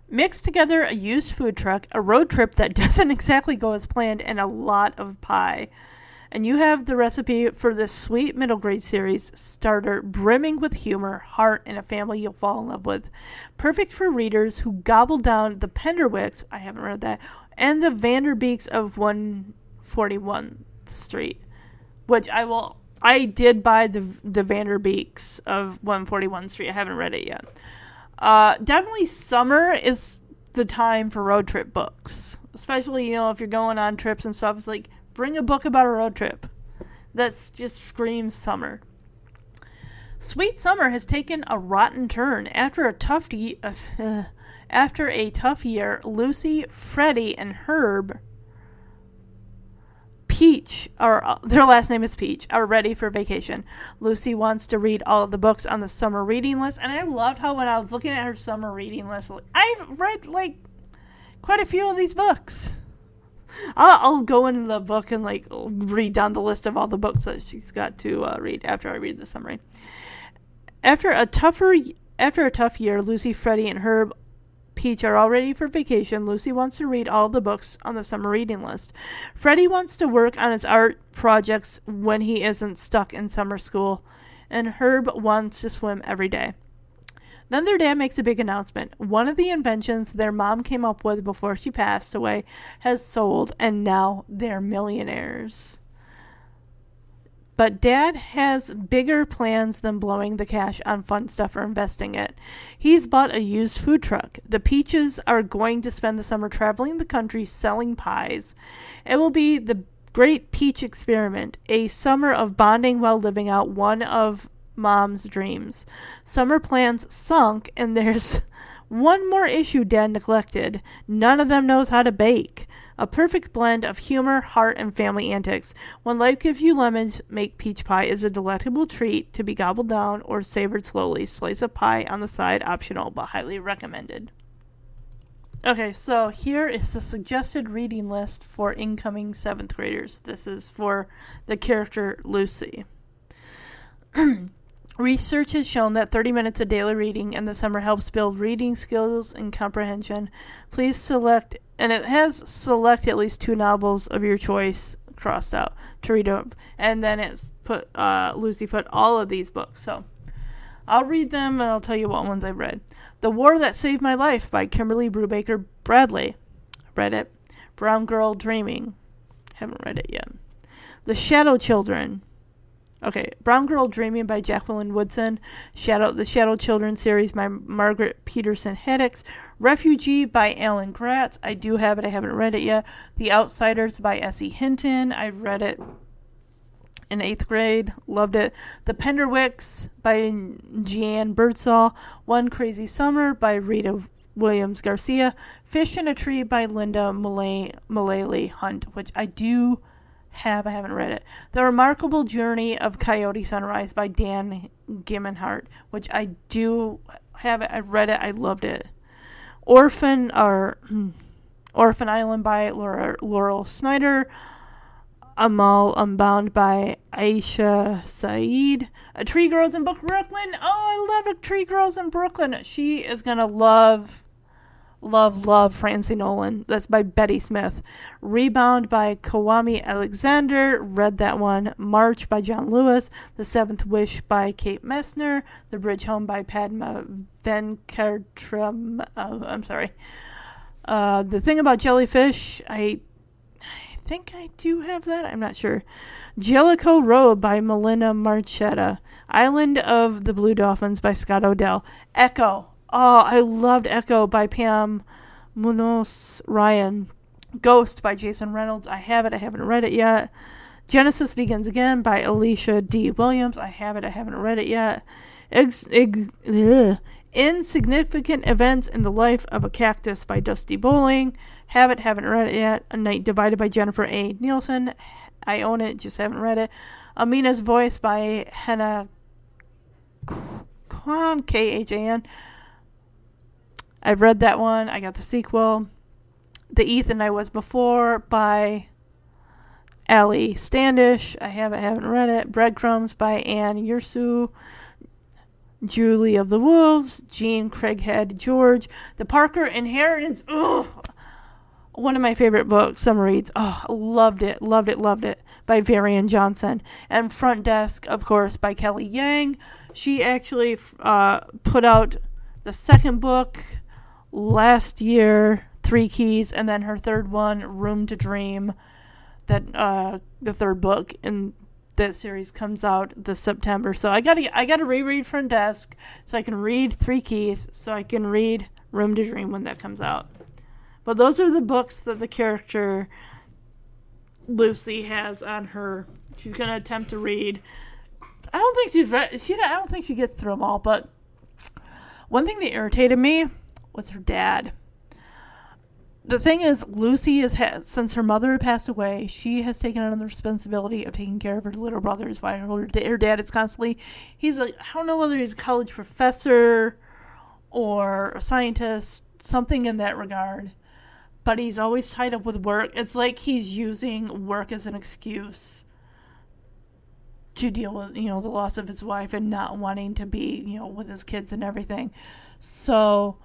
Mix together a used food truck, a road trip that doesn't exactly go as planned, and a lot of pie. And you have the recipe for this sweet middle grade series starter brimming with humor, heart, and a family you'll fall in love with. Perfect for readers who gobble down the Penderwicks, I haven't read that, and the Vanderbeekers of 141 Street, which I will. I did buy the the Vanderbeekers of 141 Street. I haven't read it yet. Uh, definitely summer is the time for road trip books, especially you know if you're going on trips and stuff. It's like bring a book about a road trip. That's just screams summer. Sweet Summer has taken a rotten turn after a tough uh, after a tough year. Lucy, Freddie, and Herb Peach, or uh, their last name is Peach, are ready for vacation. Lucy wants to read all of the books on the summer reading list, and I loved how when I was looking at her summer reading list, I've read like quite a few of these books. I'll, I'll go into the book and like read down the list of all the books that she's got to uh, read after I read the summary. After a tougher after a tough year, Lucy, Freddie, and Herb Peach are all ready for vacation. Lucy wants to read all the books on the summer reading list. Freddie wants to work on his art projects when he isn't stuck in summer school. And Herb wants to swim every day. Then their dad makes a big announcement. One of the inventions their mom came up with before she passed away has sold, and now they're millionaires. But dad has bigger plans than blowing the cash on fun stuff or investing it. He's bought a used food truck. The Peaches are going to spend the summer traveling the country selling pies. It will be the Great Peach Experiment, a summer of bonding while living out one of mom's dreams. Summer plans sunk, and there's one more issue dad neglected. None of them knows how to bake. A perfect blend of humor, heart, and family antics. When life gives you lemons, make peach pie is a delectable treat to be gobbled down or savored slowly. Slice of pie on the side, optional, but highly recommended. Okay, so here is the suggested reading list for incoming seventh graders. This is for the character Lucy. Research has shown that 30 minutes of daily reading in the summer helps build reading skills and comprehension. Please select, and it has select at least two novels of your choice crossed out to read them. And then it's put, uh, Lucy put all of these books. So I'll read them and I'll tell you what ones I've read. The War That Saved My Life by Kimberly Brubaker Bradley. Read it. Brown Girl Dreaming. Haven't read it yet. The Shadow Children Okay, Brown Girl Dreaming by Jacqueline Woodson, Shadow the Shadow Children series by Margaret Peterson Haddix, Refugee by Alan Gratz. I do have it, I haven't read it yet. The Outsiders by S.E. Hinton. I read it in eighth grade, loved it. The Penderwicks by Jeanne Birdsall, One Crazy Summer by Rita Williams Garcia, Fish in a Tree by Lynda Mullaly Hunt, which I do have. I haven't read it. The Remarkable Journey of Coyote Sunrise by Dan Gemeinhart, which I do have. It. I read it. I loved it. Orphan or hmm, Orphan Island by Laura, Laurel Snyder. Amal Unbound by Aisha Saeed. A Tree Grows in Brooklyn. Oh, I love A Tree Grows in Brooklyn. She is going to love love, love Francie Nolan. That's by Betty Smith. Rebound by Kwame Alexander. Read that one. March by John Lewis. The Seventh Wish by Kate Messner. The Bridge Home by Padma Venkatram. Oh, I'm sorry. Uh, the thing about jellyfish, I, I think I do have that. I'm not sure. Jellicoe Road by Melina Marchetta. Island of the Blue Dolphins by Scott O'Dell. Echo. Oh, I loved Echo by Pam Munoz Ryan. Ghost by Jason Reynolds. I have it. I haven't read it yet. Genesis Begins Again by Alicia D. Williams. I have it, I haven't read it yet. Ex- ex- Insignificant Events in the Life of a Cactus by Dusty Bowling. Have it, haven't read it yet. A Night Divided by Jennifer A. Nielsen. I own it, just haven't read it. Amina's Voice by Hannah Khan, K H A N. I've read that one. I got the sequel. The Ethan I Was Before by Ali Standish. I haven't haven't read it. Breadcrumbs by Anne Ursu. Julie of the Wolves. Jean Craighead George. The Parker Inheritance. Ugh. One of my favorite books, summer reads. Oh, loved it, loved it, loved it. By Varian Johnson. And Front Desk, of course, by Kelly Yang. She actually uh, put out the second book last year, Three Keys, and then her third one, Room to Dream. That uh, the third book in that series comes out this September. So I gotta I gotta reread Front Desk so I can read Three Keys so I can read Room to Dream when that comes out. But those are the books that the character Lucy has on her. She's gonna attempt to read. I don't think she's read. She, I don't think she gets through them all. But one thing that irritated me was her dad. The thing is, Lucy is ha- since her mother had passed away, she has taken on the responsibility of taking care of her little brothers. While her, her dad is constantly, he's like I don't know whether he's a college professor or a scientist, something in that regard but he's always tied up with work. It's like he's using work as an excuse to deal with, you know, the loss of his wife and not wanting to be, you know, with his kids and everything. So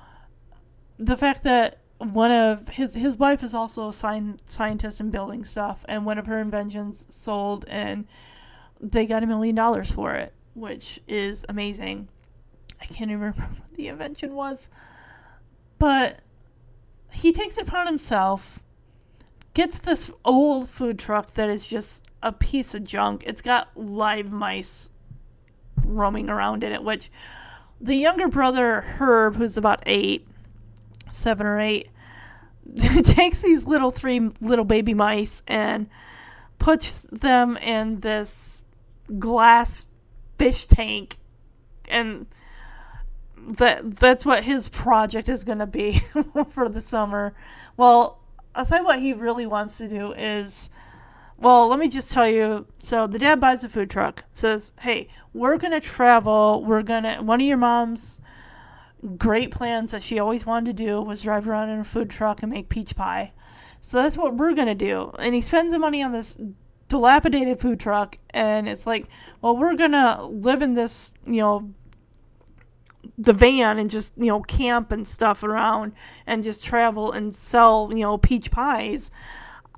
the fact that one of his his wife is also a sci- scientist and building stuff and one of her inventions sold and they got a million dollars for it, which is amazing. I can't even remember what the invention was. But he takes it upon himself, gets this old food truck that is just a piece of junk. It's got live mice roaming around in it, which the younger brother, Herb, who's about eight, seven or eight, takes these little three little baby mice and puts them in this glass fish tank and that that's what his project is going to be for the summer. Well, tell you what he really wants to do is well, let me just tell you. So the dad buys a food truck, says, "Hey, we're going to travel. We're going to one of your mom's great plans that she always wanted to do was drive around in a food truck and make peach pie. So that's what we're to do." And he spends the money on this dilapidated food truck and it's like, "Well, we're to live in this, you know, the van and just you know camp and stuff around and just travel and sell you know peach pies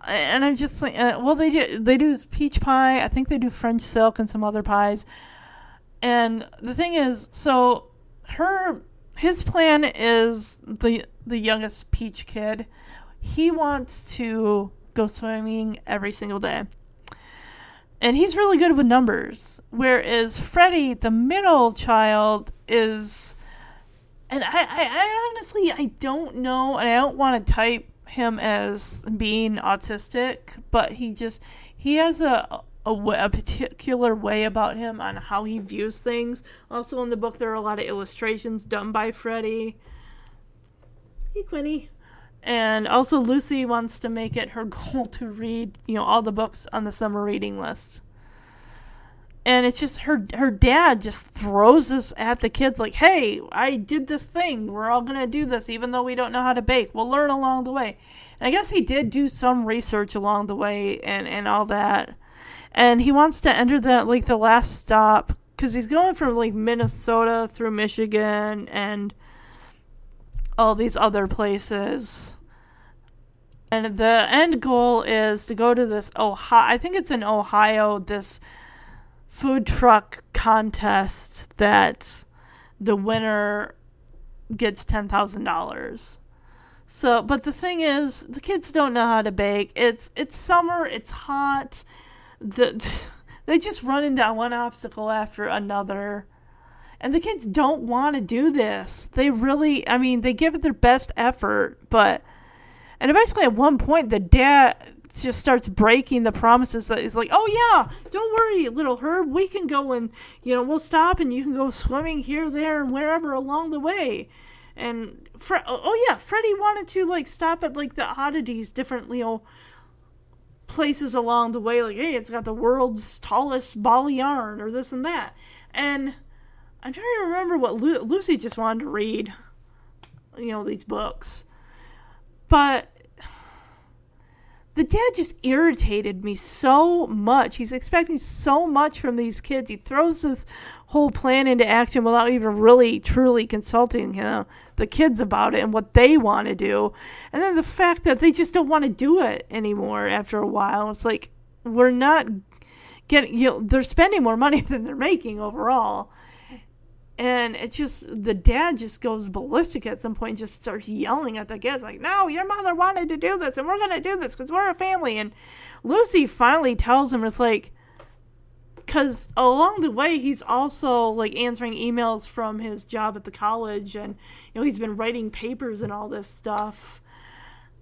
and i'm just like uh, well they do they do peach pie i think they do french silk and some other pies and the thing is so her his plan is the the youngest peach kid he wants to go swimming every single day and he's really good with numbers. Whereas Freddie, the middle child, is, and I, I, I honestly, I don't know, and I don't want to type him as being autistic, but he just he has a, a, particular way about him on how he views things. Also, in the book, there are a lot of illustrations done by Freddie. Hey, Quinny and also Lucy wants to make it her goal to read, you know, all the books on the summer reading list. And it's just her her dad just throws this at the kids like, "Hey, I did this thing. We're all to do this even though we don't know how to bake. We'll learn along the way." And I guess he did do some research along the way and and all that. And he wants to enter the like the last stop cuz he's going from like Minnesota through Michigan and all these other places. And the end goal is to go to this Ohio, I think it's in Ohio, this food truck contest that the winner gets $10,000. So, but the thing is, the kids don't know how to bake. It's it's summer, it's hot. The they just run into one obstacle after another and the kids don't want to do this. They really, I mean, they give it their best effort, but, and eventually at one point, the dad, just starts breaking the promises that he's like, oh yeah, don't worry, little Herb, we can go and you know we'll stop and you can go swimming here, there, and wherever along the way. And Fre- oh yeah, Freddie wanted to like stop at like the oddities, different you oh, know places along the way. Like, hey, it's got the world's tallest ball of yarn or this and that. And I'm trying to remember what Lu- Lucy just wanted to read. You know these books, but the dad just irritated me so much. He's expecting so much from these kids. He throws this whole plan into action without even really truly consulting you know, the kids about it and what they want to do. And then the fact that they just don't want to do it anymore after a while. It's like we're not getting you know, they're spending more money than they're making overall and it just the dad just goes ballistic at some point just starts yelling at the kids like no your mother wanted to do this and we're going to do this because we're a family and lucy finally tells him it's like because along the way he's also like answering emails from his job at the college and you know he's been writing papers and all this stuff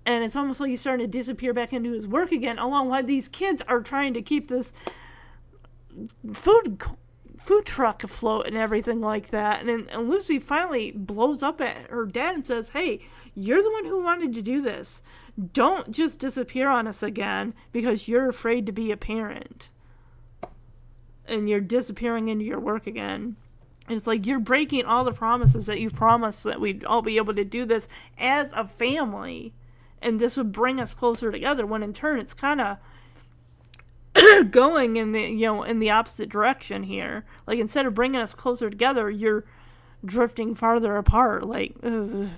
and it's almost like he's starting to disappear back into his work again along while these kids are trying to keep this food food truck afloat and everything like that. And, and Lucy finally blows up at her dad and says, Hey, you're the one who wanted to do this. Don't just disappear on us again because you're afraid to be a parent. And you're disappearing into your work again. it's like you're breaking all the promises that you promised that we'd all be able to do this as a family. And this would bring us closer together when in turn it's kind of going in the you know in the opposite direction here. Like instead of bringing us closer together, you're drifting farther apart. Like ugh.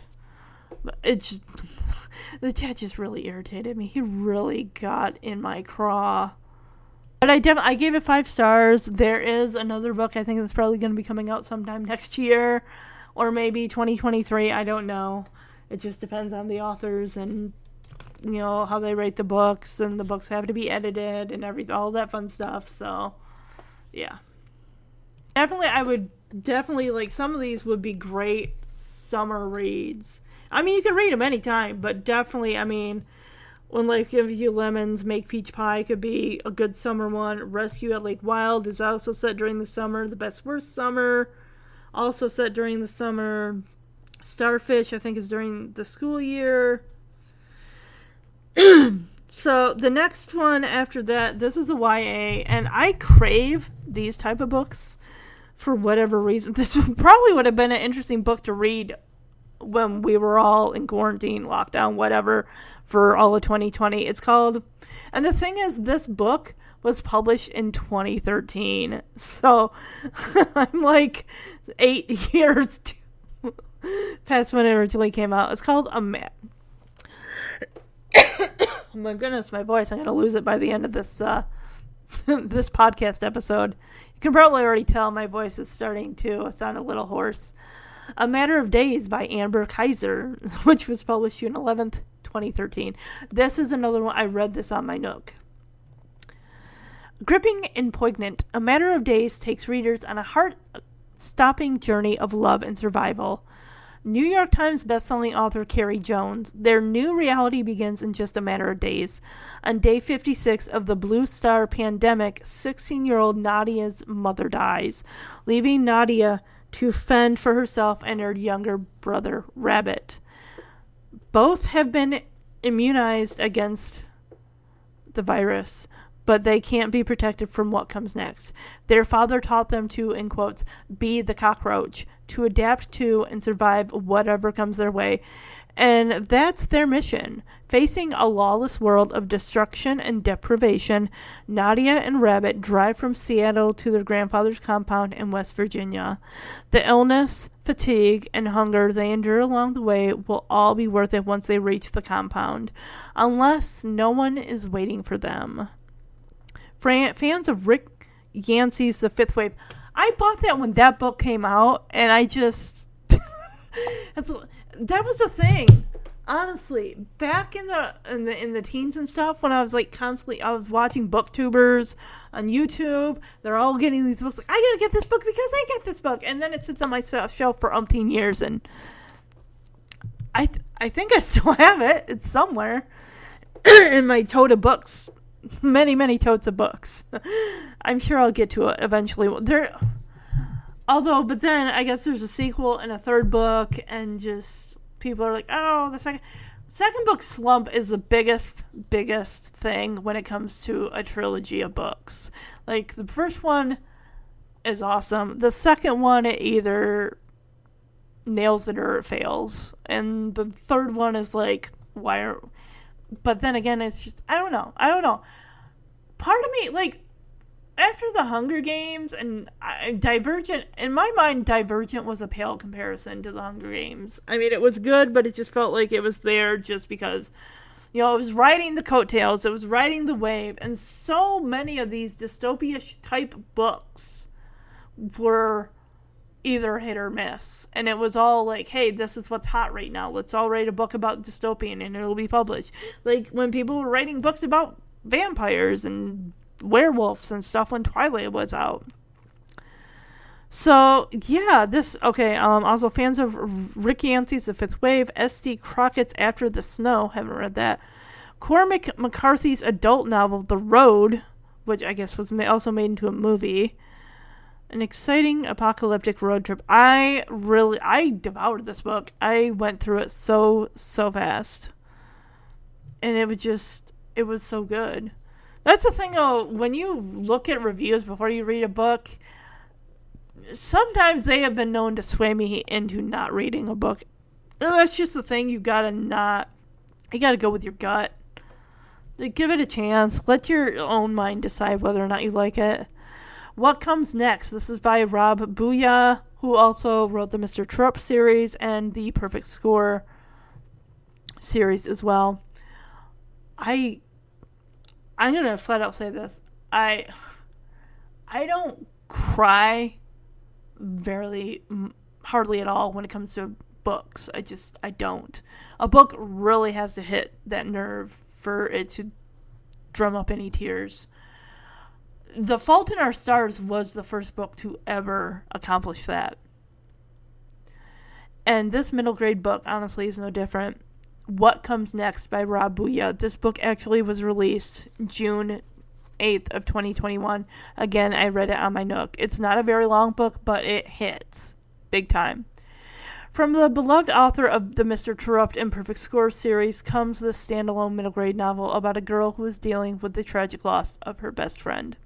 the dad just really irritated me. He really got in my craw. But I def- I gave it five stars. There is another book I think that's probably going to be coming out sometime next year, or maybe 2023. I don't know. It just depends on the authors and you know how they write the books and the books have to be edited and every all that fun stuff so yeah definitely i would definitely like some of these would be great summer reads i mean you can read them anytime but definitely i mean when life gives you lemons make peach pie could be a good summer one. Rescue at lake wild is also set during the summer. The best worst summer also set during the summer. Starfish i think is during the school year. So the next one after that, this is a YA, and I crave these type of books for whatever reason. This probably would have been an interesting book to read when we were all in quarantine, lockdown, whatever, for all of 2020. It's called, and the thing is, this book was published in 2013. So I'm like eight years past when it originally came out. It's called A Man oh my goodness, my voice! I'm gonna lose it by the end of this uh, this podcast episode. You can probably already tell my voice is starting to sound a little hoarse. A Matter of Days by Amber Kizer, which was published June 11th, 2013. This is another one. I read this on my Nook. Gripping and poignant, A Matter of Days takes readers on a heart stopping journey of love and survival. New York Times bestselling author Carrie Jones. Their new reality begins in just a matter of days. On day 56 of the Blue Star pandemic, 16 year old Nadia's mother dies, leaving Nadia to fend for herself and her younger brother, Rabbit. Both have been immunized against the virus, but they can't be protected from what comes next. Their father taught them to, in quotes, be the cockroach, to adapt to and survive whatever comes their way. And that's their mission. Facing a lawless world of destruction and deprivation, Nadia and Rabbit drive from Seattle to their grandfather's compound in West Virginia. The illness, fatigue, and hunger they endure along the way will all be worth it once they reach the compound, unless no one is waiting for them. Fans of Rick Yancey's The Fifth Wave. I bought that when that book came out, and I just that was a thing. Honestly, back in the in the in the teens and stuff, when I was like constantly, I was watching booktubers on YouTube. They're all getting these books. Like, I gotta get this book because I get this book, and then it sits on my uh, shelf for umpteen years, and I th- I think I still have it. It's somewhere. in my tote of books, many many totes of books. I'm sure I'll get to it eventually. There, although, but then I guess there's a sequel and a third book, and just people are like, oh, the second second book slump is the biggest biggest thing when it comes to a trilogy of books. Like the first one is awesome. The second one it either nails it or it fails. And the third one is like why are but then again it's just I don't know. I don't know. Part of me like after the Hunger Games and uh, Divergent, in my mind, Divergent was a pale comparison to the Hunger Games. I mean, it was good, but it just felt like it was there just because, you know, it was riding the coattails, it was riding the wave, and so many of these dystopia type books were either hit or miss. And it was all like, hey, this is what's hot right now. Let's all write a book about dystopian and it'll be published. Like when people were writing books about vampires and werewolves and stuff when Twilight was out. So yeah, this okay. Um, also fans of Rick Yancey's The Fifth Wave, S.D. Crockett's After the Snow. Haven't read that. Cormac McCarthy's adult novel The Road, which I guess was also made into a movie. An exciting apocalyptic road trip. I really, I devoured this book. I went through it so so fast, and it was just, it was so good. That's the thing, though. When you look at reviews before you read a book, sometimes they have been known to sway me into not reading a book. That's just the thing. You gotta not. You gotta go with your gut. Give it a chance. Let your own mind decide whether or not you like it. What comes next? This is by Rob Buyea, who also wrote the Mr. Terupt series and the Perfect Score series as well. I I'm gonna flat out say this. I I don't cry very hardly at all when it comes to books. I just I don't. A book really has to hit that nerve for it to drum up any tears. The Fault in Our Stars was the first book to ever accomplish that. And this middle grade book honestly is no different. What Comes Next by Rob. This book actually was released June 8th of 2021. Again, I read it on my Nook. It's not a very long book, but it hits big time. From the beloved author of the Mr. Terupt and Perfect Score series comes this standalone middle grade novel about a girl who is dealing with the tragic loss of her best friend.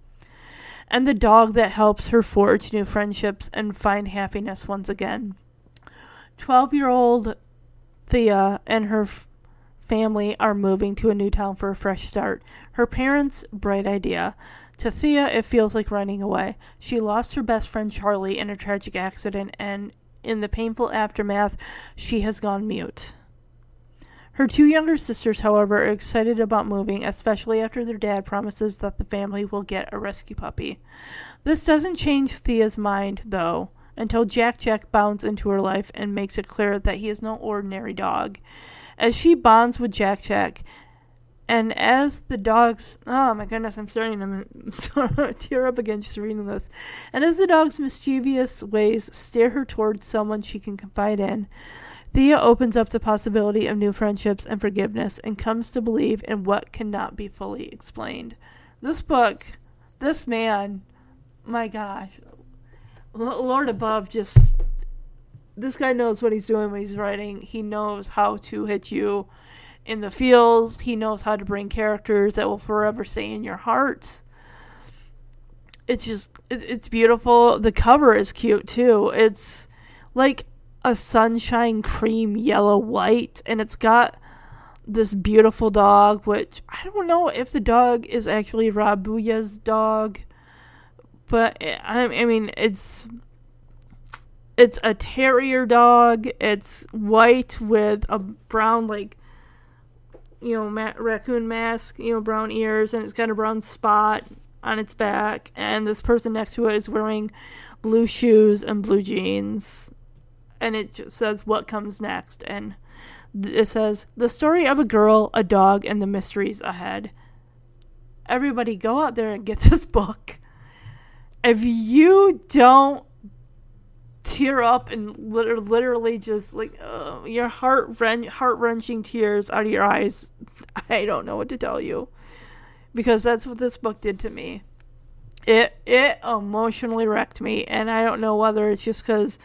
And the dog that helps her forge new friendships and find happiness once again. 12 year old Thea and her f- family are moving to a new town for a fresh start. Her parents' bright idea. To Thea, it feels like running away. She lost her best friend Charlie in a tragic accident, and in the painful aftermath, she has gone mute. Her two younger sisters, however, are excited about moving, especially after their dad promises that the family will get a rescue puppy. This doesn't change Thea's mind, though until Jack Jack bounds into her life and makes it clear that he is no ordinary dog. As she bonds with Jack Jack, and as the dog's oh my goodness, I'm starting to tear up again just reading this. And as the dog's mischievous ways steer her towards someone she can confide in, Thea opens up the possibility of new friendships and forgiveness and comes to believe in what cannot be fully explained. This book, this man, my gosh, Lord above just this guy knows what he's doing when he's writing. He knows how to hit you in the feels. He knows how to bring characters that will forever stay in your heart. It's just it, it's beautiful. The cover is cute too. It's like a sunshine cream yellow white and it's got this beautiful dog which I don't know if the dog is actually Rob Buyea's dog but eh, I, I mean it's it's a terrier dog. It's white with a brown like you know ma- raccoon mask, you know brown ears, and it's got a brown spot on its back. And this person next to it is wearing blue shoes and blue jeans, and it just says what comes next, and it says the story of a girl, a dog, and the mysteries ahead. Everybody, go out there and get this book if you don't tear up and literally just like uh, your heart heart wrenching tears out of your eyes. I don't know what to tell you because that's what this book did to me. It it emotionally wrecked me, and I don't know whether it's just because,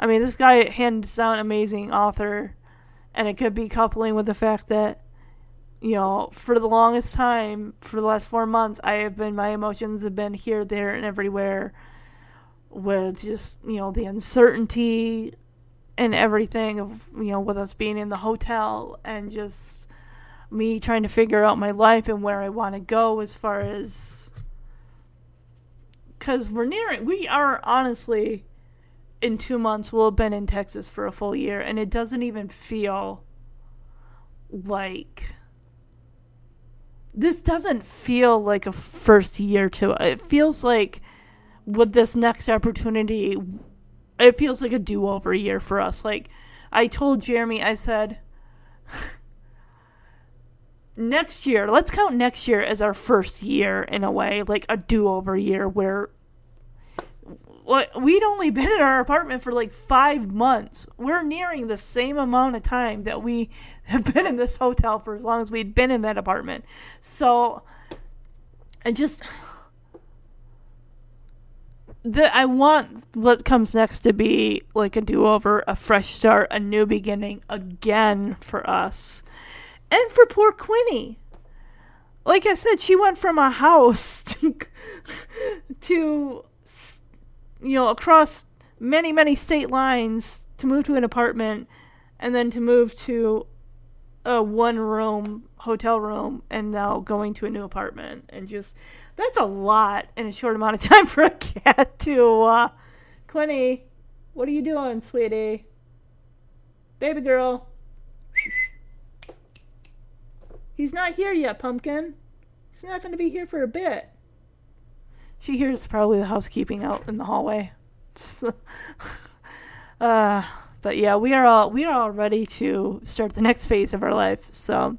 I mean, this guy hands down amazing author, and it could be coupling with the fact that, you know, for the longest time, for the last four months, I have been my emotions have been here, there, and everywhere, with just you know the uncertainty and everything of you know with us being in the hotel and just me trying to figure out my life and where I want to go as far as because we're nearing we are honestly in two months we'll have been in Texas for a full year and it doesn't even feel like this doesn't feel like a first year to it. It feels like with this next opportunity it feels like a do-over year for us. Like I told Jeremy I said next year, let's count next year as our first year in a way, like a do over year where we'd only been in our apartment for like five months. We're nearing the same amount of time that we have been in this hotel for as long as we'd been in that apartment. So, I just. The, I want what comes next to be like a do over, a fresh start, a new beginning again for us and for poor Quinny. Like I said, she went from a house to, to you know, across many, many state lines to move to an apartment and then to move to a one room hotel room and now going to a new apartment and just that's a lot in a short amount of time for a cat to uh Quinny, what are you doing, sweetie? Baby girl. He's not here yet, Pumpkin. He's not going to be here for a bit. She hears probably the housekeeping out in the hallway. uh, but yeah, we are all we are all ready to start the next phase of our life. So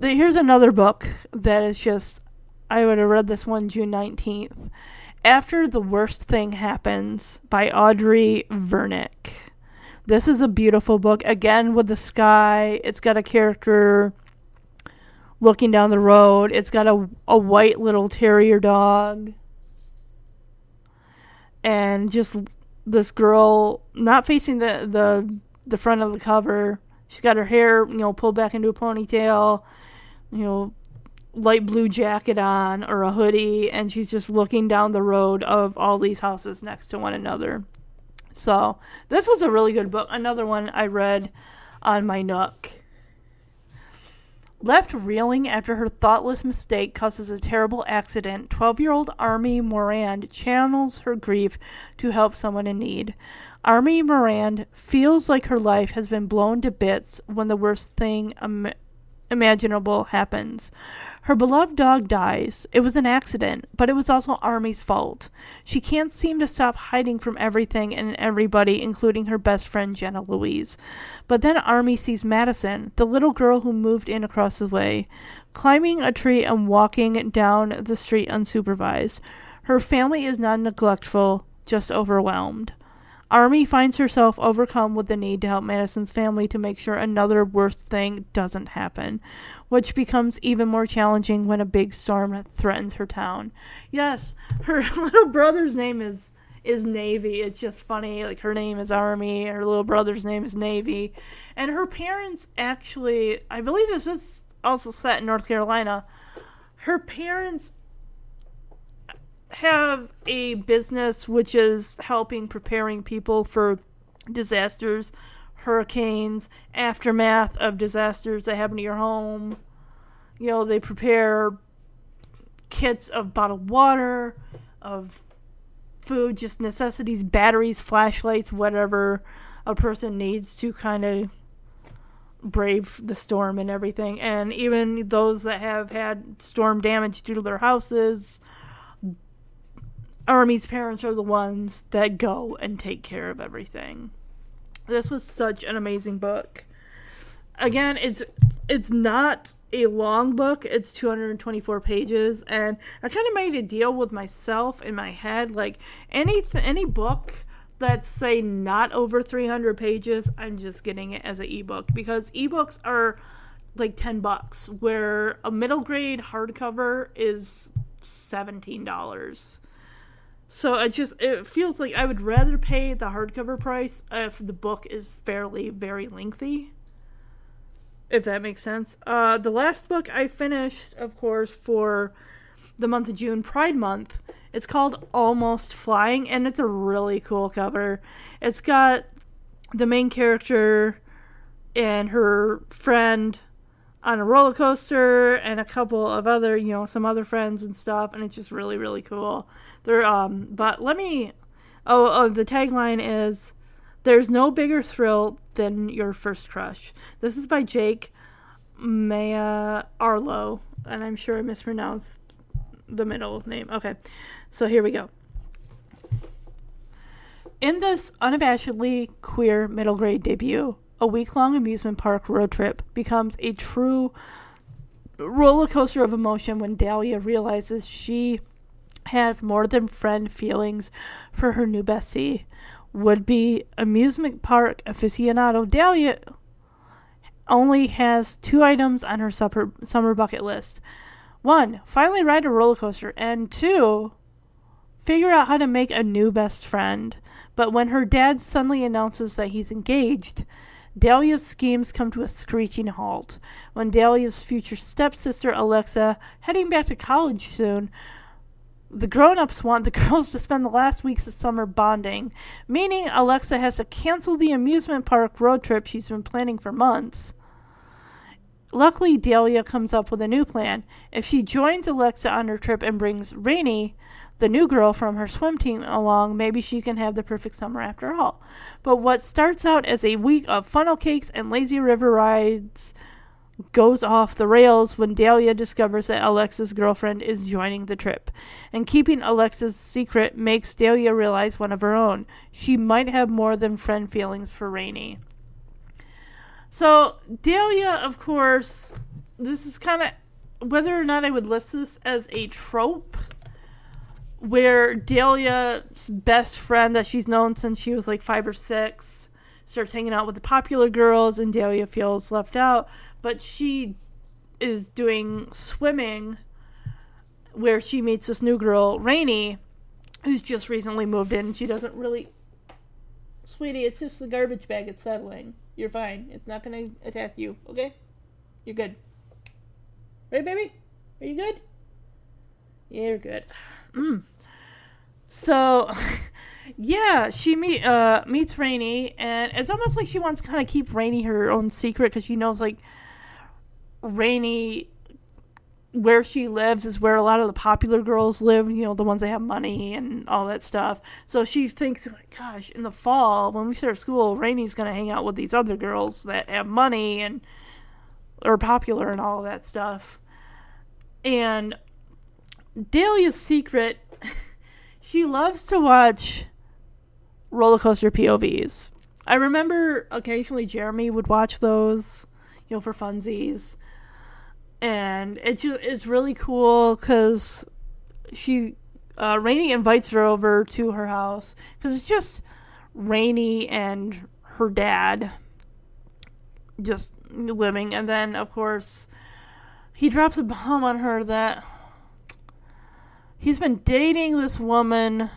here's another book that is just I would have read this one June 19th. After the Worst Thing Happens by Audrey Vernick. This is a beautiful book. Again, with the sky. It's got a character looking down the road. It's got a, a white little terrier dog. And just this girl not facing the, the the front of the cover. She's got her hair, you know, pulled back into a ponytail, you know, light blue jacket on or a hoodie, and she's just looking down the road of all these houses next to one another. So this was a really good book. Another one I read on my Nook. Left reeling after her thoughtless mistake causes a terrible accident, 12 year old Army Morand channels her grief to help someone in need. Army Morand feels like her life has been blown to bits when the worst thing imaginable happens. Her beloved dog dies. It was an accident, but it was also Army's fault. She can't seem to stop hiding from everything and everybody, including her best friend Jenna Louise. But then Army sees Madison, the little girl who moved in across the way, climbing a tree and walking down the street unsupervised. Her family is not neglectful, just overwhelmed. Army finds herself overcome with the need to help Madison's family to make sure another worst thing doesn't happen, which becomes even more challenging when a big storm threatens her town. Yes, her little brother's name is is Navy. It's just funny. Like her name is Army, her little brother's name is Navy, and her parents actually, I believe this is also set in North Carolina. Her parents have a business which is helping preparing people for disasters, hurricanes, aftermath of disasters that happen to your home. You know, they prepare kits of bottled water, of food, just necessities, batteries, flashlights, whatever a person needs to kind of brave the storm and everything. And even those that have had storm damage due to their houses Army's parents are the ones that go and take care of everything. This was such an amazing book. Again, it's it's not a long book. It's 224 pages, and I kind of made a deal with myself in my head, like any th- any book that's say not over 300 pages, I'm just getting it as an ebook because ebooks are like 10 bucks, where a middle grade hardcover is $17. So I just it feels like I would rather pay the hardcover price if the book is fairly very lengthy. If that makes sense. Uh, the last book I finished, of course, for the month of June, Pride Month. It's called Almost Flying, and it's a really cool cover. It's got the main character and her friend on a roller coaster and a couple of other, you know, some other friends and stuff, and it's just really, really cool. There, um, but let me. Oh, oh, the tagline is, "There's no bigger thrill than your first crush." This is by Jake Maia Arlow, and I'm sure I mispronounced the middle name. Okay, so here we go. In this unabashedly queer middle grade debut, a week long amusement park road trip becomes a true roller coaster of emotion when Dahlia realizes she has more than friend feelings for her new bestie. Would be amusement park aficionado Dahlia only has two items on her supper, summer bucket list. One, finally ride a roller coaster, and two, figure out how to make a new best friend. But when her dad suddenly announces that he's engaged, Dahlia's schemes come to a screeching halt. When Dahlia's future stepsister, Alexa, heading back to college soon, the grown ups want the girls to spend the last weeks of summer bonding, meaning Alexa has to cancel the amusement park road trip she's been planning for months. Luckily, Dahlia comes up with a new plan. If she joins Alexa on her trip and brings Rainey, the new girl from her swim team along, maybe she can have the perfect summer after all. But what starts out as a week of funnel cakes and lazy river rides goes off the rails when Dahlia discovers that Alexa's girlfriend is joining the trip. And keeping Alexa's secret makes Dahlia realize one of her own. She might have more than friend feelings for Rainey. So, Dahlia, of course, this is kind of whether or not I would list this as a trope where Dahlia's best friend that she's known since she was like five or six starts hanging out with the popular girls and Dahlia feels left out, but she is doing swimming where she meets this new girl, Rainey, who's just recently moved in. She doesn't really. Sweetie, it's just the garbage bag. It's settling. You're fine. It's not going to attack you, okay? You're good. Right, baby? Are you good? Yeah, you're good. Mm. So, yeah, she meet uh, meets Rainey, and it's almost like she wants to kind of keep Rainey her own secret because she knows like Rainey, where she lives is where a lot of the popular girls live. You know, the ones that have money and all that stuff. So she thinks, gosh, in the fall when we start school, Rainey's gonna hang out with these other girls that have money and are popular and all that stuff. And Dahlia's secret, she loves to watch roller coaster POVs. I remember occasionally Jeremy would watch those, you know, for funsies. And it just, it's really cool because she, uh, Rainey invites her over to her house because it's just Rainey and her dad just living. And then, of course, he drops a bomb on her that he's been dating this woman,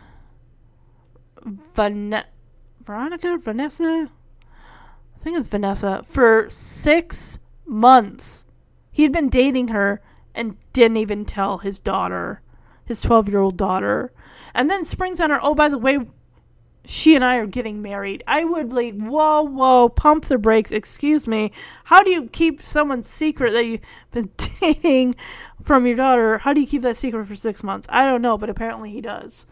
Van- Veronica, Vanessa. I think it's Vanessa for six months. He'd been dating her and didn't even tell his daughter, his twelve-year-old daughter, and then springs on her. Oh, by the way, she and I are getting married. I would like, whoa, whoa, pump the brakes. Excuse me. How do you keep someone's secret that you've been dating from your daughter? How do you keep that secret for six months? I don't know, but apparently he does.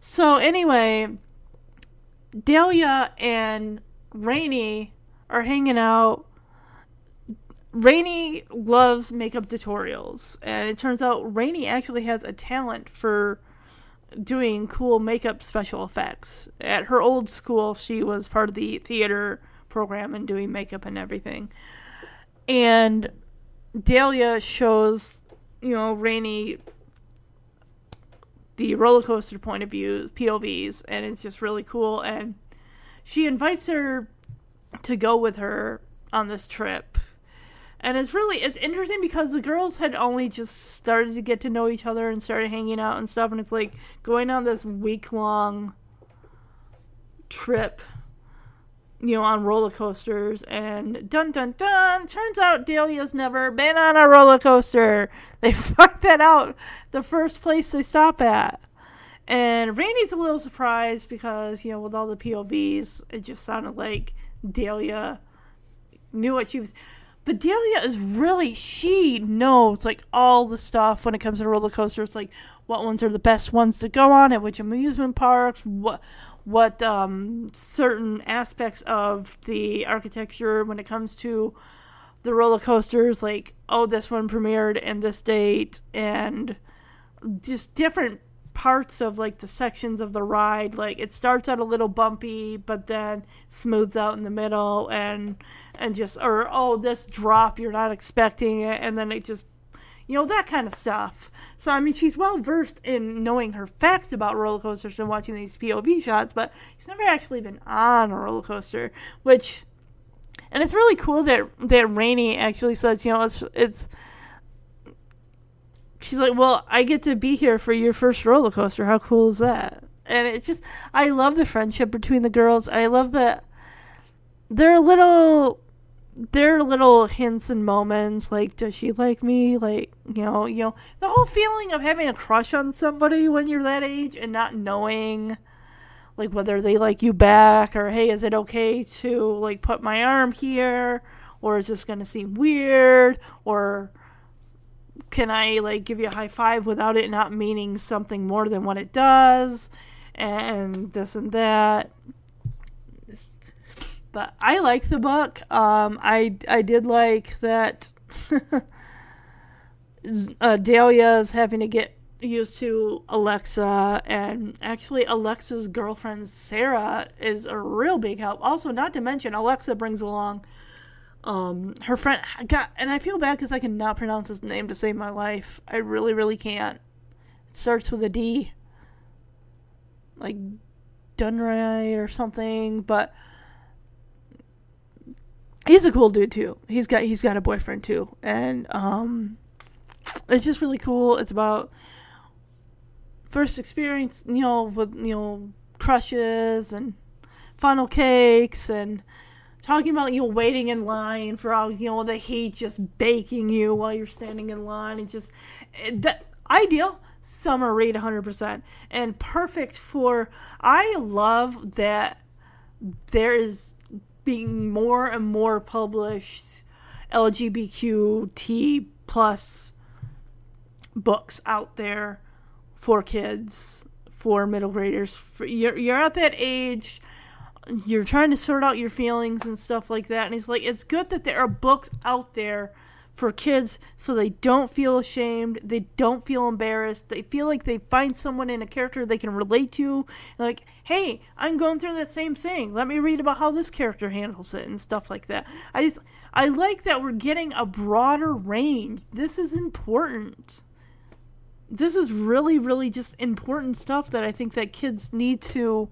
So anyway, Dahlia and Rainey are hanging out. Rainey loves makeup tutorials, and it turns out Rainey actually has a talent for doing cool makeup special effects. At her old school, she was part of the theater program and doing makeup and everything. and Dahlia shows, you know, Rainey the roller coaster point of view POVs, and it's just really cool. And she invites her to go with her on this trip. And it's really it's interesting because the girls had only just started to get to know each other and started hanging out and stuff and it's like going on this week long trip you know, on roller coasters, and dun dun dun. Turns out Dahlia's never been on a roller coaster. They find that out the first place they stop at. And Randy's a little surprised because, you know, with all the POVs, it just sounded like Dahlia knew what she was. But Dahlia is really, she knows like all the stuff when it comes to roller coasters, like what ones are the best ones to go on at which amusement parks, what what um, certain aspects of the architecture when it comes to the roller coasters, like oh, this one premiered in this date, and just different parts of like the sections of the ride like it starts out a little bumpy but then smooths out in the middle and and just or oh this drop you're not expecting it and then it just you know, that kind of stuff. So, I mean, she's well versed in knowing her facts about roller coasters and watching these POV shots, but she's never actually been on a roller coaster, which, and it's really cool that, that Rainey actually says, you know, it's, it's, she's like, well, I get to be here for your first roller coaster. How cool is that? And it just, I love the friendship between the girls. I love that they're a little there are little hints and moments like does she like me like you know you know the whole feeling of having a crush on somebody when you're that age and not knowing like whether they like you back or hey is it okay to like put my arm here or is this to seem weird or can i like give you a high five without it not meaning something more than what it does and this and that but I like the book. Um, I I did like that. uh, Dahlia is having to get used to Alexa, and actually Alexa's girlfriend Sarah is a real big help. Also, not to mention Alexa brings along um her friend. God, and I feel bad because I cannot pronounce his name to save my life. I really, really can't. It starts with a D, like Dunray or something, but he's a cool dude too. He's got he's got a boyfriend too, and um, it's just really cool. It's about first experience, you know, with you know crushes and funnel cakes and talking about you know waiting in line for all you know the heat just baking you while you're standing in line and just that ideal summer read 100% and perfect for i love that there is being more and more published LGBTQ plus books out there for kids, for middle graders. For, you're you're at that age. You're trying to sort out your feelings and stuff like that, and it's like it's good that there are books out there for kids so they don't feel ashamed, they don't feel embarrassed, they feel like they find someone in a character they can relate to. Like, hey, I'm going through that same thing. Let me read about how this character handles it and stuff like that. I just I like that we're getting a broader range. This is important. This is really really just important stuff that I think that kids need to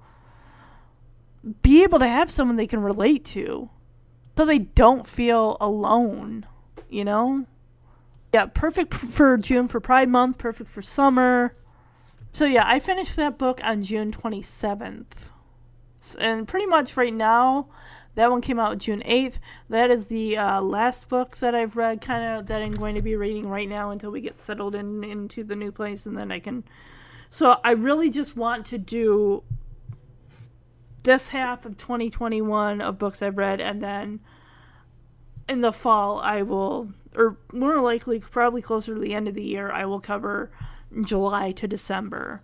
be able to have someone they can relate to so they don't feel alone you know? Yeah, perfect for June for Pride Month, perfect for summer. So yeah, I finished that book on June 27th. And pretty much right now, that one came out June 8th. That is the uh, last book that I've read, kind of, that I'm going to be reading right now until we get settled in into the new place, and then I can. So I really just want to do this half of 2021 of books I've read, and then in the fall, I will, or more likely, probably closer to the end of the year, I will cover July to December.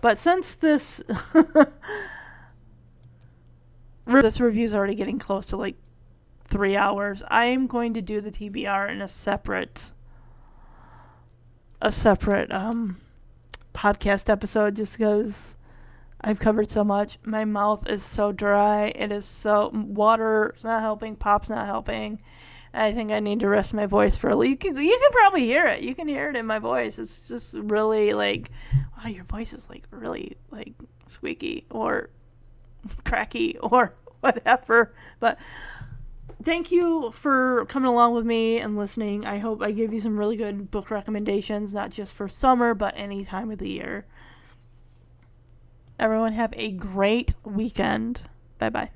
But since this this review is already getting close to like three hours, I am going to do the TBR in a separate a separate um podcast episode just because I've covered so much. My mouth is so dry. It is so water. water's not helping. Pop's not helping. I think I need to rest my voice for a little. You can you can probably hear it. You can hear it in my voice. It's just really like, wow, your voice is like really like squeaky or cracky or whatever. But thank you for coming along with me and listening. I hope I gave you some really good book recommendations, not just for summer, but any time of the year. Everyone have a great weekend. Bye bye.